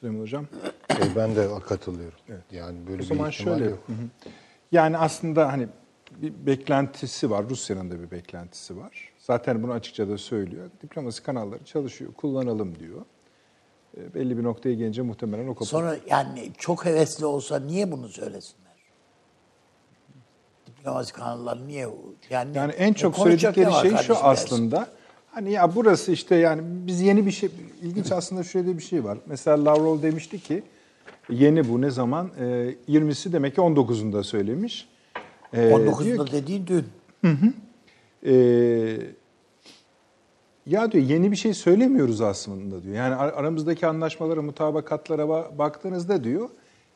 Süleyman Hocam. E, ben de katılıyorum. Yani böyle O bir zaman ihtimal şöyle. yok. Hı hı. Yani aslında hani bir beklentisi var. Rusya'nın da bir beklentisi var. Zaten bunu açıkça da söylüyor. Diplomasi kanalları çalışıyor. Kullanalım diyor. E, belli bir noktaya gelince muhtemelen o kopar. Sonra yani çok hevesli olsa niye bunu söylesinler? Diplomasi kanalları niye? Yani, Yani en çok konuşacak ne söyledikleri şey şu aslında. Hani ya burası işte yani biz yeni bir şey ilginç aslında şöyle bir şey var. Mesela Lavrov demişti ki yeni bu ne zaman? E, 20'si demek ki 19'unda söylemiş. E, diyor 19'unda ki- dediğin dün. Ee, ya diyor yeni bir şey söylemiyoruz aslında diyor. Yani ar- aramızdaki anlaşmalara, mutabakatlara ba- baktığınızda diyor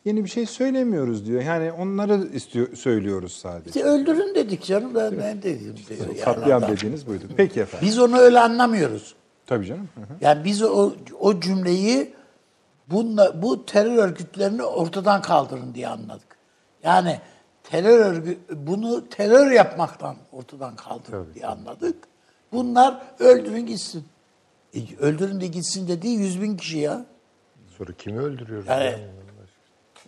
yeni bir şey söylemiyoruz diyor. Yani onları istiyor söylüyoruz sadece. İşte öldürün dedik canım ben ne dedim diyor. Katliam dediğiniz buydu. Peki efendim. Biz onu öyle anlamıyoruz. Tabii canım. Hı hı. Yani biz o, o cümleyi bunla, bu terör örgütlerini ortadan kaldırın diye anladık. Yani terör örgü bunu terör yapmaktan ortadan kaldırın diye anladık. Bunlar öldürün gitsin. E, öldürün de gitsin dediği yüz bin kişi ya. Sonra kimi öldürüyoruz? Yani- Yani,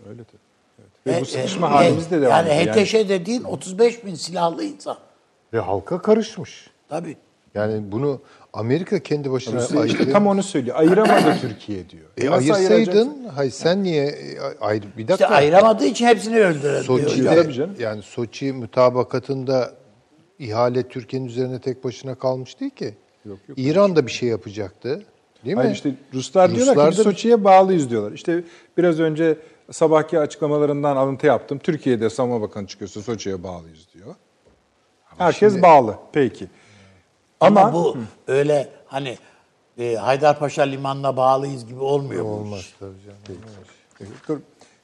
Öyle tabii. Evet. Ve bu E, sıkışma e, halimiz de devam Yani ediyor. HTŞ dediğin 35 bin silahlı insan. Ve halka karışmış. Tabii. Yani bunu Amerika kendi başına Rusya işte tam onu söylüyor. Ayıramadı <laughs> Türkiye diyor. E, Nasıl ayıracaksın? ayırsaydın, hayır sen niye e, ayrı bir dakika. İşte ayıramadığı için hepsini diyor. Soçi'de Yani. Yani Soçi mutabakatında ihale Türkiye'nin üzerine tek başına kalmış değil ki. Yok, yok. İran da bir şey yapacaktı. Değil Hayır mi? işte Ruslar, diyorlar Ruslar ki biz da- Soçi'ye bağlıyız diyorlar. İşte biraz önce sabahki açıklamalarından alıntı yaptım. Türkiye'de Savunma Bakanı çıkıyorsa Soçi'ye bağlıyız diyor. Herkes bağlı. Peki. Ama, Ama, bu öyle hani e, Haydarpaşa limanına bağlıyız gibi olmuyor bu iş. Olmaz tabii canım. Dur.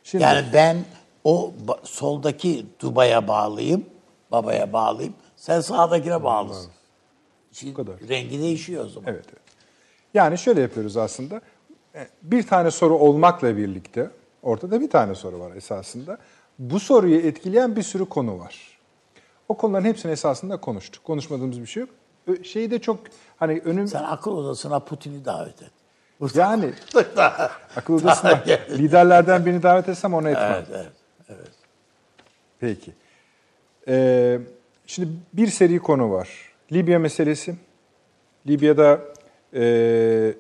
Şimdi Yani ben o soldaki Dubai'ye bağlıyım, babaya bağlıyım. Sen sağdakine bağlısın. Şimdi kadar. rengi değişiyor o zaman. Evet, evet. Yani şöyle yapıyoruz aslında. E, Bir tane soru olmakla birlikte ortada bir tane soru var esasında. Bu soruyu etkileyen bir sürü konu var. O konuların hepsini esasında konuştuk. Konuşmadığımız bir şey yok. Şeyi de çok hani önüm Sen akıl odasına Putin'i davet et. <laughs> yani <laughs> akıl odasında liderlerden birini davet etsem onu etmem. Evet, evet. Peki. Ee, şimdi bir seri konu var. Libya meselesi. Libya'da e,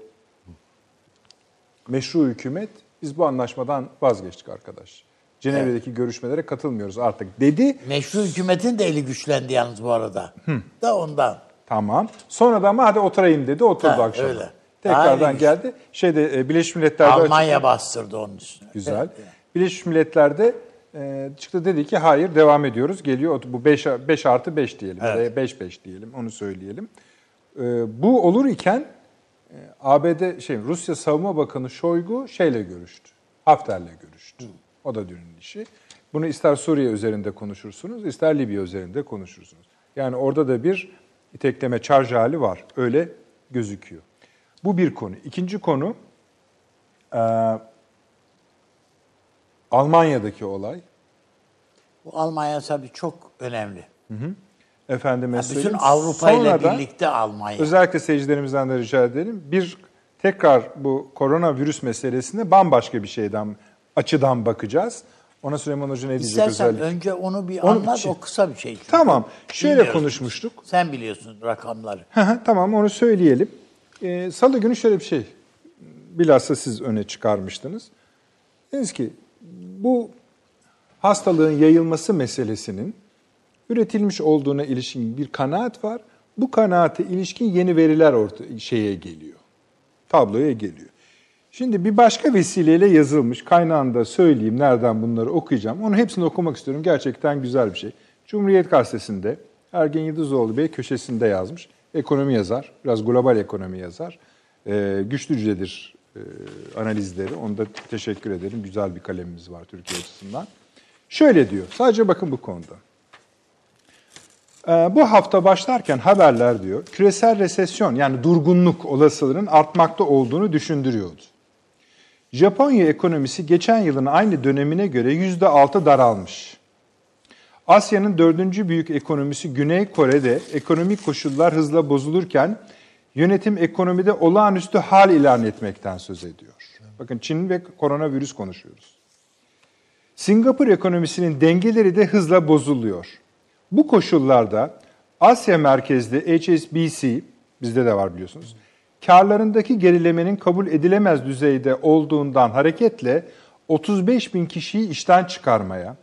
meşru hükümet biz bu anlaşmadan vazgeçtik arkadaş. Cenevre'deki görüşmelere katılmıyoruz artık dedi. Meşru hükümetin de eli güçlendi yalnız bu arada. Da ondan. Tamam. Sonra da ama hadi oturayım dedi. Oturdu Ha, akşam. öyle. Tekrardan geldi. Şeyde e, Birleşmiş Milletler'de açık- Almanya bastırdı onun üstüne. Güzel. Birleşmiş Milletler'de e, çıktı dedi ki hayır devam ediyoruz. Geliyor bu 5 5 artı 5 diyelim. da 5 5 diyelim. Onu söyleyelim. E, bu olur iken ABD şey Rusya Savunma Bakanı Şoygu şeyle görüştü. Hafter'le görüştü. O da dünün işi. Bunu ister Suriye üzerinde konuşursunuz, ister Libya üzerinde konuşursunuz. Yani orada da bir itekleme, çarj hali var. Öyle gözüküyor. Bu bir konu. İkinci konu, e, Almanya'daki olay. Bu Almanya tabii çok önemli. Efendime Yani bütün Avrupa ile birlikte Almanya. Özellikle seyircilerimizden de rica edelim. Bir tekrar bu koronavirüs meselesine bambaşka bir şeyden, açıdan bakacağız. Ona Süleyman Hoca ne diyecek İstersen özellikle? önce onu bir Onu- anlat, şey- o kısa bir şey. çünkü. Tamam, şöyle Bilmiyoruz konuşmuştuk. Sen biliyorsun rakamları. Tamam onu söyleyelim. Ee, Salı günü şöyle bir şey bilhassa siz öne çıkarmıştınız. Dediniz ki bu hastalığın yayılması meselesinin üretilmiş olduğuna ilişkin bir kanaat var. Bu kanaate ilişkin yeni veriler orta şeye geliyor. Tabloya geliyor. Şimdi bir başka vesileyle yazılmış. Kaynağında söyleyeyim nereden bunları okuyacağım. Onu hepsini okumak istiyorum. Gerçekten güzel bir şey. Cumhuriyet Gazetesi'nde Ergen Yıldızoğlu Bey köşesinde yazmış. Ekonomi yazar. Biraz global ekonomi yazar. Ee, güçlücedir e, analizleri. Onu da teşekkür ederim. Güzel bir kalemimiz var Türkiye açısından. Şöyle diyor. Sadece bakın bu konuda. Ee, bu hafta başlarken haberler diyor, küresel resesyon yani durgunluk olasılığının artmakta olduğunu düşündürüyordu. Japonya ekonomisi geçen yılın aynı dönemine göre %6 daralmış. Asya'nın dördüncü büyük ekonomisi Güney Kore'de ekonomik koşullar hızla bozulurken yönetim ekonomide olağanüstü hal ilan etmekten söz ediyor. Bakın Çin ve koronavirüs konuşuyoruz. Singapur ekonomisinin dengeleri de hızla bozuluyor. Bu koşullarda Asya merkezli HSBC, bizde de var biliyorsunuz, karlarındaki gerilemenin kabul edilemez düzeyde olduğundan hareketle 35 bin kişiyi işten çıkarmaya,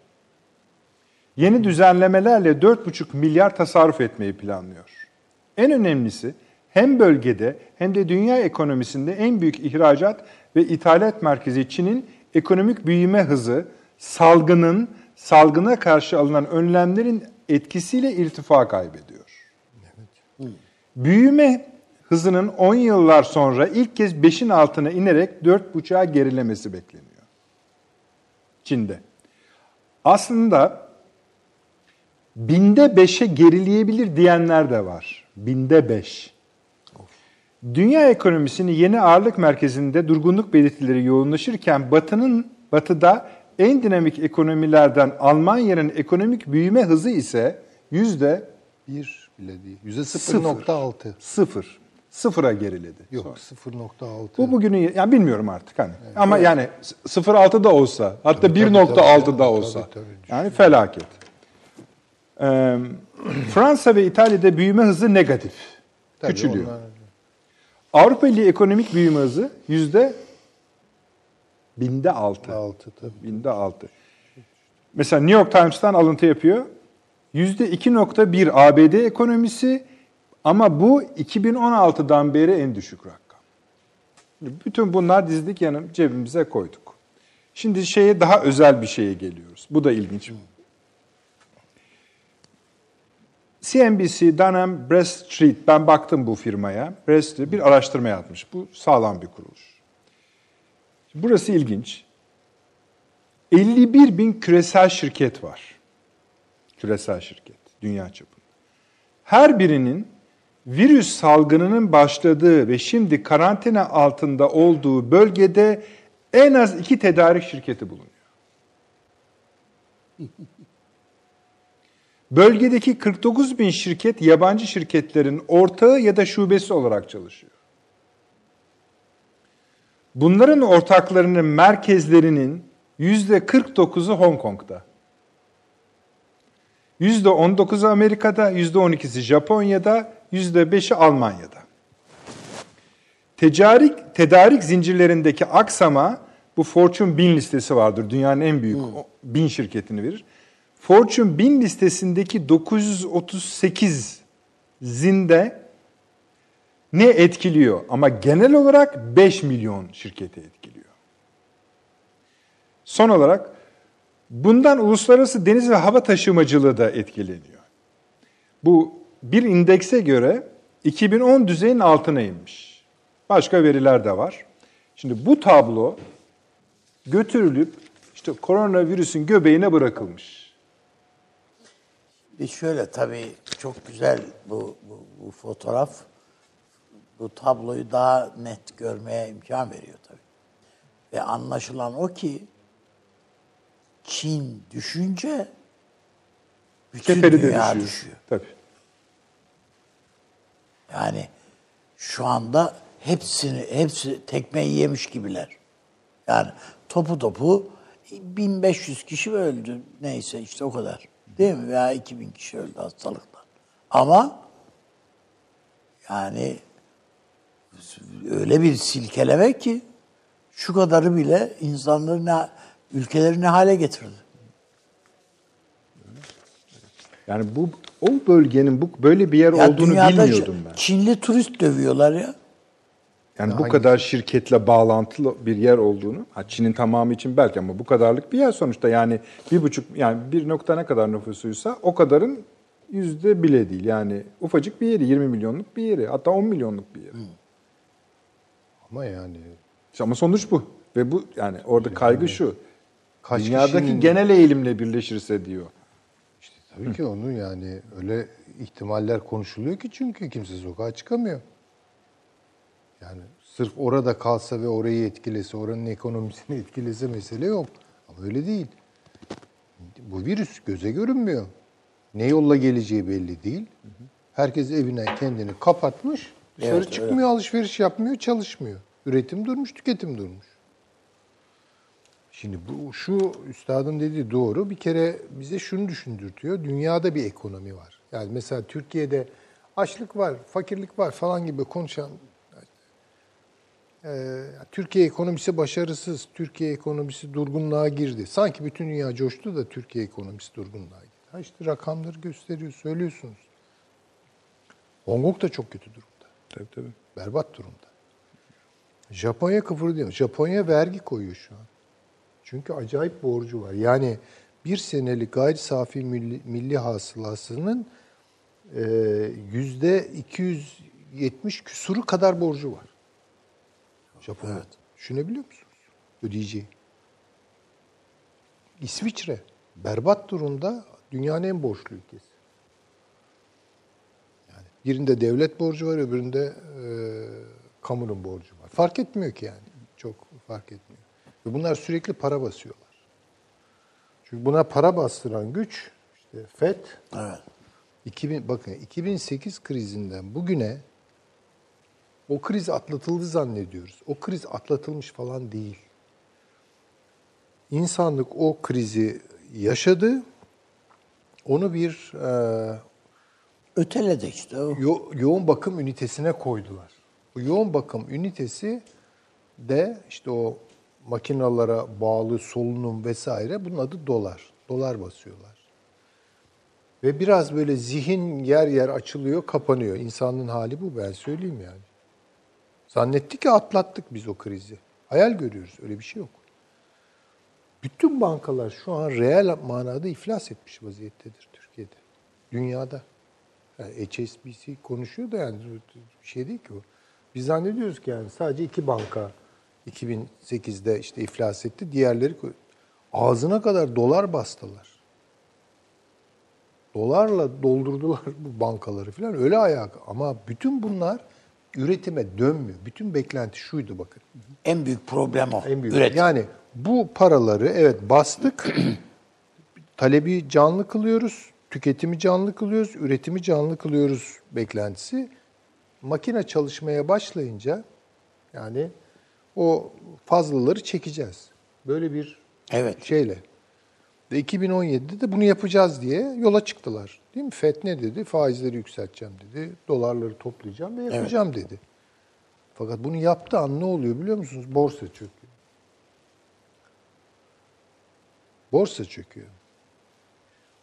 yeni düzenlemelerle 4,5 milyar tasarruf etmeyi planlıyor. En önemlisi hem bölgede hem de dünya ekonomisinde en büyük ihracat ve ithalat merkezi Çin'in ekonomik büyüme hızı salgının salgına karşı alınan önlemlerin etkisiyle irtifa kaybediyor. Büyüme hızının 10 yıllar sonra ilk kez 5'in altına inerek 4,5'a gerilemesi bekleniyor. Çin'de. Aslında binde beşe gerileyebilir diyenler de var. Binde beş. Dünya ekonomisinin yeni ağırlık merkezinde durgunluk belirtileri yoğunlaşırken Batı'nın Batı'da en dinamik ekonomilerden Almanya'nın ekonomik büyüme hızı ise yüzde Bir bile değil. Yüzde 0.6. sıfır. Sıfıra geriledi. Yok 0.6. Bu bugünün yani bilmiyorum artık hani. Ama yani 0.6 da olsa hatta Tabii, 1.6 tabii, da olsa. tabii, tabii, yani felaket. Ee, Fransa ve İtalya'da büyüme hızı negatif. Tabii küçülüyor. onlar- Avrupa Birliği ekonomik büyüme hızı yüzde binde altı. Altı tabii. Binde altı. Mesela New York Times'tan alıntı yapıyor. Yüzde 2.1 ABD ekonomisi, Ama bu 2016'dan beri en düşük rakam. Bütün bunlar dizdik yanım cebimize koyduk. Şimdi şeye daha özel bir şeye geliyoruz. Bu da ilginç. CNBC, Dun Bradstreet, ben baktım bu firmaya. Bradstreet bir araştırma yapmış. Bu sağlam bir kuruluş. Burası ilginç. 51 bin küresel şirket var. Küresel şirket, dünya çapında. Her birinin virüs salgınının başladığı ve şimdi karantina altında olduğu bölgede en az iki tedarik şirketi bulunuyor. <laughs> Bölgedeki 49 bin şirket yabancı şirketlerin ortağı ya da şubesi olarak çalışıyor. Bunların ortaklarının merkezlerinin %49'u Hong Kong'da. %19'u Amerika'da, %12'si Japonya'da, %5'i Almanya'da. Tedarik, tedarik zincirlerindeki aksama, bu Fortune 1000 listesi vardır. Dünyanın en büyük hmm. 1000 şirketini verir. Fortune 1000 listesindeki 938 zinde ne etkiliyor? Ama genel olarak 5 milyon şirketi etkiliyor. Son olarak bundan uluslararası deniz ve hava taşımacılığı da etkileniyor. Bu bir indekse göre 2010 düzeyinin altına inmiş. Başka veriler de var. Şimdi bu tablo götürülüp işte koronavirüsün göbeğine bırakılmış. Bir şöyle tabii çok güzel bu, bu, bu fotoğraf bu tabloyu daha net görmeye imkan veriyor tabii. Ve anlaşılan o ki Çin düşünce bütün Keferi dünya düşüyor. düşüyor. Tabii. Yani şu anda hepsini hepsi tekmeyi yemiş gibiler. Yani topu topu 1500 kişi öldü. Neyse işte o kadar. Değil mi? Veya 2000 kişi öldü hastalıktan. Ama yani öyle bir silkeleme ki şu kadarı bile insanları ne, ülkeleri ne hale getirdi. Yani bu o bölgenin bu böyle bir yer ya olduğunu bilmiyordum ben. Çinli turist dövüyorlar ya. Yani ya bu kadar şirketle bağlantılı bir yer olduğunu, ha Çin'in tamamı için belki ama bu kadarlık bir yer sonuçta yani bir buçuk yani bir nokta ne kadar nüfusuysa o kadarın yüzde bile değil. Yani ufacık bir yeri, 20 milyonluk bir yeri, hatta 10 milyonluk bir yeri. Ama yani ama sonuç bu ve bu yani orada kaygı şu. Kaç Dünyadaki kişinin... genel eğilimle birleşirse diyor. İşte tabii Hı. ki onu yani öyle ihtimaller konuşuluyor ki çünkü kimse sokağa çıkamıyor. Yani sırf orada kalsa ve orayı etkilese, oranın ekonomisini <laughs> etkilese mesele yok. Ama öyle değil. Bu virüs göze görünmüyor. Ne yolla geleceği belli değil. Herkes evine kendini kapatmış. Dışarı evet, çıkmıyor, öyle. alışveriş yapmıyor, çalışmıyor. Üretim durmuş, tüketim durmuş. Şimdi bu şu üstadın dediği doğru. Bir kere bize şunu düşündürtüyor. Dünyada bir ekonomi var. Yani mesela Türkiye'de açlık var, fakirlik var falan gibi konuşan e, Türkiye ekonomisi başarısız, Türkiye ekonomisi durgunluğa girdi. Sanki bütün dünya coştu da Türkiye ekonomisi durgunluğa girdi. Ha işte rakamları gösteriyor, söylüyorsunuz. Hong Kong da çok kötü durumda. Tabii tabii. Berbat durumda. Japonya kıpırdıyor. Japonya vergi koyuyor şu an. Çünkü acayip borcu var. Yani bir senelik gayri safi milli, milli hasılasının e, yüzde 270 küsuru kadar borcu var. Japonya. Evet. Düşünebiliyor musunuz? Ödeyeceği. İsviçre berbat durumda dünyanın en borçlu ülkesi. Birinde devlet borcu var, öbüründe e, kamunun borcu var. Fark etmiyor ki yani. Çok fark etmiyor. Ve bunlar sürekli para basıyorlar. Çünkü buna para bastıran güç işte FED. Evet. 2000 bakın 2008 krizinden bugüne o kriz atlatıldı zannediyoruz. O kriz atlatılmış falan değil. İnsanlık o krizi yaşadı. Onu bir e, öteledi işte. Yo, yoğun bakım ünitesine koydular. Bu yoğun bakım ünitesi de işte o makinalara bağlı solunum vesaire bunun adı dolar. Dolar basıyorlar. Ve biraz böyle zihin yer yer açılıyor, kapanıyor. İnsanın hali bu ben söyleyeyim yani. Zannettik ki atlattık biz o krizi. Hayal görüyoruz. Öyle bir şey yok. Bütün bankalar şu an reel manada iflas etmiş vaziyettedir Türkiye'de. Dünyada. Yani HSBC konuşuyor da yani bir şey değil ki o. Biz zannediyoruz ki yani sadece iki banka 2008'de işte iflas etti. Diğerleri ağzına kadar dolar bastılar. Dolarla doldurdular bu bankaları falan öyle ayak. Ama bütün bunlar üretime dönmüyor. Bütün beklenti şuydu bakın. En büyük problem o. En büyük. Üretim. Yani bu paraları evet bastık. <clears throat> talebi canlı kılıyoruz. Tüketimi canlı kılıyoruz. Üretimi canlı kılıyoruz beklentisi. Makine çalışmaya başlayınca yani o fazlaları çekeceğiz. Böyle bir evet. şeyle. Ve 2017'de de bunu yapacağız diye yola çıktılar. Değil mi? FED ne dedi? Faizleri yükselteceğim dedi. Dolarları toplayacağım ve yapacağım evet. dedi. Fakat bunu yaptığı an ne oluyor biliyor musunuz? Borsa çöküyor. Borsa çöküyor.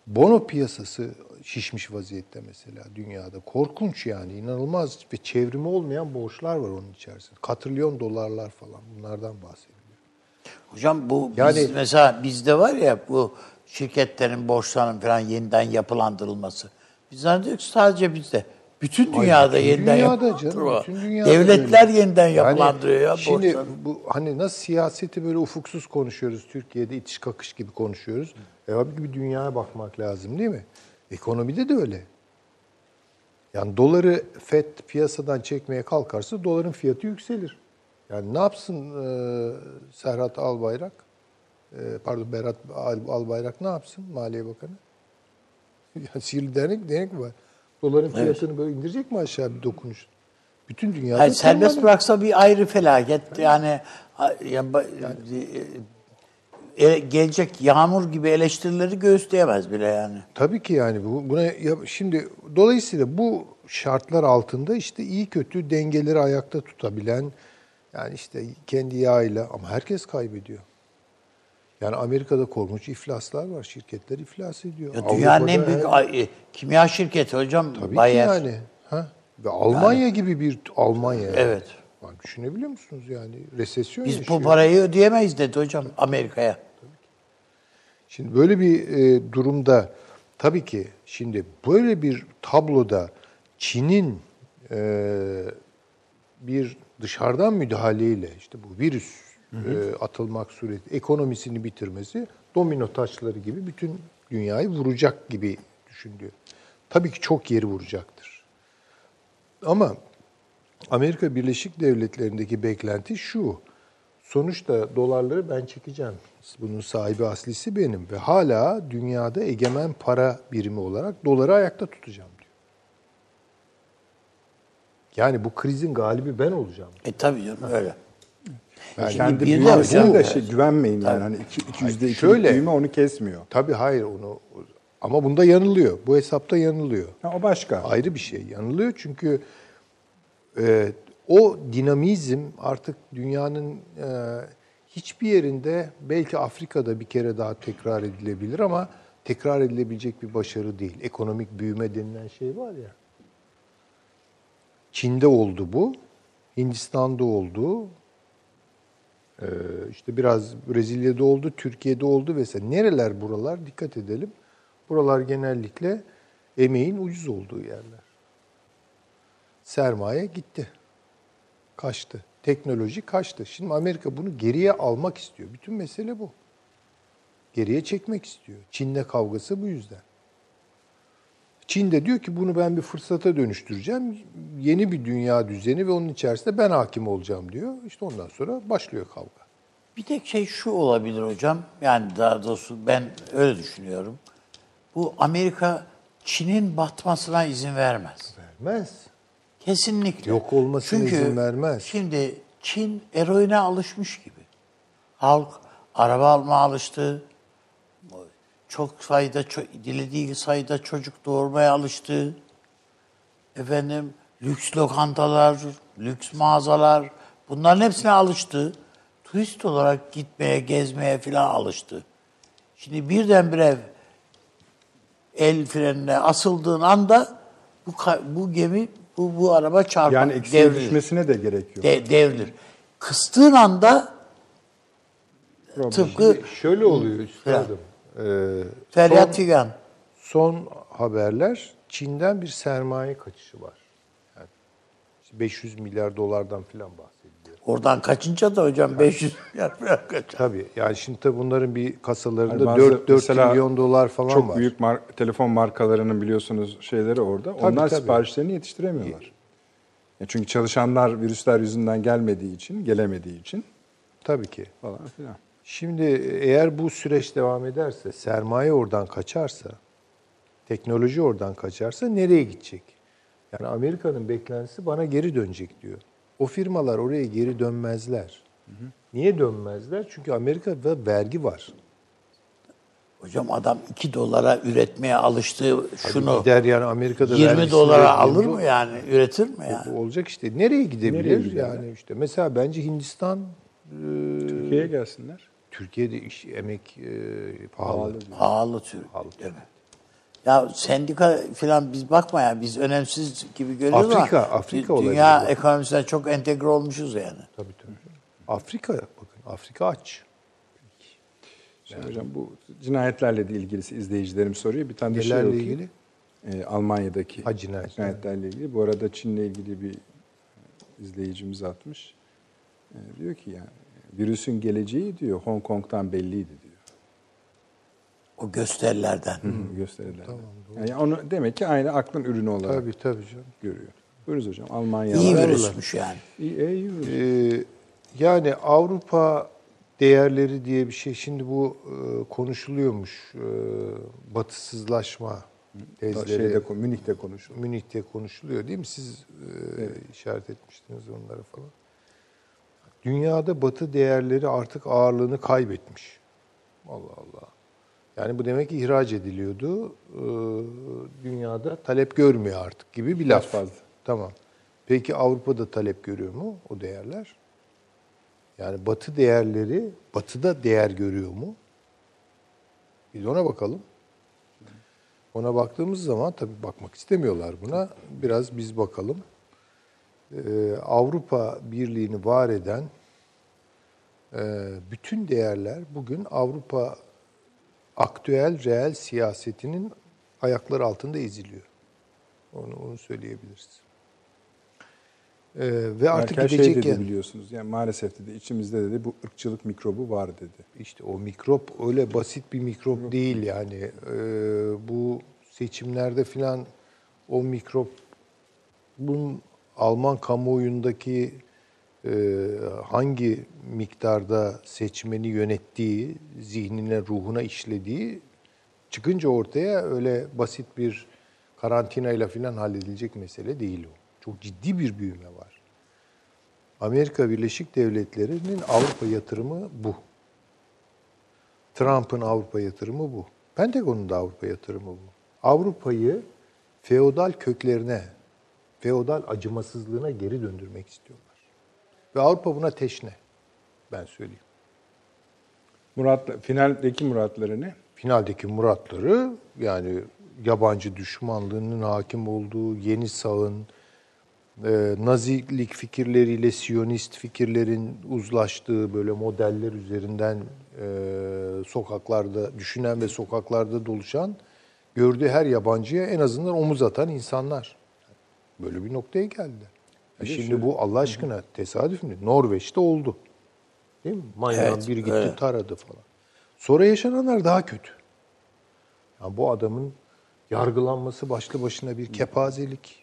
Bono piyasası şişmiş vaziyette mesela dünyada. Korkunç yani inanılmaz ve çevrimi olmayan borçlar var onun içerisinde. Katrilyon dolarlar falan bunlardan bahsediyor. Hocam bu yani, biz, mesela bizde var ya bu şirketlerin borçlarının falan yeniden yapılandırılması. Biz zannediyoruz dünyada bizde. Bütün dünyada bütün yeniden dünyada canım, bütün dünyada Devletler öyle. yeniden yapılandırıyor yani, ya Şimdi borçlarını. bu hani nasıl siyaseti böyle ufuksuz konuşuyoruz Türkiye'de itiş kakış gibi konuşuyoruz. E abi gibi dünyaya bakmak lazım değil mi? Ekonomide de öyle. Yani doları FED piyasadan çekmeye kalkarsa doların fiyatı yükselir. Yani ne yapsın e, Serhat Albayrak? E, pardon Berat Al, Albayrak ne yapsın Maliye Bakanı? <laughs> yani sihirli denek, denek mi var? Doların fiyatını evet. böyle indirecek mi aşağı bir dokunuş? Bütün dünyada... Yani serbest bıraksa bir ayrı felaket. Yani, yani, yani e, gelecek yağmur gibi eleştirileri göğüsleyemez bile yani. Tabii ki yani bu buna şimdi dolayısıyla bu şartlar altında işte iyi kötü dengeleri ayakta tutabilen yani işte kendi yağıyla ama herkes kaybediyor. Yani Amerika'da korkunç iflaslar var. Şirketler iflas ediyor. Ya dünyanın en büyük her... kimya şirketi hocam. Tabii Bayer. ki yani. Ha? Ve Almanya yani. gibi bir Almanya. Yani. Evet. Yani düşünebiliyor musunuz yani? Resesyon Biz yaşıyor. bu parayı ödeyemeyiz dedi hocam Amerika'ya. Şimdi böyle bir e, durumda tabii ki şimdi böyle bir tabloda Çin'in e, bir dışarıdan müdahaleyle işte bu virüs. E, atılmak sureti ekonomisini bitirmesi domino taşları gibi bütün dünyayı vuracak gibi düşünülüyor. Tabii ki çok yeri vuracaktır. Ama Amerika Birleşik Devletleri'ndeki beklenti şu. Sonuçta dolarları ben çekeceğim. Bunun sahibi aslisi benim ve hala dünyada egemen para birimi olarak doları ayakta tutacağım diyor. Yani bu krizin galibi ben olacağım. E tabii canım öyle. Yani kendi büyümesine de şey, güvenmeyin yani. Hani iki, iki yüzde iki şöyle, büyüme onu kesmiyor. Tabii hayır onu ama bunda yanılıyor. Bu hesapta yanılıyor. Ha, o başka. Ayrı bir şey. Yanılıyor çünkü e, o dinamizm artık dünyanın e, hiçbir yerinde belki Afrika'da bir kere daha tekrar edilebilir ama tekrar edilebilecek bir başarı değil. Ekonomik büyüme denilen şey var ya. Çin'de oldu bu. Hindistan'da oldu. Ee, işte biraz Brezilya'da oldu, Türkiye'de oldu vesaire. Nereler buralar? Dikkat edelim. Buralar genellikle emeğin ucuz olduğu yerler. Sermaye gitti. Kaçtı. Teknoloji kaçtı. Şimdi Amerika bunu geriye almak istiyor. Bütün mesele bu. Geriye çekmek istiyor. Çin'le kavgası bu yüzden. Çin de diyor ki bunu ben bir fırsata dönüştüreceğim. Yeni bir dünya düzeni ve onun içerisinde ben hakim olacağım diyor. İşte ondan sonra başlıyor kavga. Bir tek şey şu olabilir hocam. Yani daha doğrusu ben öyle düşünüyorum. Bu Amerika Çin'in batmasına izin vermez. Vermez. Kesinlikle. Yok olmasına Çünkü izin vermez. Şimdi Çin eroine alışmış gibi. Halk araba alma alıştı. Çok sayıda, çok, dilediği sayıda çocuk doğurmaya alıştı. Efendim, lüks lokantalar, lüks mağazalar, bunların hepsine alıştı. Turist olarak gitmeye, gezmeye filan alıştı. Şimdi birdenbire el frenine asıldığın anda bu bu gemi bu bu araba çarpar. Yani eksiğe devrilir. düşmesine de gerek yok. De- devrilir. Kıstığın anda tıpkı Şöyle oluyor üstadım. Ee, feryat son, figan. son haberler Çin'den bir sermaye kaçışı var. Yani işte 500 milyar dolardan falan bahsediliyor. Oradan kaçınca da hocam 500 milyar falan kaçar. Tabii. Yani şimdi tabii bunların bir kasalarında Yani bazı 4, 4 mesela trilyon dolar falan Çok var. büyük mar- telefon markalarının biliyorsunuz şeyleri orada. Tabii, Onlar tabii. siparişlerini yetiştiremiyorlar. Ya çünkü çalışanlar virüsler yüzünden gelmediği için, gelemediği için Tabii ki. falan filan. Şimdi eğer bu süreç devam ederse, sermaye oradan kaçarsa, teknoloji oradan kaçarsa nereye gidecek? Yani Amerika'nın beklentisi bana geri dönecek diyor. O firmalar oraya geri dönmezler. Niye dönmezler? Çünkü Amerika'da vergi var. Hocam adam 2 dolara üretmeye alıştığı şunu Gider yani Amerika'da 20 vergisi dolara alır 20 mı yani? Üretir mi yani? Olacak işte. Nereye gidebilir? Nereye giderler? yani işte mesela bence Hindistan e, Türkiye'ye gelsinler. Türkiye'de iş emek e, pahalı. Pahalı tür. Evet. Ya sendika falan biz bakma ya biz önemsiz gibi görüyoruz Afrika, ama Afrika dünya ekonomisine çok entegre olmuşuz yani. Tabii tabii. Afrika bakın. Afrika aç. Şimdi hocam bu cinayetlerle de ilgili izleyicilerim soruyor. Bir tane de şey okuyayım. ilgili? Ee, Almanya'daki Ha, cinayetler. cinayetlerle ilgili. Bu arada Çin'le ilgili bir izleyicimiz atmış. Ee, diyor ki yani virüsün geleceği diyor Hong Kong'dan belliydi diyor. O gösterilerden. Hı, gösteriler. yani onu demek ki aynı aklın ürünü olarak Tabii tabii canım. görüyor. Buyurunuz hocam. Almanya İyi virüsmüş yani. İyi, iyi virüs. Ee, yani Avrupa değerleri diye bir şey şimdi bu e, konuşuluyormuş. E, batısızlaşma tezleri. Şeyde, Münih'te konuşuldu. Münih'te konuşuluyor değil mi? Siz e, işaret etmiştiniz onları falan. Dünyada batı değerleri artık ağırlığını kaybetmiş. Allah Allah. Yani bu demek ki ihraç ediliyordu. Ee, dünyada talep görmüyor artık gibi bir laf. fazla. Tamam. Peki Avrupa'da talep görüyor mu o değerler? Yani batı değerleri batıda değer görüyor mu? Biz ona bakalım. Ona baktığımız zaman tabii bakmak istemiyorlar buna. Biraz biz bakalım. Ee, Avrupa Birliği'ni var eden e, bütün değerler bugün Avrupa aktüel reel siyasetinin ayakları altında eziliyor. Onu, onu söyleyebiliriz. Ee, ve artık Merkel şey gidecek dedi yer- biliyorsunuz. Yani maalesef dedi içimizde dedi bu ırkçılık mikrobu var dedi. İşte o mikrop öyle basit bir mikrop değil yani. Ee, bu seçimlerde filan o mikrop bunun Alman kamuoyundaki e, hangi miktarda seçmeni yönettiği, zihnine, ruhuna işlediği çıkınca ortaya öyle basit bir karantinayla filan halledilecek mesele değil o. Çok ciddi bir büyüme var. Amerika Birleşik Devletleri'nin Avrupa yatırımı bu. Trump'ın Avrupa yatırımı bu. Pentagon'un da Avrupa yatırımı bu. Avrupa'yı feodal köklerine, feodal acımasızlığına geri döndürmek istiyorlar. Ve Avrupa buna teşne. Ben söyleyeyim. Murat finaldeki muratları ne? Finaldeki muratları yani yabancı düşmanlığının hakim olduğu yeni sağın, e, nazilik fikirleriyle siyonist fikirlerin uzlaştığı böyle modeller üzerinden e, sokaklarda düşünen ve sokaklarda doluşan gördüğü her yabancıya en azından omuz atan insanlar. Böyle bir noktaya geldi. Ya şimdi bu Allah aşkına tesadüf mü? Norveç'te oldu. Değil mi? Manyan Evet, bir gitti öyle. taradı falan. Sonra yaşananlar daha kötü. Yani bu adamın yargılanması başlı başına bir kepazelik.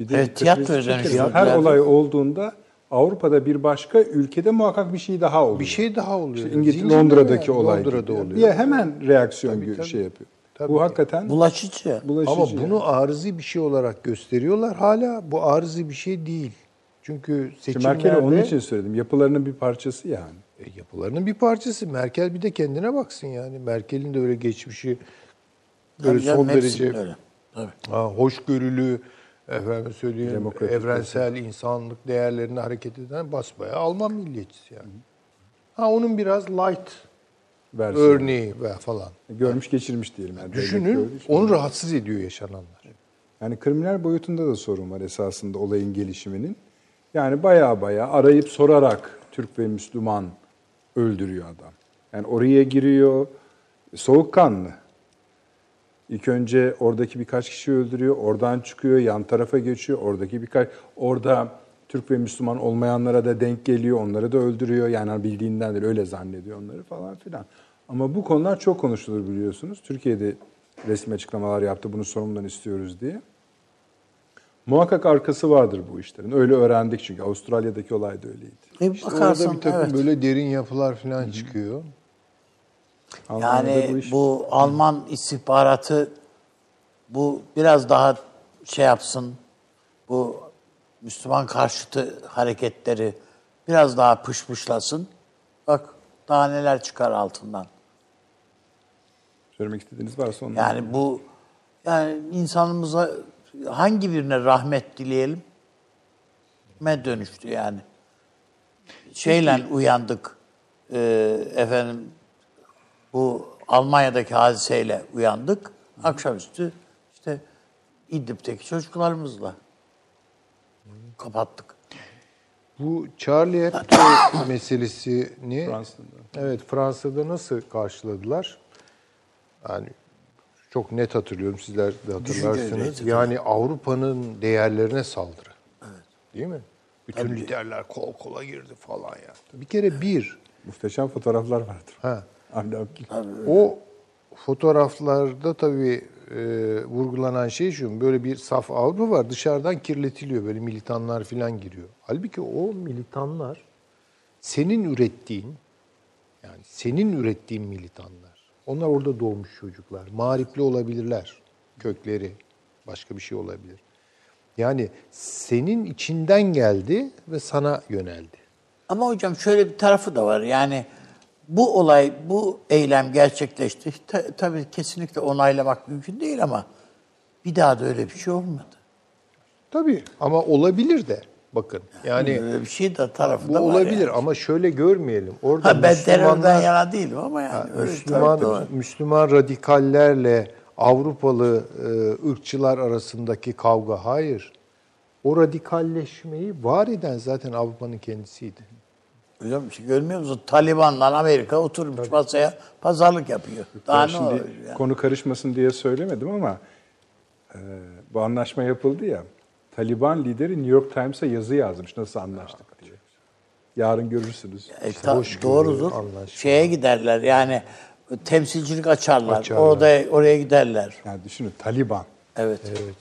Bir de Evet, tiyatroya dönüştürdüler. Her olay olduğunda Avrupa'da bir başka ülkede muhakkak bir şey daha oluyor. Bir şey daha oluyor. İşte İngiltere, Zincirleme Londra'daki yani. olay Londra'da gibi. oluyor. diye hemen reaksiyon Tabii, tabii. şey yapıyor. Tabii Bu ki. hakikaten Bulaşıcı. bulaşıcı. Ama bunu arızi bir şey olarak gösteriyorlar. Hala bu arızi bir şey değil. Çünkü seçimlerde Merkel'e onun için söyledim. Yapılarının bir parçası yani. E, yapılarının bir parçası. Merkel bir de kendine baksın yani. Merkel'in de öyle geçmişi böyle Tabii son derece öyle. Tabii. ha, hoşgörülü, efendim söyleyeyim Demokratik evrensel insanlık değerlerine hareket eden basbayağı Alman milliyetçisi yani. Ha onun biraz light versiyonu. örneği ve falan. Görmüş geçirmiş diyelim. Yani Düşünün onu rahatsız ediyor yaşananlar. Yani kriminal boyutunda da sorun var esasında olayın gelişiminin. Yani baya baya arayıp sorarak Türk ve Müslüman öldürüyor adam. Yani oraya giriyor, soğukkanlı. İlk önce oradaki birkaç kişi öldürüyor, oradan çıkıyor, yan tarafa geçiyor, oradaki birkaç... Orada Türk ve Müslüman olmayanlara da denk geliyor, onları da öldürüyor. Yani bildiğinden de öyle zannediyor onları falan filan. Ama bu konular çok konuşulur biliyorsunuz. Türkiye'de resmi açıklamalar yaptı, bunu sorumludan istiyoruz diye. Muhakkak arkası vardır bu işlerin. Öyle öğrendik çünkü Avustralya'daki olay da öyleydi. E, İşte bakarsan, orada bir takım evet. böyle derin yapılar falan çıkıyor. Almanya'da Yani bu bu, iş- Alman istihbaratı bu biraz daha şey yapsın. Bu Müslüman karşıtı hareketleri biraz daha pışpışlasın. Bak daha neler çıkar altından. Söylemek istediğiniz varsa onu. Yani bu yani insanımıza hangi birine rahmet dileyelim? Me dönüştü yani. Şeyle uyandık. Ee, efendim bu Almanya'daki hadiseyle uyandık. Akşamüstü işte İdlib'deki çocuklarımızla kapattık. Bu Charlie Hebdo <coughs> meselesini Fransa'da. evet Fransa'da nasıl karşıladılar? Yani çok net hatırlıyorum sizler de hatırlarsınız. Yani Avrupa'nın değerlerine saldırı. Değil mi? Bütün liderler kol kola girdi falan ya. Bir kere bir, Muhteşem fotoğraflar vardır. ha, Avni o fotoğraflarda tabii e, vurgulanan şey şu, böyle bir saf Avrupa var dışarıdan kirletiliyor, böyle militanlar falan giriyor. Halbuki o militanlar senin ürettiğin, yani senin ürettiğin militanlar. Onlar orada doğmuş çocuklar. Mağripli olabilirler, kökleri, başka bir şey olabilir. Yani senin içinden geldi ve sana yöneldi. Ama hocam şöyle bir tarafı da var. Yani bu olay, bu eylem gerçekleşti. Ta- tabii kesinlikle onaylamak mümkün değil ama bir daha da öyle bir şey olmadı. Tabii ama olabilir de. Bakın yani Öyle bir şey de tarafı bu olabilir yani. ama şöyle görmeyelim. Orada Ha, ben Müslümanlar, yana değilim ama yani Ha, öyle Müslüman var. Müslüman radikallerle Avrupalı e, ırkçılar arasındaki kavga hayır. O radikalleşmeyi var eden zaten Avrupa'nın kendisiydi. Hocam şey görmüyor musun? Taliban'la Amerika oturmuş masaya pazarlık yapıyor. Daha Ben ne şimdi olur yani? konu karışmasın diye söylemedim ama e, bu anlaşma yapıldı ya. Taliban lideri New York Times'a yazı yazmış nasıl anlaştık diye. Yarın görürsünüz. E, ta- hoşgörü, doğrudur. anlaşma. Şeye giderler yani temsilcilik açarlar. Açarlar. Orada oraya giderler. Yani düşünün Taliban. Evet. Evet.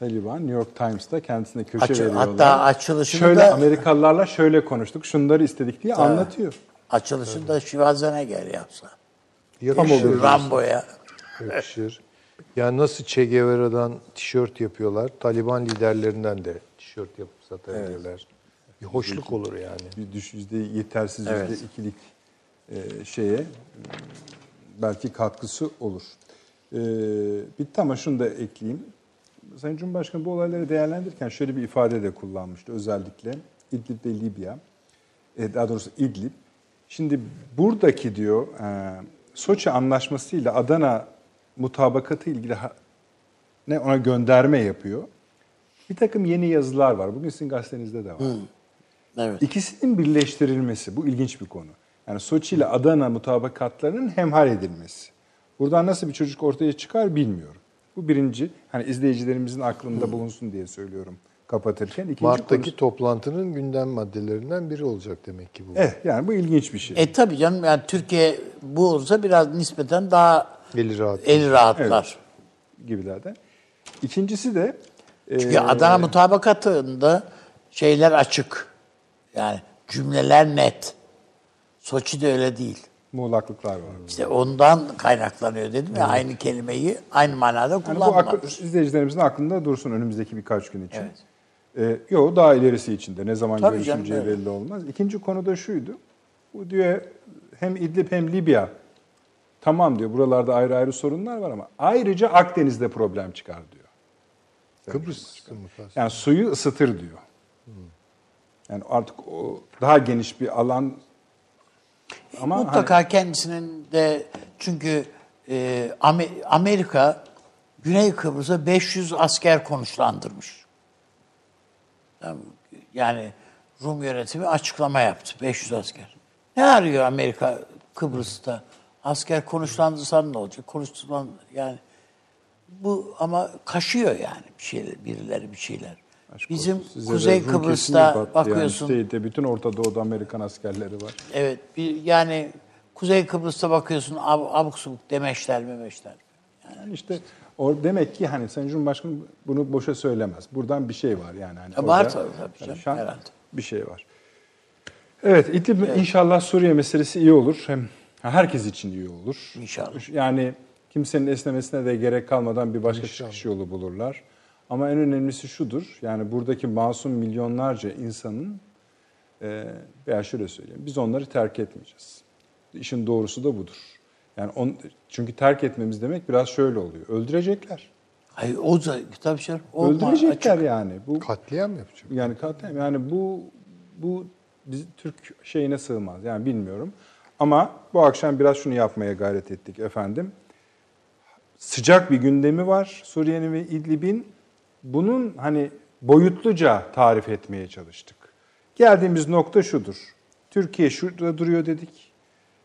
Taliban New York Times'ta kendisine köşe Açı- veriyorlar. hatta açılışını şöyle da- Amerikalılarla şöyle konuştuk, şunları istedik diye anlatıyor. Açılışını da Schwarzenegger yapsa. Yakışır. Rambo'ya. Yakışır. Yani nasıl Che Guevara'dan tişört yapıyorlar, Taliban liderlerinden de tişört yapıp satabilirler. Bir hoşluk olur yani. Bir düş yüzde yetersiz Evet. yüzde ikilik e, şeye belki katkısı olur. E, bitti ama şunu da ekleyeyim. Sayın Cumhurbaşkanı bu olayları değerlendirirken şöyle bir ifade de kullanmıştı. Özellikle İdlib ve Libya. E, daha doğrusu İdlib. Şimdi buradaki diyor e, Soçi anlaşmasıyla Adana mutabakatı ilgili ne ona gönderme yapıyor. Bir takım yeni yazılar var. Bugün sizin gazetenizde de var. Evet. İkisinin birleştirilmesi bu ilginç bir konu. Yani Soçi ile Adana mutabakatlarının hemhal edilmesi. Buradan nasıl bir çocuk ortaya çıkar bilmiyorum. Bu birinci. Hani izleyicilerimizin aklında bulunsun diye söylüyorum kapatırken. İkinci Mart'taki konusu- toplantının gündem maddelerinden biri olacak demek ki bu. Evet yani bu ilginç bir şey. E tabii canım yani Türkiye bu olursa biraz nispeten daha Eli rahat. eli rahatlar. gibilerden. İkincisi de e, Çünkü Adana mutabakatında şeyler açık. Yani cümleler net. Soçi'de öyle değil. muğlaklıklar var. İşte ondan kaynaklanıyor dedim ya aynı kelimeyi aynı manada Yani bu kullanmamış. aklı, izleyicilerimizin aklında dursun önümüzdeki birkaç gün için. Ee, yok daha ilerisi için de ne zaman Tabii canım, görüşüleceği evet. belli olmaz. İkinci konu da şuydu. Bu diyor hem İdlib hem Libya tamam diyor buralarda ayrı ayrı sorunlar var ama ayrıca Akdeniz'de problem çıkar diyor. Kıbrıs mı? Yani suyu ısıtır diyor. Yani artık o daha geniş bir alan Ama hani- Mutlaka kendisinin de çünkü e, Amer- Amerika Güney Kıbrıs'a 500 asker konuşlandırmış. Yani Rum yönetimi açıklama yaptı. 500 asker. Ne arıyor Amerika Kıbrıs'ta? Asker konuşlandırsan ne olacak? Konuşturan yani bu ama kaşıyor yani bir şeyler, birileri bir şeyler. Aşk Bizim olsun. Size de Kuzey Kıbrıs'ta battı bakıyorsun. Yani. İşte bütün Orta Doğu'da Amerikan askerleri var. Evet, bir, yani Kuzey Kıbrıs'ta bakıyorsun ab, abuk subuk demeçler memeçler. Yani işte o demek ki hani Sayın Cumhurbaşkanı bunu boşa söylemez. Buradan bir şey var yani. Hani E, var tabii, tabii canım, karışan herhalde. Bir şey var. Evet, İdlib inşallah Suriye meselesi iyi olur. Hem herkes için iyi olur. İnşallah. Yani kimsenin esnemesine de gerek kalmadan bir başka çıkış yolu bulurlar. Ama en önemlisi şudur. Yani buradaki masum milyonlarca insanın e, veya şöyle söyleyeyim. Biz onları terk etmeyeceğiz. İşin doğrusu da budur. Yani on, çünkü terk etmemiz demek biraz şöyle oluyor. Öldürecekler. Hayır o da tabii canım. O Öldürecekler açık. yani. Bu Katliam yapacak. yani katliam yani bu bu biz Türk şeyine sığmaz. Yani bilmiyorum. Ama bu akşam biraz şunu yapmaya gayret ettik efendim. Sıcak bir gündemi var Suriye'nin ve İdlib'in. Bunun hani boyutluca tarif etmeye çalıştık. Geldiğimiz nokta şudur. Türkiye şurada duruyor dedik.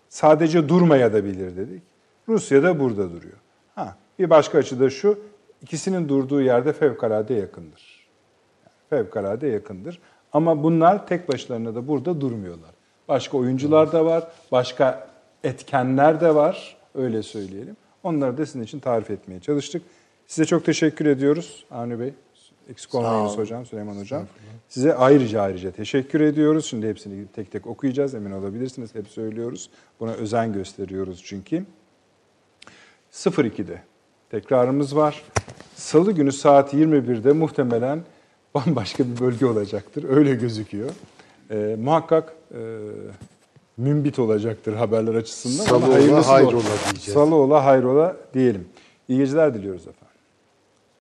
Sadece durmaya da bilir dedik. Rusya da burada duruyor. Ha, bir başka açı da şu. ikisinin durduğu yerde fevkalade yakındır fevkalade yakındır. Ama bunlar tek başlarına da burada durmuyorlar. Başka oyuncular da var, başka etkenler de var, öyle söyleyelim. Onları da sizin için tarif etmeye çalıştık. Size çok teşekkür ediyoruz Avni Bey. Eksik olmayınız hocam, Süleyman hocam. Size ayrıca ayrıca teşekkür ediyoruz. Şimdi hepsini tek tek okuyacağız, emin olabilirsiniz. Hep söylüyoruz. Buna özen gösteriyoruz çünkü. 02'de tekrarımız var. Salı günü saat 21'de muhtemelen bambaşka bir bölge olacaktır. Öyle gözüküyor. Ee, muhakkak e, mümbit olacaktır haberler açısından. Salıola hayrola diyeceğiz. Salıola hayrola diyelim. İyi geceler diliyoruz efendim.